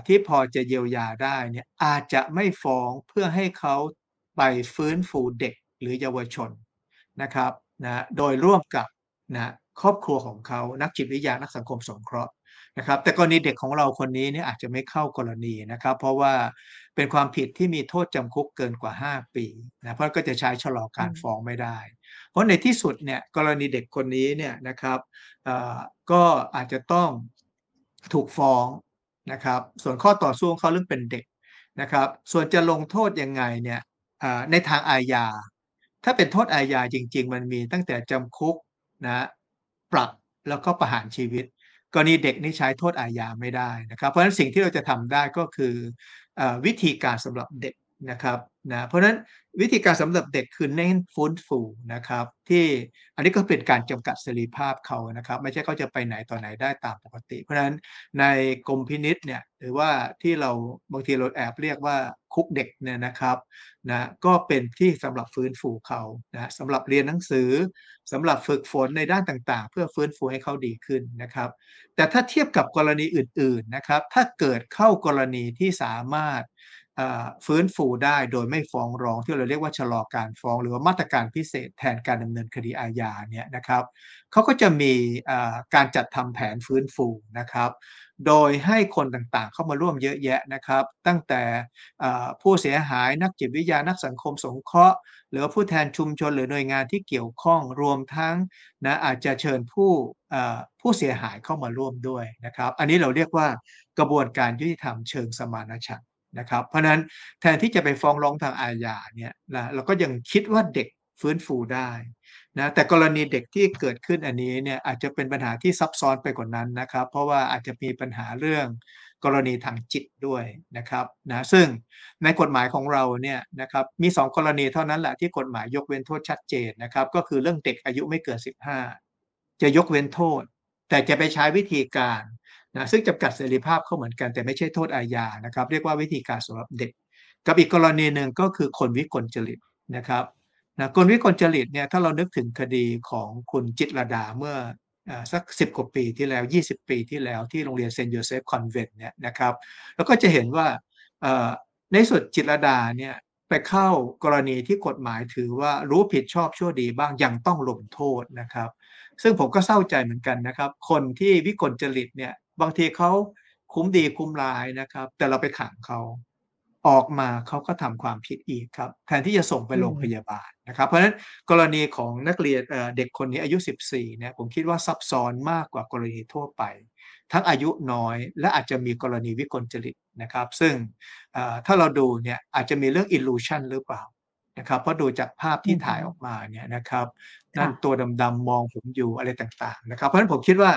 Speaker 2: ที่พอจะเยียวยาได้เนี่ยอาจจะไม่ฟ้องเพื่อให้เขาไปฟื้นฟูเด็ก หรือเยาวชนนะครับนะโดยร่วมกับนะครอบครัวของเขานักจิตวิทยานักสังคมสงเคราะห์นะครับ แต่กรณีเด็กของเราคนนี้เนี่ยอาจจะไม่เข้ากรณีนะครับ เพราะว่าเป็นความผิดที่มีโทษจำคุกเกินกว่า 5 ปีนะเพราะก็จะใช้ชะลอการฟ้องไม่ได้ เพราะในที่สุดเนี่ยกรณีเด็กคนนี้เนี่ยนะครับก็อาจจะต้องถูกฟ้องนะครับ ส่วนข้อต่อสู้เขาเรื่องเป็นเด็กนะครับ ส่วนจะลงโทษยังไงเนี่ยในทางอาญา ถ้าเป็นโทษอาญาจริง ๆ มันมีตั้งแต่จำคุกนะปรับแล้วก็ประหารชีวิต กรณีเด็กนี่ใช้โทษอาญาไม่ได้นะครับ เพราะฉะนั้นสิ่งที่เราจะทำได้ก็คืออวิธีการสำหรับเด็ก นะครับนะเพราะฉะนั้นวิธีการสำหรับเด็กคือเน้นฟื้นฟูนะครับที่อันนี้ก็เป็นการจำกัดเสรีภาพเขานะครับ ไม่ใช่เขาจะไปไหนต่อไหนได้ตามปกติ เพราะฉะนั้นในกรมพินิษเนี่ยหรือว่าที่เราบางทีเราแอบเรียกว่าคุกเด็กเนี่ยนะครับนะก็เป็นที่สำหรับฟื้นฟูเขานะสำหรับเรียนหนังสือสำหรับฝึกฝนในด้านต่างๆ เพื่อฟื้นฟูให้เขาดีขึ้นนะครับ แต่ถ้าเทียบกับกรณีอื่นๆนะครับถ้าเกิดเข้ากรณีที่สามารถ ฟื้นฟูได้โดยไม่ฟ้องร้องที่เราเรียกว่าชะลอการฟ้อง หรือว่ามาตรการพิเศษแทนการดำเนินคดีอาญาเนี่ยนะครับเขาก็จะมีการจัดทำแผนฟื้นฟูนะครับ โดยให้คนต่างๆ เข้ามาร่วมเยอะแยะนะครับ ตั้งแต่ผู้เสียหายนักจิตวิทยานักสังคมสงเคราะห์ หรือผู้แทนชุมชนหรือหน่วยงานที่เกี่ยวข้องรวมทั้งนะอาจจะเชิญผู้ผู้เสียหายเข้ามาร่วมด้วยนะครับ อันนี้เราเรียกว่ากระบวนการยุติธรรมเชิงสมานฉันท์ นะครับ เพราะนั้นแทนที่จะไปฟ้องร้องทางอาญาเนี่ยนะเราก็ยังคิดว่าเด็กฟื้นฟูได้นะแต่กรณีเด็กที่เกิดขึ้นอันนี้เนี่ยอาจจะเป็นปัญหาที่ซับซ้อนไปกว่านั้นนะครับ เพราะว่าอาจจะมีปัญหาเรื่องกรณีทางจิตด้วยนะครับนะซึ่งในกฎหมายของเราเนี่ยนะครับมี 2 กรณีเท่านั้นแหละที่กฎหมายยกเว้นโทษชัดเจนนะครับก็คือเรื่องเด็กอายุไม่เกิน 15 จะยกเว้นโทษ แต่จะไปใช้วิธีการ นะซึ่งจำกัดเสรีภาพเขาเหมือนกันแต่ไม่ใช่โทษอาญานะครับ เรียกว่าวิธีการสำหรับเด็ก กับอีกกรณีหนึ่งก็คือคนวิกลจริตนะครับนะคนวิกลจริตเนี่ยถ้าเรานึกถึงคดีของคุณจิตรดาเมื่อสักสิบกว่าปีที่แล้ว 20 ปีที่แล้วที่โรงเรียนเซนต์โยเซฟคอนเวนต์เนี่ยนะครับแล้วก็จะเห็นว่าในสุดจิตรดาเนี่ยไปเข้ากรณีที่กฎหมายถือว่ารู้ผิดชอบชั่วดีบ้างยังต้องลงโทษนะครับ ซึ่งผมก็เศร้าใจเหมือนกันนะครับ คนที่วิกลจริตเนี่ย บางทีเขาคุ้มดีคุ้มร้ายนะครับ แต่เราไปขังเขาออกมาเขาก็ทำความผิดอีกครับ แทนที่จะส่งไปโรงพยาบาลนะครับ เพราะฉะนั้นกรณีของนักเรียนเด็กคนนี้อายุ 14เนี่ยผมคิดว่าซับซ้อนมากกว่ากรณีทั่วไป ทั้งอายุน้อยและอาจจะมีกรณีวิกลจริตนะครับ ซึ่งถ้าเราดูเนี่ยอาจจะมีเรื่อง illusion หรือเปล่า นะครับเพราะดูจากภาพที่ถ่ายออกมาเนี่ยนะครับนั่นตัวดำๆมองผมอยู่อะไรต่างๆนะครับ เพราะฉะนั้นผมคิดว่า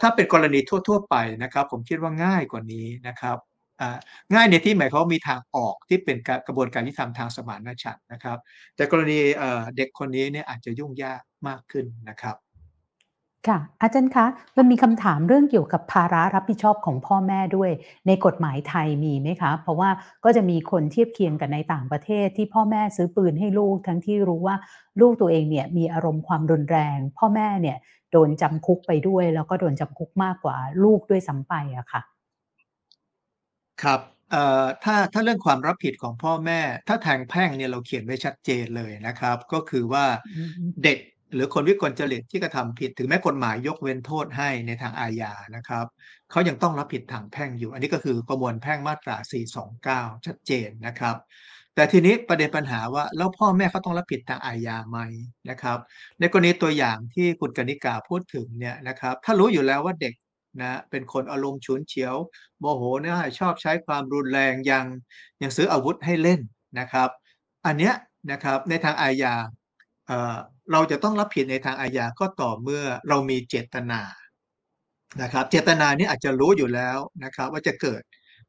Speaker 2: ถ้าเป็นกรณีทั่ว ๆ ไปนะครับ ผมคิดว่าง่ายกว่านี้นะครับง่ายในที่หมายเขามีทางออกที่เป็นกระบวนการที่ทำทางสมานฉันท์นะครับ แต่กรณีเด็กคนนี้เนี่ยอาจจะยุ่งยากมากขึ้นนะครับ
Speaker 1: ค่ะ อาจารย์คะ มันมีคำถามเรื่องเกี่ยวกับภาระรับผิดชอบของพ่อแม่ด้วย ในกฎหมายไทยมีไหมคะ เพราะว่าก็จะมีคนเทียบเคียงกันในต่างประเทศที่พ่อแม่ซื้อปืนให้ลูก ทั้งที่รู้ว่าลูกตัวเองเนี่ยมีอารมณ์ความรุนแรง พ่อแม่เนี่ยโดนจำคุกไปด้วย แล้วก็โดนจำคุกมากกว่าลูกด้วยซ้ำไปอะค่ะ
Speaker 2: ครับเอ่อถ้าถ้าเรื่องความรับผิดของพ่อแม่ ถ้าทางแพ่งเนี่ยเราเขียนไว้ชัดเจนเลยนะครับ ก็คือว่าเด็ก หรือคนวิกลจริตที่กระทำผิดถึงแม้กฎหมายยกเว้นโทษให้ในทางอาญานะครับเขายังต้องรับผิดทางแพ่งอยู่ อันนี้ก็คือประมวลแพ่งมาตรา 429 ชัดเจนนะครับ แต่ทีนี้ประเด็นปัญหาว่าแล้วพ่อแม่เขาต้องรับผิดทางอาญาไหมนะครับ ในกรณีตัวอย่างที่คุณกนิกาพูดถึงเนี่ยนะครับ ถ้ารู้อยู่แล้วว่าเด็กนะเป็นคนอารมณ์ฉุนเฉียว โมโหนะชอบใช้ความรุนแรงยังยังซื้ออาวุธให้เล่นนะครับ อันเนี้ยนะครับในทางอาญา เราจะต้องรับผิดในทางอาญาก็ต่อเมื่อเรามีเจตนานะครับ เจตนานี้อาจจะรู้อยู่แล้วนะครับว่าจะเกิด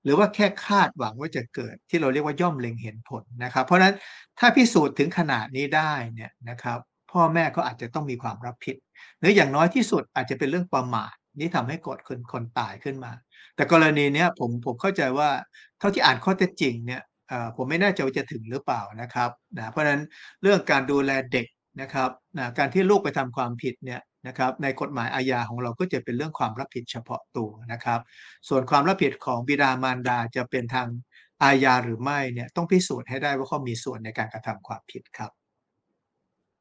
Speaker 2: หรือว่าแค่คาดหวังว่าจะเกิด ที่เราเรียกว่าย่อมเล็งเห็นผลนะครับ เพราะฉะนั้นถ้าพิสูจน์ถึงขนาดนี้ได้เนี่ยนะครับพ่อแม่ก็อาจจะต้องมีความรับผิด หรืออย่างน้อยที่สุดอาจจะเป็นเรื่องประมาทนี่ทำให้กดคนคนตายขึ้นมา แต่กรณีเนี้ยผมผมเข้าใจว่าเท่าที่อ่านข้อเท็จจริงเนี่ยผมไม่แน่ใจว่าจะถึงหรือเปล่านะครับนะเพราะฉะนั้นเรื่องการดูแลเด็ก นะครับนะการที่ลูกไปทำความผิดเนี่ยนะครับในกฎหมายอาญาของเราก็จะเป็นเรื่องความรับผิดเฉพาะตัวนะครับ ส่วนความรับผิดของบิดามารดาจะเป็นทางอาญาหรือไม่เนี่ยต้องพิสูจน์ให้ได้ว่าเขามีส่วนในการกระทำความผิดครับ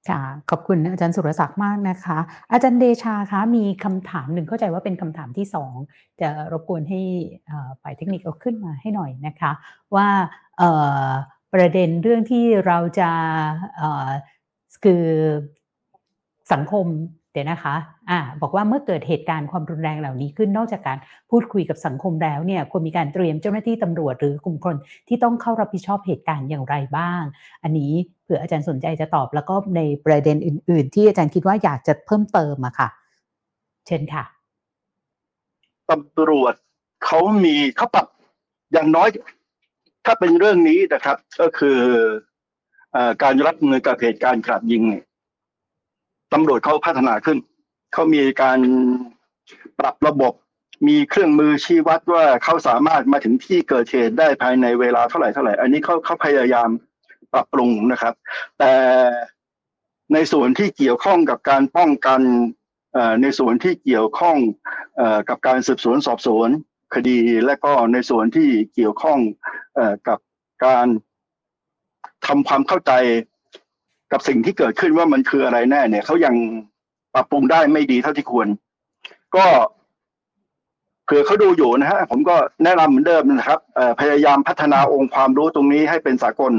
Speaker 1: ค่ะขอบคุณอาจารย์สุรศักดิ์มากนะคะ อาจารย์เดชาคะมีคำถามหนึ่งเข้าใจว่าเป็นคำถามที่สองจะรบกวนให้ฝ่ายเทคนิคเอาขึ้นมาให้หน่อยนะคะ ว่าประเด็นเรื่องที่เราจะ คือสังคมเดี๋ยวนะคะอ่าบอกว่าเมื่อเกิดเหตุการณ์ความรุนแรงเหล่านี้ขึ้นนอกจากการพูดคุยกับสังคมแล้วเนี่ยควรมีการเตรียมเจ้าหน้าที่ตำรวจหรือกลุ่มคนที่ต้องเข้ารับผิดชอบเหตุการณ์อย่างไรบ้าง อันนี้เผื่ออาจารย์สนใจจะตอบแล้วก็ในประเด็นอื่น ๆ ที่อาจารย์คิดว่าอยากจะเพิ่มเติมอะค่ะ เชิญค่ะ
Speaker 3: ตำรวจเขามีเขาปรับอย่างน้อย ถ้าเป็นเรื่องนี้นะครับ ก็คือ การรับมือกับเหตุการณ์กราดยิงเนี่ยตำรวจเขาพัฒนาขึ้น เขามีการปรับระบบ มีเครื่องมือชี้วัดว่าเขาสามารถมาถึงที่เกิดเหตุได้ภายในเวลาเท่าไหร่เท่าไหร่ อันนี้เขาเขาพยายามปรับปรุงนะครับ แต่ในส่วนที่เกี่ยวข้องกับการป้องกันในส่วนที่เกี่ยวข้องกับการสืบสวนสอบสวนคดี และก็ในส่วนที่เกี่ยวข้องกับการ ทำความเข้าใจกับสิ่งที่เกิดขึ้นว่ามันคืออะไรแน่ เนี่ยเขายังปรับปรุงได้ไม่ดีเท่าที่ควร ก็เผื่อเขาดูอยู่นะฮะผมก็แนะนำเหมือนเดิมนะครับพยายามพัฒนาองค์ความรู้ตรงนี้ให้เป็นสากล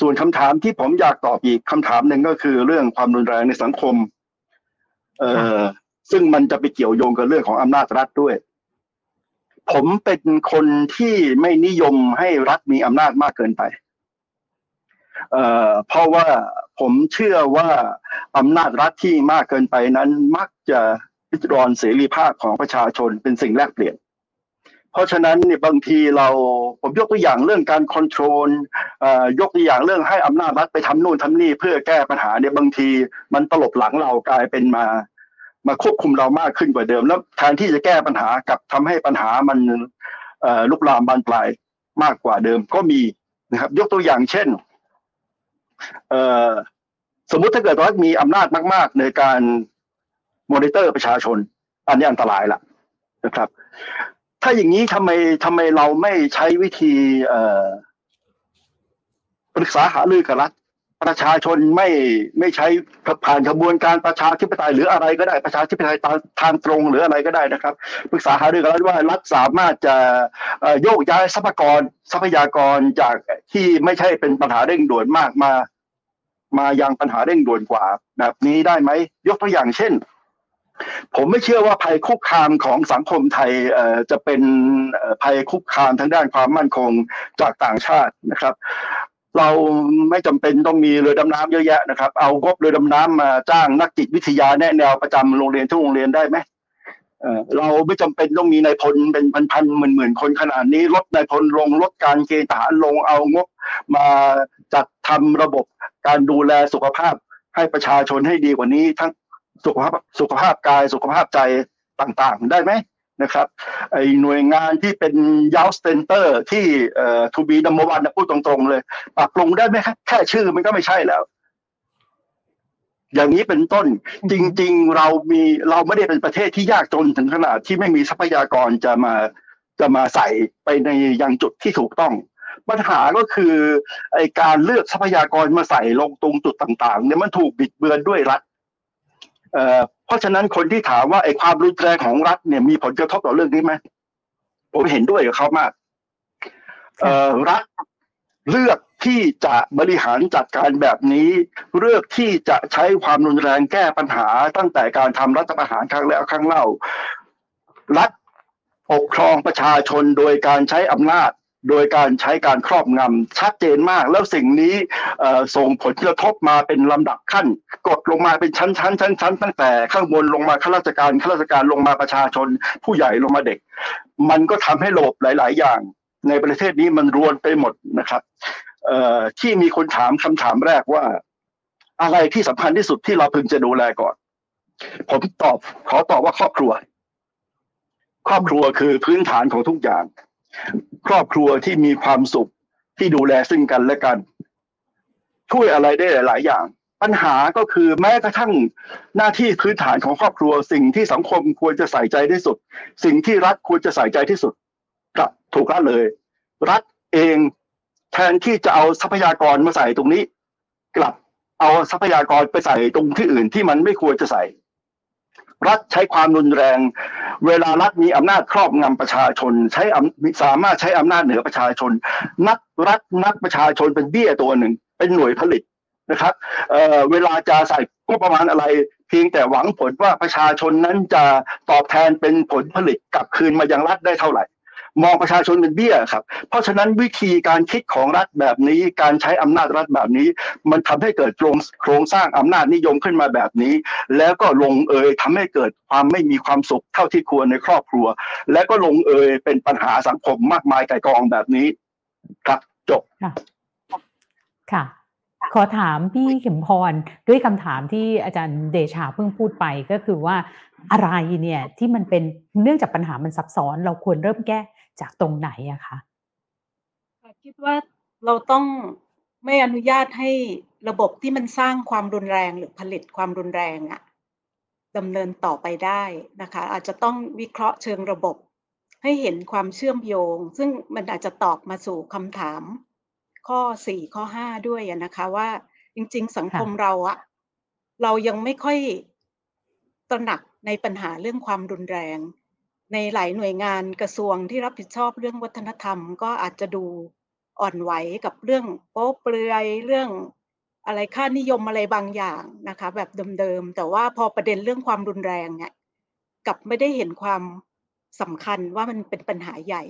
Speaker 3: ส่วนคำถามที่ผมอยากตอบอีกคำถามหนึ่งก็คือเรื่องความรุนแรงในสังคม เออซึ่งมันจะไปเกี่ยวโยงกับเรื่องของอำนาจรัฐด้วย ผมเป็นคนที่ไม่นิยมให้รัฐมีอำนาจมากเกินไป เอ่อเพราะว่าผมเชื่อว่าอำนาจรัฐที่มากเกินไปนั้นมักจะริดรอนเสรีภาพของประชาชนเป็นสิ่งแลกเปลี่ยน เพราะฉะนั้นเนี่ยบางทีเราผมยกตัวอย่างเรื่องการคอนโทรลยกตัวอย่างเรื่องให้อำนาจรัฐไปทำนู่นทำนี่เพื่อแก้ปัญหาเนี่ยบางทีมันตลบหลังเรากลายเป็นมามาควบคุมเรามากขึ้นกว่าเดิม แล้วแทนที่จะแก้ปัญหากับทำให้ปัญหามันลุกลามบานปลายมากกว่าเดิมก็มีนะครับ ยกตัวอย่างเช่น สมมุติถ้าเกิดรัฐมีอำนาจมาก ๆ ในการมอนิเตอร์ประชาชน อันนี้อันตรายละนะครับ ถ้าอย่างนี้ทำไมทำไมเราไม่ใช้วิธีปรึกษาหารือกับรัฐ ประชาชนไม่ไม่ใช้ผ่านกระบวนการประชาธิปไตยหรืออะไรก็ได้ประชาธิปไตยทางตรงหรืออะไรก็ได้นะครับปรึกษาหารือกับรัฐว่ารัฐสามารถจะโยกย้ายทรัพยากรทรัพยากรจากที่ไม่ใช่เป็นปัญหาเร่งด่วนมากมา มายังปัญหาเร่งด่วนกว่าแบบนี้ได้ไหมยกตัวอย่างเช่น ผมไม่เชื่อว่าภัยคุกคามของสังคมไทยจะเป็นภัยคุกคามทางด้านความมั่นคงจากต่างชาตินะครับ เราไม่จำเป็นต้องมีเรือดำน้ำเยอะแยะนะครับ เอางบเรือดำน้ำมาจ้างนักจิตวิทยาแนะแนวประจำโรงเรียนทุกโรงเรียนได้ไหมเราไม่จำเป็นต้องมีนายพลเป็นพันๆหมื่นๆคนขนาดนี้ลดนายพลลงลดการเกณฑ์ทหารลงเอางบมาจัดทำระบบการดูแลสุขภาพให้ประชาชนให้ดีกว่านี้ทั้งสุขภาพสุขภาพกายสุขภาพใจต่างๆ ได้ไหม นะครับไอ้หน่วยงานที่เป็น youth center ที่เอ่อ To Be Number One พูดตรงๆเลยปรับปรุงได้ไหมครับแค่ชื่อมันก็ไม่ใช่แล้ว อย่างนี้เป็นต้นจริง ๆ เรามีเราไม่ได้เป็นประเทศที่ยากจนถึงขนาดที่ไม่มีทรัพยากรจะมาจะมาใส่ไปในยังจุดที่ถูกต้อง ปัญหาก็คือไอการเลือกทรัพยากรมาใส่ลงตรงจุดต่าง ๆ เนี่ยมันถูกบิดเบือนด้วยรัฐ เพราะฉะนั้นคนที่ถามว่าไอ้ความรุนแรงของรัฐเนี่ยมีผลกระทบต่อเรื่องนี้ไหมผมเห็นด้วยกับเขามากรัฐเลือกที่จะบริหารจัดการแบบนี้ เลือกที่จะใช้ความรุนแรงแก้ปัญหาตั้งแต่การทำรัฐประหารครั้งแล้วครั้งเล่า รัฐปกครองประชาชนโดยการใช้อำนาจ โดยการใช้การครอบงำชัดเจนมาก แล้วสิ่งนี้ส่งผลกระทบมาเป็นลำดับขั้น กดลงมาเป็นชั้นชั้นชั้นชั้นตั้งแต่ข้างบนลงมาข้าราชการข้าราชการลงมาประชาชน ผู้ใหญ่ลงมาเด็ก มันก็ทำให้ระบบหลาย ๆ อย่าง ในประเทศนี้มันรวนไปหมดนะครับที่มีคนถามคำถามแรกว่า อะไรที่สำคัญที่สุดที่เราพึงจะดูแลก่อน ผมตอบขอตอบว่าครอบครัว ครอบครัวคือพื้นฐานของทุกอย่าง ครอบครัวที่มีความสุขที่ดูแลซึ่งกันและกัน ช่วยอะไรได้หลาย ๆ อย่าง ปัญหาก็คือแม้กระทั่งหน้าที่พื้นฐานของครอบครัว สิ่งที่สังคมควรจะใส่ใจที่สุด สิ่งที่รัฐควรจะใส่ใจที่สุดกลับถูกละเลย รัฐเองแทนที่จะเอาทรัพยากรมาใส่ตรงนี้ กลับเอาทรัพยากรไปใส่ตรงที่อื่นที่มันไม่ควรจะใส่ รัฐใช้ความรุนแรง เวลารัฐมีอำนาจครอบงำประชาชน ใช้สามารถใช้อำนาจเหนือประชาชน นักรัฐนักประชาชนเป็นเบี้ยตัวหนึ่ง เป็นหน่วยผลิตนะครับเเวลาจะใส่ก็ประมาณอะไร เพียงแต่หวังผลว่าประชาชนนั้นจะตอบแทนเป็นผลผลิตกลับคืนมายังรัฐได้เท่าไหร่ มองประชาชนเป็นเบี้ยครับ เพราะฉะนั้นวิธีการคิดของรัฐแบบนี้การใช้อำนาจรัฐแบบนี้ มันทำให้เกิดโครงสร้างอำนาจนิยมขึ้นมาแบบนี้ แล้วก็ลงเอยทำให้เกิดความไม่มีความสุขเท่าที่ควรในครอบครัว และก็ลงเอยเป็นปัญหาสังคมมากมายไก่กองแบบนี้ครับจบ
Speaker 1: ค่ะขอถามพี่เข็มพรด้วยคำถามที่อาจารย์เดชาเพิ่งพูดไปก็คือว่าอะไรเนี่ยที่มันเป็นเนื่องจากปัญหามันซับซ้อน เราควรเริ่มแก้ จากตรงไหนอะคะ
Speaker 4: คิดว่าเราต้องไม่อนุญาตให้ระบบที่มันสร้างความรุนแรงหรือผลิตความรุนแรงอะดำเนินต่อไปได้นะคะ อาจจะต้องวิเคราะห์เชิงระบบ ให้เห็นความเชื่อมโยง ซึ่งมันอาจจะตอบมาสู่คำถาม ข้อสี่ข้อห้าด้วยนะคะว่าจริง ๆ สังคมเราอะเรายังไม่ค่อยตระหนักในปัญหาเรื่องความรุนแรง ในหลายหน่วยงานกระทรวงที่รับผิดชอบเรื่องวัฒนธรรม ก็อาจจะดูอ่อนไหวกับเรื่องโป๊เปลือยเรื่องอะไรค่านิยมอะไรบางอย่างนะคะ แบบเดิมๆแต่ว่าพอประเด็นเรื่องความรุนแรงเนี่ยกับไม่ได้เห็นความสำคัญว่ามันเป็นปัญหาใหญ่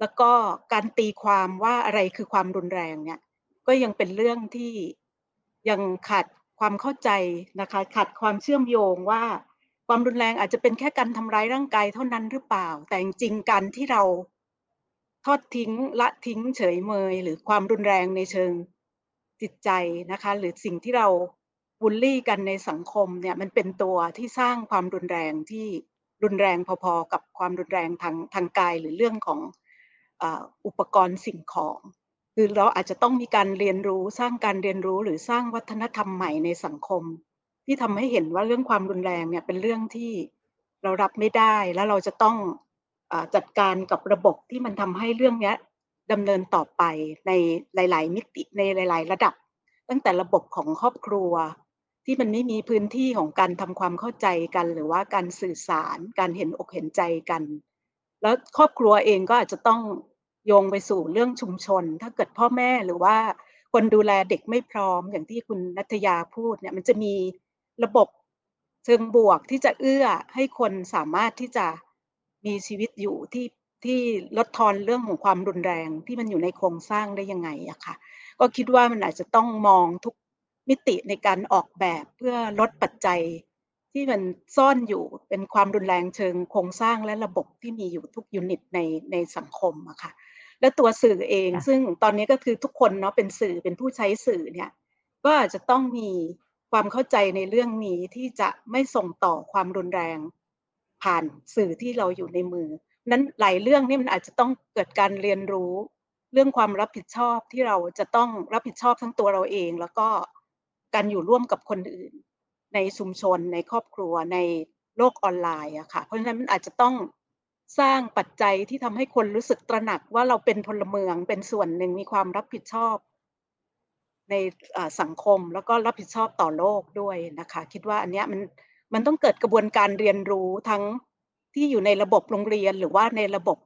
Speaker 4: แล้วก็การตีความว่าอะไรคือความรุนแรงเนี่ย ก็ยังเป็นเรื่องที่ยังขาดความเข้าใจนะคะ ขาดความเชื่อมโยงว่า ความรุนแรงอาจจะเป็นแค่การทำร้ายร่างกายเท่านั้นหรือเปล่า แต่จริงๆการที่เราทอดทิ้งละทิ้งเฉยเมย หรือความรุนแรงในเชิงจิตใจนะคะ หรือสิ่งที่เราบูลลี่กันในสังคมเนี่ยมันเป็นตัวที่สร้างความรุนแรงที่รุนแรงพอๆกับความรุนแรงทางทางกายหรือเรื่องของอุปกรณ์สิ่งของ คือเราอาจจะต้องมีการเรียนรู้สร้างการเรียนรู้หรือสร้างวัฒนธรรมใหม่ในสังคม ที่ทำให้เห็นว่าเรื่องความรุนแรงเนี่ยเป็นเรื่องที่เรารับไม่ได้แล้วเราจะต้องอจัดการกับระบบที่มันทำให้เรื่องนี้ดำเนินต่อไปในหลาย ๆ มิติในหลาย ๆ ระดับ ตั้งแต่ระบบของครอบครัว ที่มันไม่มีพื้นที่ของการทำความเข้าใจกัน หรือว่าการสื่อสารการเห็นอกเห็นใจกัน แล้วครอบครัวเองก็อาจจะต้องโยงไปสู่เรื่องชุมชน ถ้าเกิดพ่อแม่หรือว่าคนดูแลเด็กไม่พร้อมอย่างที่คุณนัทยาพูดเนี่ยมันจะมี ระบบเชิงบวกที่จะเอื้อให้คนสามารถที่จะมีชีวิตอยู่ที่ที่ลดทอนเรื่องของความรุนแรงที่มันอยู่ในโครงสร้างได้ยังไงอะค่ะ ก็คิดว่ามันอาจจะต้องมองทุกมิติในการออกแบบเพื่อลดปัจจัยที่มันซ่อนอยู่เป็นความรุนแรงเชิงโครงสร้างและระบบที่มีอยู่ทุกยูนิตในในสังคมอะค่ะและตัวสื่อเอง ซึ่งตอนนี้ก็คือทุกคนเนาะเป็นสื่อเป็นผู้ใช้สื่อเนี่ย ก็อาจจะต้องมี ความเข้าใจในเรื่องนี้ที่จะไม่ส่งต่อความรุนแรง ผ่านสื่อที่เราอยู่ในมือ นั้นหลายเรื่องนี่มันอาจจะต้องเกิดการเรียนรู้ เรื่องความรับผิดชอบที่เราจะต้องรับผิดชอบทั้งตัวเราเอง แล้วก็การอยู่ร่วมกับคนอื่น ในชุมชน ในครอบครัวในโลกออนไลน์อะค่ะเพราะฉะนั้นมันอาจจะต้องสร้างปัจจัยที่ทำให้คนรู้สึกตระหนักว่าเราเป็นพลเมืองเป็นส่วนหนึ่งมีความรับผิดชอบ ในสังคมแล้วก็รับผิดชอบต่อโลกด้วยนะคะ คิดว่าอันนี้มันมันต้องเกิดกระบวนการเรียนรู้ทั้งที่อยู่ในระบบโรงเรียนหรือว่าในระบบ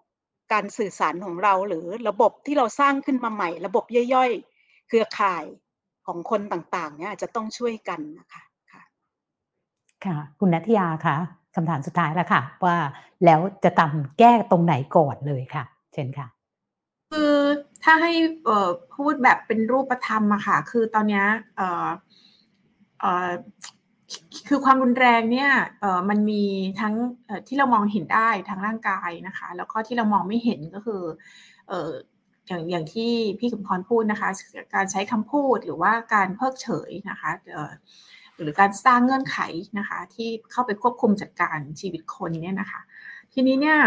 Speaker 4: การสื่อสารของเราหรือระบบที่เราสร้างขึ้นมาใหม่ ระบบย่อยๆ เครือข่ายของคนต่างๆ เนี่ยอาจจะต้องช่วยกันนะคะค่ะ
Speaker 1: ค่ะ คุณนัทยาคะคำถามสุดท้ายแล้วค่ะ ว่าแล้วจะทำแก้ตรงไหนก่อนเลยค่ะ เช่นค่ะ
Speaker 5: คือ ถ้าให้พูดแบบเป็นรูปธรรมอะค่ะ คือตอนนี้คือความรุนแรงเนี่ยมันมีทั้งที่เรามองเห็นได้ทางร่างกายนะคะ แล้วก็ที่เรามองไม่เห็นก็คืออย่างอย่างที่พี่สมพรพูดนะคะ การใช้คำพูดหรือว่าการเพิกเฉยนะคะหรือการสร้างเงื่อนไขนะคะ ที่เข้าไปควบคุมจัดการชีวิตคนเนี่ยนะคะ ทีนี้เนี่ย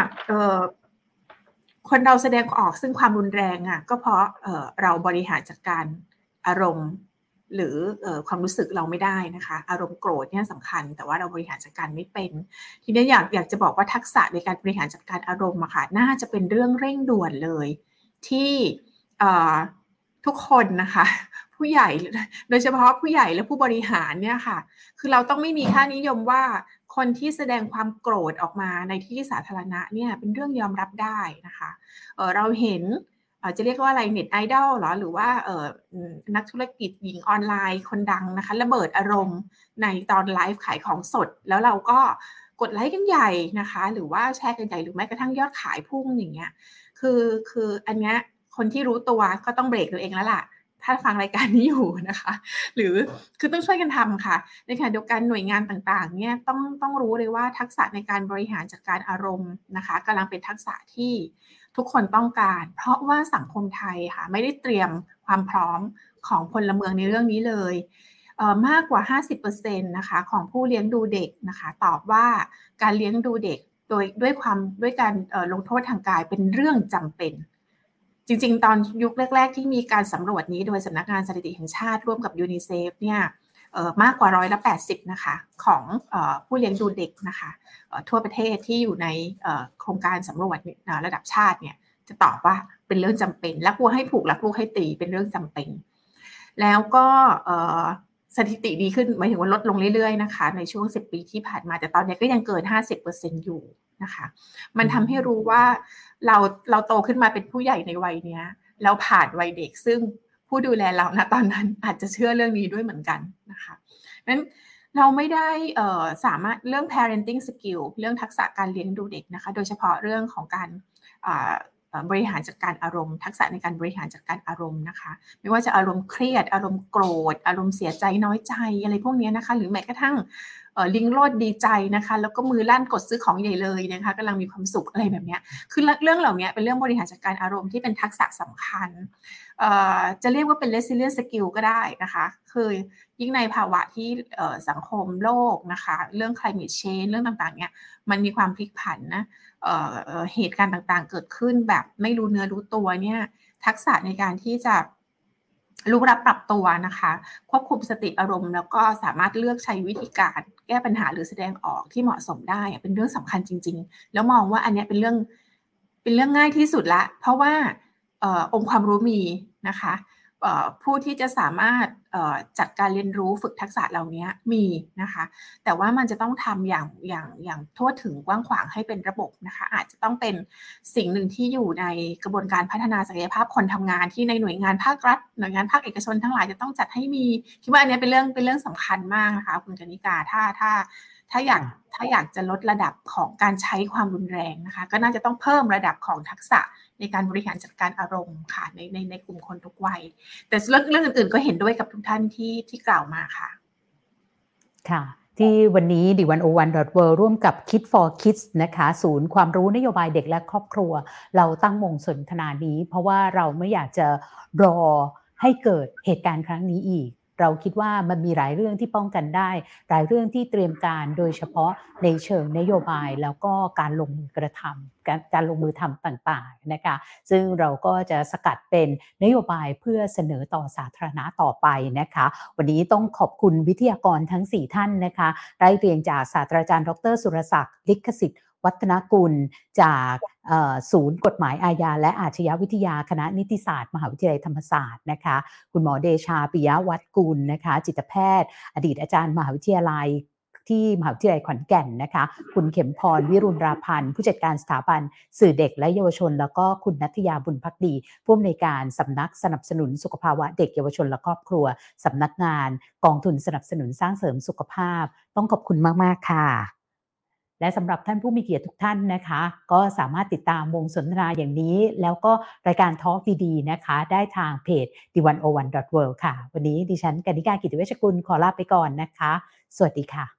Speaker 5: คนเราแสดงออกซึ่งความรุนแรงอะ่ะก็เพราะเเราบริหารจัดการอารมณ์หรือความรู้สึกเราไม่ได้นะคะ อารมณ์โกรธเนี่ยสำคัญ แต่ว่าเราบริหารจัดการไม่เป็น ทีนี้อยากอยากจะบอกว่าทักษะในการบริหารจัดการอารมณ์อะค่ะน่าจะเป็นเรื่องเร่งด่วนเลย ที่ทุกคนนะคะ ผู้ใหญ่โดยเฉพาะผู้ใหญ่และผู้บริหารเนี่ยค่ะ คือเราต้องไม่มีค่านิยมว่า คนที่แสดงความโกรธออกมาในที่สาธารณะเนี่ยเป็นเรื่องยอมรับได้นะคะเเราเห็นจะเรียกว่าอะไรเน็ตไอดอลหรอหรือว่านักธุรกิจหญิงออนไลน์คนดังนะคะระเบิดอารมณ์ในตอนไลฟ์ขายของสด แล้วเราก็กดไลค์กันใหญ่นะคะ หรือว่าแชร์กันใหญ่หรือแม้กระทั่งยอดขายพุ่งอย่างเงี้ยคือคืออันเนี้ยคนที่รู้ตัวก็ต้องเบรกตัวเองแล้วล่ะ ถ้าฟังรายการนี้อยู่นะคะ หรือคือต้องช่วยกันทำค่ะในขณะเดียวกันหน่วยงานต่างๆเนี่ยต้องต้องรู้เลยว่าทักษะในการบริหารจัดการอารมณ์นะคะกำลังเป็นทักษะที่ทุกคนต้องการ เพราะว่าสังคมไทยค่ะไม่ได้เตรียมความพร้อมของพลเมืองในเรื่องนี้เลยมากกว่า 50%นะคะของผู้เลี้ยงดูเด็กนะคะตอบว่าการเลี้ยงดูเด็กโดยด้วยความด้วยการลงโทษทางกายเป็นเรื่องจำเป็น จริง ๆ ตอนยุคแรก ๆ ที่มีการสำรวจนี้โดยสำนักงานสถิติแห่งชาติร่วมกับยูนิเซฟเนี่ยมากกว่าร้อยละ80 นะคะ ของผู้เลี้ยงดูเด็กนะคะทั่วประเทศที่อยู่ในโครงการสำรวจระดับชาติเนี่ยจะตอบว่าเป็นเรื่องจำเป็นรักวัวให้ผูกรักลูกให้ตีเป็นเรื่องจำเป็น แล้วก็สถิติดีขึ้นหมายถึงว่าลดลงเรื่อยๆนะคะ ในช่วง 10 ปีที่ผ่านมาแต่ตอนนี้ก็ยังเกิน 50%อยู่นะคะ มันทำให้รู้ว่า เราเราโตขึ้นมาเป็นผู้ใหญ่ในวัยเนี้ย เราผ่านวัยเด็กซึ่งผู้ดูแลเราณตอนนั้นอาจจะเชื่อเรื่องนี้ด้วยเหมือนกันนะคะนั้นเราไม่ได้สามารถเรื่อง parenting skill เรื่องทักษะการเลี้ยงดูเด็กนะคะ โดยเฉพาะเรื่องของการบริหารจัดการอารมณ์ ทักษะในการบริหารจัดการอารมณ์นะคะ ไม่ว่าจะอารมณ์เครียด อารมณ์โกรธ อารมณ์เสียใจน้อยใจอะไรพวกนี้นะคะ หรือแม้กระทั่ง ลิงโลดดีใจนะคะ แล้วก็มือลั่นกดซื้อของใหญ่เลยนะคะกำลังมีความสุขอะไรแบบนี้คือเรื่องเหล่านี้เป็นเรื่องบริหารจัดการอารมณ์ที่เป็นทักษะสำคัญ จะเรียกว่าเป็น resilient skill ก็ได้นะคะ คือยิ่งในภาวะที่สังคมโลกนะคะ เรื่อง climate change เรื่องต่างๆเนี่ยมันมีความพลิกผันนะเหตุการณ์ต่างๆ เกิดขึ้นแบบไม่รู้เนื้อรู้ตัวเนี่ยทักษะในการที่จะ รู้รับปรับตัวนะคะ ควบคุมสติอารมณ์ แล้วก็สามารถเลือกใช้วิธีการแก้ปัญหาหรือแสดงออกที่เหมาะสมได้เป็นเรื่องสำคัญจริง ๆ แล้วมองว่าอันนี้เป็นเรื่องเป็นเรื่องง่ายที่สุดละ เพราะว่าองค์ความรู้มีนะคะ ผู้ที่จะสามารถจัดการเรียนรู้ฝึกทักษะเหล่านี้มีนะคะ แต่ว่ามันจะต้องทำอย่างอย่างอย่างทั่วถึงกว้างขวางให้เป็นระบบนะคะ อาจจะต้องเป็นสิ่งหนึ่งที่อยู่ในกระบวนการพัฒนาศักยภาพคนทำงานที่ในหน่วยงานภาครัฐ หน่วยงานภาคเอกชนทั้งหลายจะต้องจัดให้มี คิดว่าอันนี้เป็นเรื่องเป็นเรื่องสำคัญมากนะคะคุณกนิกาถ้าถ้าถ้าอยากถ้าอยากจะลดระดับของการใช้ความรุนแรงนะคะ ก็น่าจะต้องเพิ่มระดับของทักษะ ในการบริหารจัดการอารมณ์ค่ะในในในกลุ่มคนทุกวัย แต่เรื่องเรื่องอื่นๆ ก็เห็นด้วยกับทุกท่านที่ที่กล่าวมาค่ะ
Speaker 1: ค่ะที่วันนี้ดิวันโอวันดอทเวร่วมกับ Kid for Kids นะคะ ศูนย์ความรู้นโยบายเด็กและครอบครัว เราตั้งวงสนทนานี้ เพราะว่าเราไม่อยากจะรอให้เกิดเหตุการณ์ครั้งนี้อีก เราคิดว่ามันมีหลายเรื่องที่ป้องกันได้ หลายเรื่องที่เตรียมการโดยเฉพาะในเชิงนโยบายแล้วก็การลงมือกระทำการการลงมือทำต่างๆนะคะซึ่งเราก็จะสกัดเป็นนโยบายเพื่อเสนอต่อสาธารณะต่อไปนะคะ วันนี้ต้องขอบคุณวิทยากรทั้ง 4 ท่านนะคะได้เรียงจากศาสตราจารย์ ดร สุรศักดิ์ลิขสิทธิ์ วัฒนกุล จากศูนย์กฎหมายอาญาและอาชญาวิทยาคณะนิติศาสตร์ มหาวิทยาลัยธรรมศาสตร์นะคะ คุณหมอเดชาปิยวัฒกุลนะคะ จิตแพทย์ อดีตอาจารย์มหาวิทยาลัยที่มหาวิทยาลัยขอนแก่นนะคะ คุณเข็มพรวิรุณราพันธ์ผู้จัดการสถาบัน สื่อเด็กและเยาวชน แล้วก็คุณนัทยาบุญพักดี ผู้อำนวยการสำนักสนับสนุนสุขภาวะเด็กเยาวชนและครอบครัวสำนักงาน กองทุนสนับสนุนสร้างเสริมสุขภาพ ต้องขอบคุณมาก ๆ ค่ะ และสำหรับท่านผู้มีเกียรติทุกท่านนะคะ ก็สามารถติดตามวงสนทนาอย่างนี้ แล้วก็รายการทอล์กดีๆนะคะ ได้ทางเพจ d 1 0 1 w o r l d ค่ะ วันนี้ดิฉันกนิกากิติเวชกุลขอลาไปก่อนนะคะ สวัสดีค่ะ